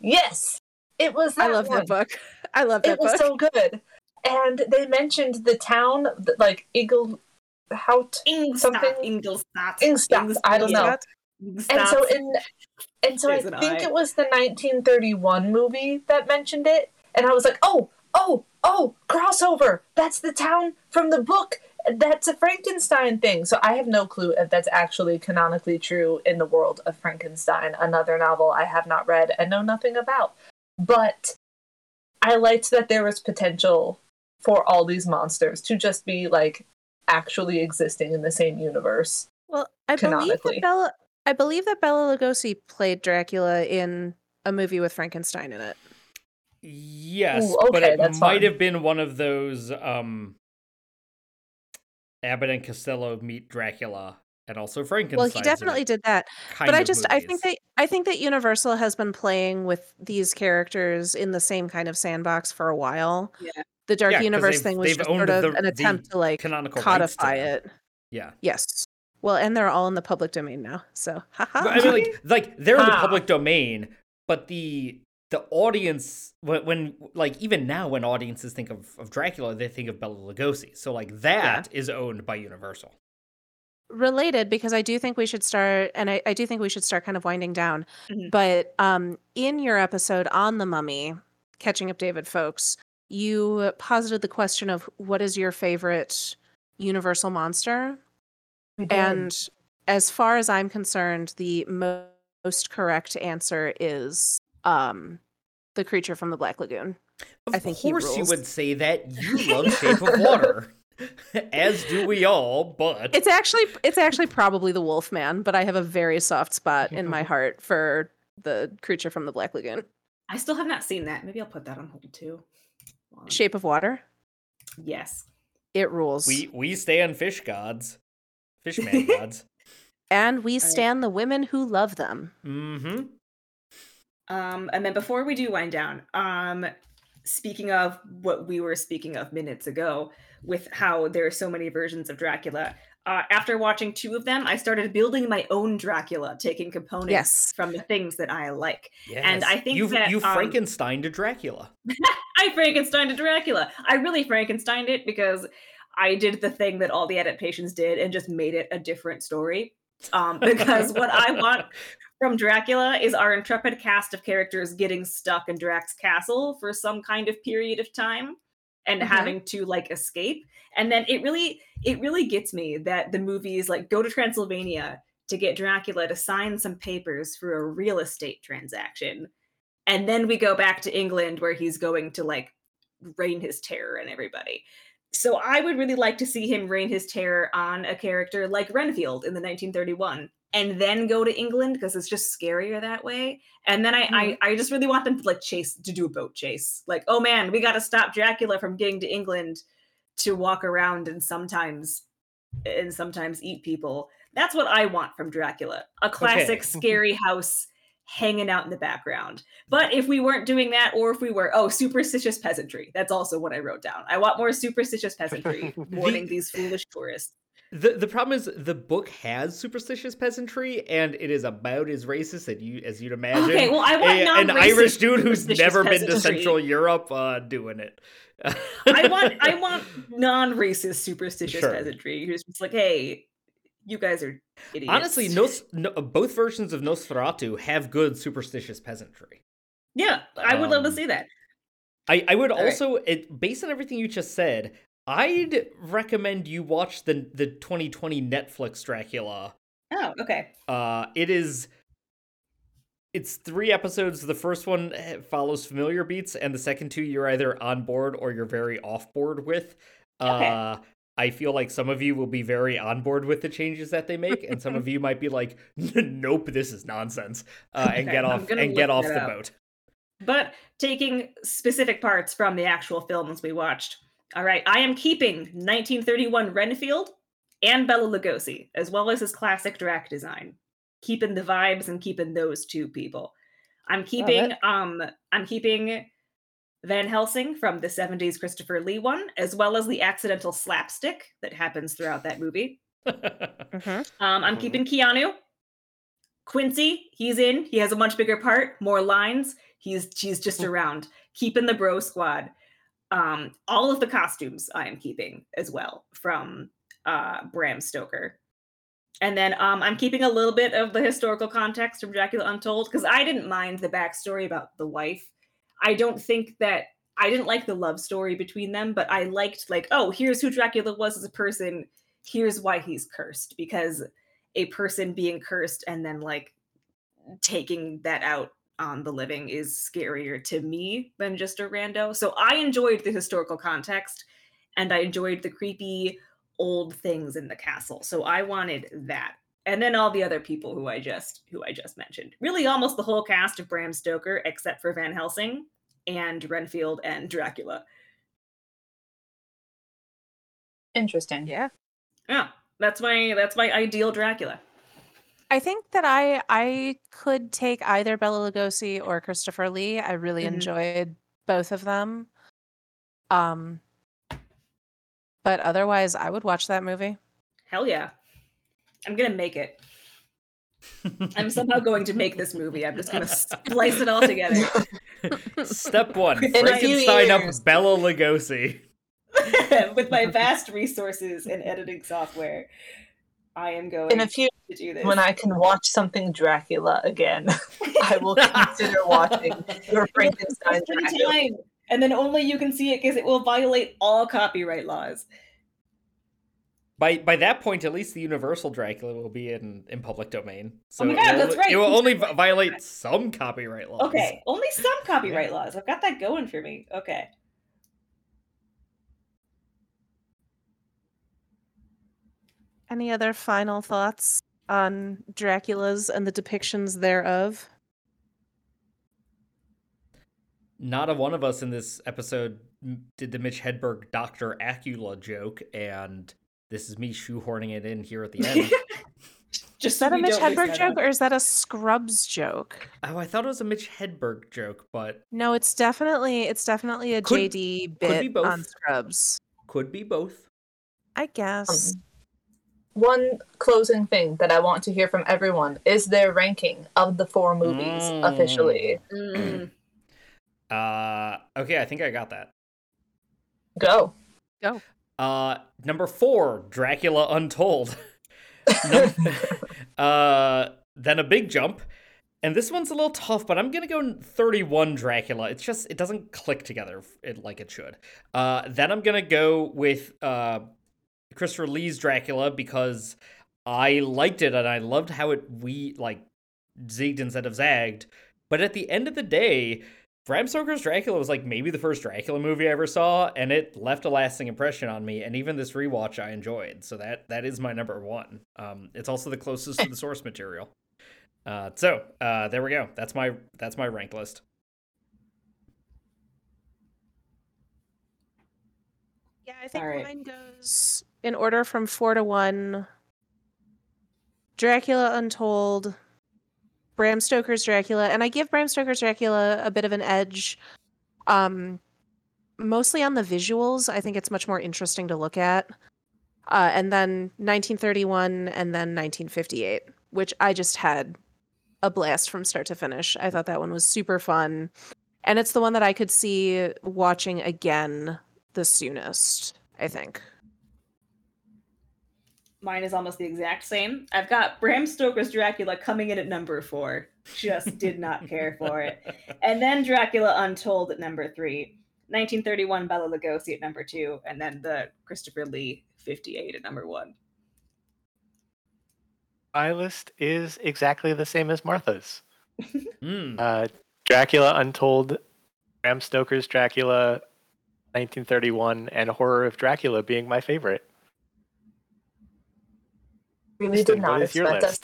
S5: Yes, it was. That
S2: I love
S5: one.
S2: that book. I love that
S5: It was so good, and they mentioned the town, like Eagle, Hout,
S4: Ingolstadt.
S5: Something-
S4: Ingolstadt.
S5: Ingolstadt, I don't know.
S2: Ingolstadt?
S5: and so in and so I
S4: There's an
S5: think
S4: eye.
S5: it was the 1931 movie that mentioned it, and I was like, oh, oh, oh, crossover! That's the town from the book. That's a Frankenstein thing. So I have no clue if that's actually canonically true in the world of Frankenstein, another novel I have not read and know nothing about. But I liked that there was potential for all these monsters to just be like actually existing in the same universe.
S2: Well, I believe
S5: Canonically.
S2: that Bela I believe that Bela Lugosi played Dracula in a movie with Frankenstein in it.
S3: Yes,
S5: Ooh,
S3: but it
S5: that's
S3: might
S5: fine.
S3: have been one of those um Abbott and Costello meet Dracula and also Frankenstein.
S2: Well, he definitely did that. But I
S3: of
S2: just I think that I think that Universal has been playing with these characters in the same kind of sandbox for a while.
S4: Yeah.
S2: The Dark
S3: Yeah, 'cause
S2: Universe thing was just sort of
S3: the-
S2: an attempt to like
S3: canonical rights to
S2: codify
S3: them.
S2: it.
S3: Yeah.
S2: Yes. Well, and they're all in the public domain now. So, haha.
S3: I mean, like, like they're in the public domain, but the the audience when, when like even now when audiences think of, of Dracula, they think of Bela Lugosi. So like that is owned by Universal.
S2: related because I do think we should start, and I, I do think we should start kind of winding down.
S4: Mhm.
S2: But um, in your episode on the mummy, catching up David folks, you posited the question of what is your favorite universal monster? And as far as I'm concerned, the mo- most correct answer is um, the creature from the Black Lagoon.
S3: Of
S2: I think he
S3: course you would say that. You love Shape of Water. As do we all, but
S2: It's actually it's actually probably the Wolfman, but I have a very soft spot in my heart for the creature from the Black Lagoon.
S4: I still have not seen that. Maybe I'll put that on hold too.
S2: Shape of Water,
S4: Yes.
S2: it rules.
S3: we we stay on fish gods. Fishman gods.
S2: and we stand the women who love them.
S3: Mm-hmm.
S4: Um, and then before we do wind down, um, speaking of what we were speaking of minutes ago, with how there are so many versions of Dracula, uh, after watching two of them, I started building my own Dracula, taking components
S2: Yes.
S4: from the things that I like.
S3: Yes.
S4: And I think
S3: you
S4: that,
S3: you
S4: um,
S3: Frankenstein to Dracula.
S4: I Frankenstein to Dracula. I really Frankensteined it because I did the thing that all the adaptations did and just made it a different story. Um, because what I want from Dracula is our intrepid cast of characters getting stuck in Drac's castle for some kind of period of time and
S2: Mhm.
S4: having to like escape. And then it really it really gets me that the movies like go to Transylvania to get Dracula to sign some papers for a real estate transaction. And then we go back to England where he's going to like rain his terror on everybody. So I would really like to see him rain his terror on a character like Renfield in the 1931 and then go to England because it's just scarier that way. And then I, I mm-hmm. I just really want them to like chase to do a boat chase. Like, oh man, we got to stop Dracula from getting to England to walk around and sometimes and sometimes eat people. That's what I want from Dracula. A classic scary house hanging out in the background. But if we weren't doing that, or if we were, oh, superstitious peasantry. That's also what I wrote down. I want more superstitious peasantry warning these foolish tourists.
S3: The the problem is the book has superstitious peasantry and it is about as racist as you as you'd imagine.
S4: Okay, well, I want
S3: A- an Irish dude who's never been to. Central Europe uh, doing it.
S4: I want I want non-racist superstitious
S3: Sure.
S4: peasantry who's just like, hey, you guys are idiots.
S3: Honestly, Nos- no, both versions of Nosferatu have good superstitious peasantry.
S4: Yeah, I would love to
S3: Um,
S4: see that.
S3: I, I would
S4: All right.
S3: also, it, based on everything you just said, I'd recommend you watch the the 2020 Netflix Dracula.
S4: Oh, okay.
S3: Uh, it is. It's three episodes. The first one eh, follows familiar beats, and the second two you're either on board or you're very off board with.
S4: Okay.
S3: Uh, I feel like some of you will be very on board with the changes that they make, and some of you might be like, "Nope, this is nonsense," uh, and
S4: Okay,
S3: get off and get off the
S4: up.
S3: boat.
S4: But taking specific parts from the actual films we watched. All right, I am keeping 1931 Renfield and Bela Lugosi, as well as his classic Drac design. Keeping the vibes and keeping those two people. I'm keeping um I'm keeping Van Helsing from the 70s Christopher Lee one, as well as the accidental slapstick that happens throughout that movie.
S2: Mhm.
S4: Um, I'm keeping Keanu. Quincy, he's in. He has a much bigger part, more lines. He's he's just around, keeping the bro squad. Um, all of the costumes I am keeping as well from uh, Bram Stoker. And then um, I'm keeping a little bit of the historical context from Dracula Untold because I didn't mind the backstory about the wife. I don't think that I didn't like the love story between them, but I liked like, oh, here's who Dracula was as a person. Here's why he's cursed because a person being cursed and then like taking that out on the living is scarier to me than just a rando. So I enjoyed the historical context and I enjoyed the creepy old things in the castle. So I wanted that. And then all the other people who I just who I just mentioned. Really almost the whole cast of Bram Stoker except for Van Helsing and Renfield and Dracula.
S5: Interesting.
S2: Yeah.
S4: Yeah. That's my that's my ideal Dracula.
S2: I think that I I could take either Bela Lugosi or Christopher Lee. I really
S4: Mhm.
S2: enjoyed both of them. Um but otherwise I would watch that movie.
S4: Hell yeah. I'm gonna make it. I'm somehow going to make this movie. I'm just gonna splice it all together.
S3: Step one:
S4: In
S3: Frankenstein up. Bela Lugosi.
S4: With my vast resources and editing software, I am going
S5: In a few
S4: to do this.
S5: when I can watch something Dracula again, I will consider watching your Frankenstein
S4: Just for
S5: Dracula.
S4: time. And then only you can see it because it will violate all copyright laws.
S3: By by that point, at least the Universal Dracula will be in, in public domain. Oh so
S4: Oh my God, that's right.
S3: It will only violate some copyright laws.
S4: Okay, only some copyright laws. I've got that going for me. Okay.
S2: Any other final thoughts on Dracula's and the depictions thereof?
S3: Not a one of us in this episode did the Mitch Hedberg Doctor Acula joke, and this is me shoehorning it in here at the end.
S4: Just
S2: Is that
S4: so
S2: a Mitch Hedberg joke or is that a Scrubs joke?
S3: oh, I thought it was a Mitch Hedberg joke, but
S2: No, it's definitely it's definitely a
S3: Could-
S2: JD
S3: could be
S2: bit
S3: both.
S2: on Scrubs.
S3: could be both.
S2: I guess.
S5: Um, One closing thing that I want to hear from everyone is their ranking of the four movies
S3: Mm.
S5: officially.
S4: Mm.
S3: Uh, okay, I think I got that.
S5: Go. Go.
S3: Uh, number four, Dracula Untold. Num- uh, then a big jump, and this one's a little tough, but I'm gonna go 31 Dracula. It's just it doesn't click together like it should. Uh, then I'm gonna go with uh, Christopher Lee's Dracula because I liked it and I loved how it we like zigged instead of zagged. But at the end of the day, Bram Stoker's Dracula was like maybe the first Dracula movie I ever saw, and it left a lasting impression on me. And even this rewatch, I enjoyed. So that that is my number one. Um, it's also the closest to the source material. Uh, so uh, there we go. That's my that's my rank list.
S2: Yeah, I think
S4: All right.
S2: mine goes in order from four to one. Dracula Untold, Bram Stoker's Dracula, and I give Bram Stoker's Dracula a bit of an edge. Um, mostly on the visuals. I think it's much more interesting to look at. Uh, and then 1931 and then 1958, which I just had a blast from start to finish. I thought that one was super fun. And it's the one that I could see watching again the soonest, I think.
S4: Mine is almost the exact same. I've got Bram Stoker's Dracula coming in at number four. Just did not care for it. And then Dracula Untold at number three. 1931 Bela Lugosi at number two. And then the Christopher Lee 58 at number one.
S1: My list is exactly the same as Martha's.
S3: Mm.
S1: Uh, Dracula Untold, Bram Stoker's Dracula, 1931, and Horror of Dracula being my favorite.
S5: Really
S1: Kristen,
S5: did not
S1: what is your
S5: expect us.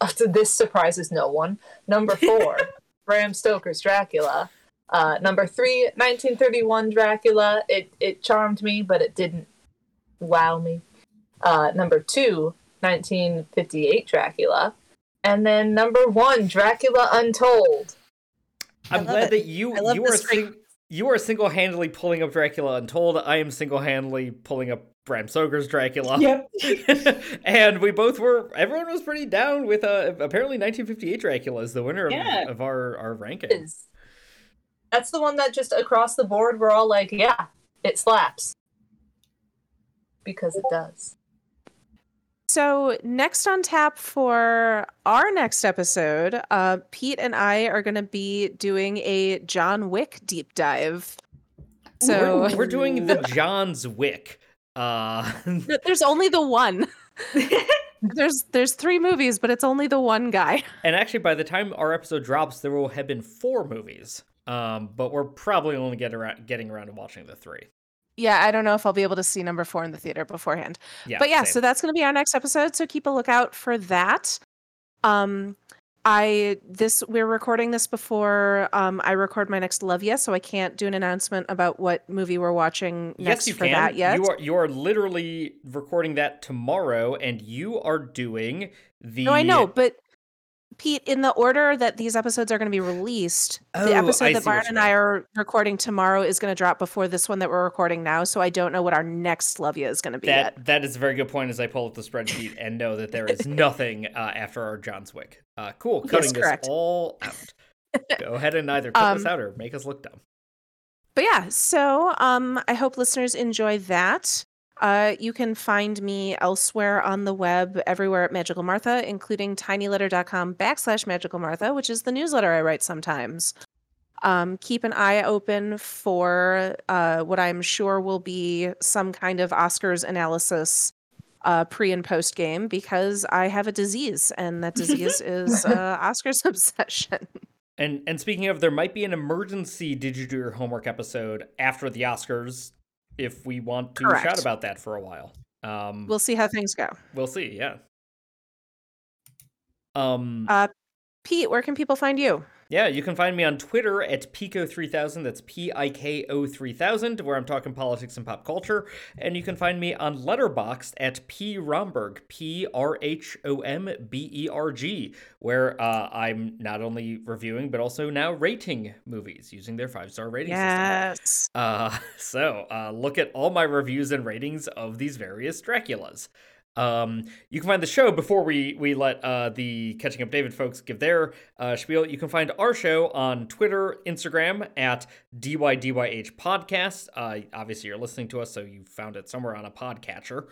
S1: list?
S5: To, this surprises no one. Number four, Bram Stoker's Dracula. Uh, number three, 1931 Dracula. It it charmed me, but it didn't wow me. Uh, number two, 1958 Dracula. And then number one, Dracula Untold.
S2: I
S3: I'm glad
S2: it.
S3: that you you are sing- you are single handedly pulling up Dracula Untold. I am single handedly pulling up Bram Stoker's Dracula.
S4: Yep.
S3: and we both were. Everyone was pretty down with uh, apparently 1958 Dracula is the winner of,
S4: Yeah.
S3: of our our ranking.
S5: That's the one that just across the board we're all like, yeah, it slaps. Because it does.
S2: So, next on tap for our next episode, uh, Pete and I are going to be doing a John Wick deep dive. So,
S3: we're, we're doing the John's Wick. Uh,
S2: there's only the one. there's there's three movies, but it's only the one guy.
S3: and actually, by the time our episode drops, there will have been four movies. Um, but we're probably only get around, getting around to watching the three.
S2: Yeah, I don't know if I'll be able to see number four in the theater beforehand.
S3: Yeah,
S2: but yeah,
S3: same.
S2: so that's going to be our next episode. So keep a lookout for that. Um, I this we're recording this before um I record my next Love Yes, so I can't do an announcement about what movie we're watching next
S3: yes, you
S2: for
S3: can.
S2: that yet.
S3: You are you are literally recording that tomorrow, and you are doing the.
S2: No, I know, but Pete, in the order that these episodes are going to be released,
S3: Oh,
S2: the episode
S3: see
S2: that Byron and. I are recording tomorrow is going to drop before this one that we're recording now. So I don't know what our next Love Ya is going to be
S3: That
S2: yet.
S3: that is a very good point. As I pull up the spreadsheet and know that there is nothing uh, after our John's Wick. Uh, cool,
S2: Yes,
S3: cutting this all out. Go ahead and either cut this
S2: Um,
S3: out or make us look dumb.
S2: But yeah, so um, I hope listeners enjoy that. Uh, you can find me elsewhere on the web, everywhere at Magical Martha, including tinyletter.com backslash Magical Martha, which is the newsletter I write sometimes. Um, keep an eye open for uh, what I'm sure will be some kind of Oscars analysis uh, pre and post game because I have a disease, and that disease is uh, Oscars obsession.
S3: And and speaking of, there might be an emergency "Did you do your homework?" episode after the Oscars, if we want to
S2: Correct.
S3: shout about that for a while. Um,
S2: We'll see how things go.
S3: we'll see. Yeah. Um.
S2: Uh, Pete, where can people find you?
S3: Yeah, you can find me on Twitter at Piko3000. That's P I K O 3000, where I'm talking politics and pop culture. And you can find me on Letterboxd at P Rhomberg, P R H O M B E R G, where uh, I'm not only reviewing, but also now rating movies using their five star rating system.
S2: Yes.
S3: Uh, so uh, look at all my reviews and ratings of these various Draculas. Um, you can find the show before we we let uh, the Catching Up David folks give their uh, spiel. You can find our show on Twitter, Instagram at DYDYH Podcast. Uh, obviously, you're listening to us, so you found it somewhere on a podcatcher.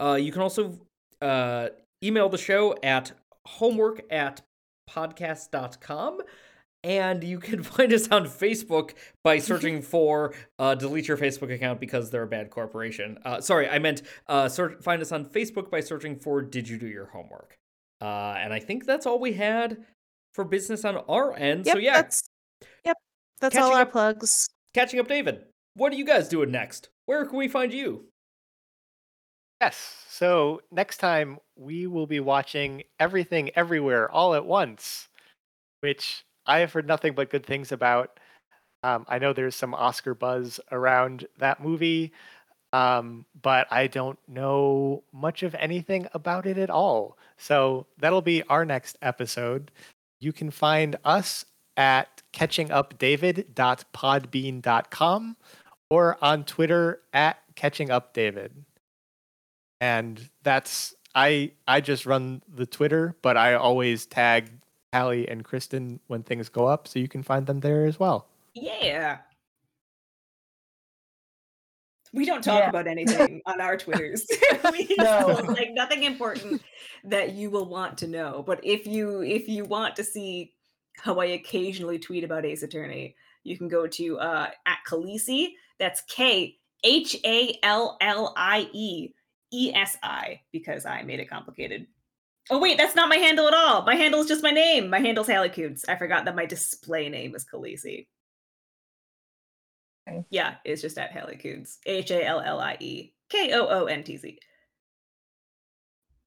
S3: Uh, you can also uh, email the show at homework at podcast.com. And you can find us on Facebook by searching for uh, delete your Facebook account because they're a bad corporation. Uh, sorry, I meant uh, sort find us on Facebook by searching for Did You Do Your Homework? Uh, and I think that's all we had for business on our end.
S2: Yep,
S3: so yeah,
S2: that's yep. That's
S3: Catching
S2: all our
S3: up-
S2: plugs.
S3: catching up, David. What are you guys doing next? Where can we find you?
S1: Yes. So next time we will be watching Everything Everywhere All at Once, which I have heard nothing but good things about. Um, I know there's some Oscar buzz around that movie, um, but I don't know much of anything about it at all. So that'll be our next episode. You can find us at catchingupdavid.podbean.com or on Twitter at catchingupdavid and that's I I just run the Twitter, but I always tag Hallie and Kristen when things go up, so you can find them there as well.
S4: Yeah. We don't talk
S5: Yeah.
S4: about anything on our Twitters.
S5: No.
S4: post, like nothing important that you will want to know. But if you if you want to see how I occasionally tweet about Ace Attorney, you can go to uh at Khalliesi. That's K H A L L I E E S I because I made it complicated. Oh wait, that's not my handle at all. My handle is just my name. My handle's Hallie Koontz. I forgot that my display name is Khalliesi.
S5: Okay.
S4: Yeah, it's just at Hallie Koontz. H A L L I E K O O N T Z.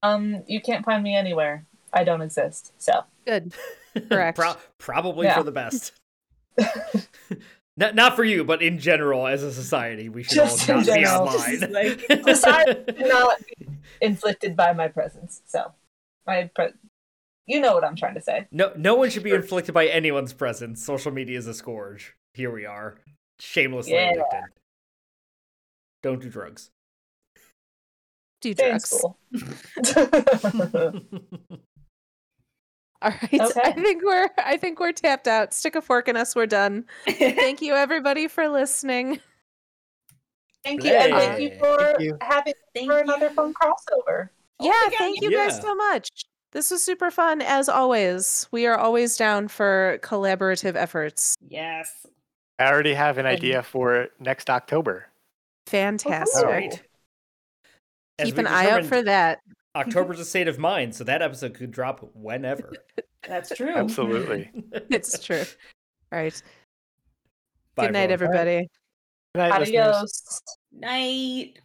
S5: Um, you can't find me anywhere. I don't exist. So
S2: Good. Correct.
S3: Pro- probably
S5: Yeah.
S3: for the best. not, not for you, but in general, as a society, we should
S5: just
S3: all not be
S5: general.
S3: online.
S5: Like, society not inflicted by my presence. So, my pre- you know what I'm trying to say.
S3: No, no one should be inflicted by anyone's presence. Social media is a scourge. Here we are, shamelessly
S5: Yeah.
S3: addicted. Don't do drugs.
S2: Do drugs.
S5: school.
S2: All right. I think we're I think we're tapped out. Stick a fork in us. We're done. Thank you everybody for listening.
S5: thank you, and thank you for
S1: Thank you.
S5: having
S4: Thank
S5: for another
S4: you.
S5: fun crossover.
S2: Oh yeah,
S4: my
S2: thank you guys so much. This was super fun as always. We are always down for collaborative efforts.
S4: Yes.
S1: I already have an idea for next October.
S2: Fantastic.
S5: Ooh.
S3: Right.
S2: Keep an eye out for
S3: determined,
S2: that.
S3: October's a state of mind, so that episode could drop whenever.
S4: That's true.
S1: Absolutely.
S2: It's true. All right.
S3: Bye,
S2: Good night,
S3: everyone.
S2: everybody.
S1: Good night, listeners.
S4: Night.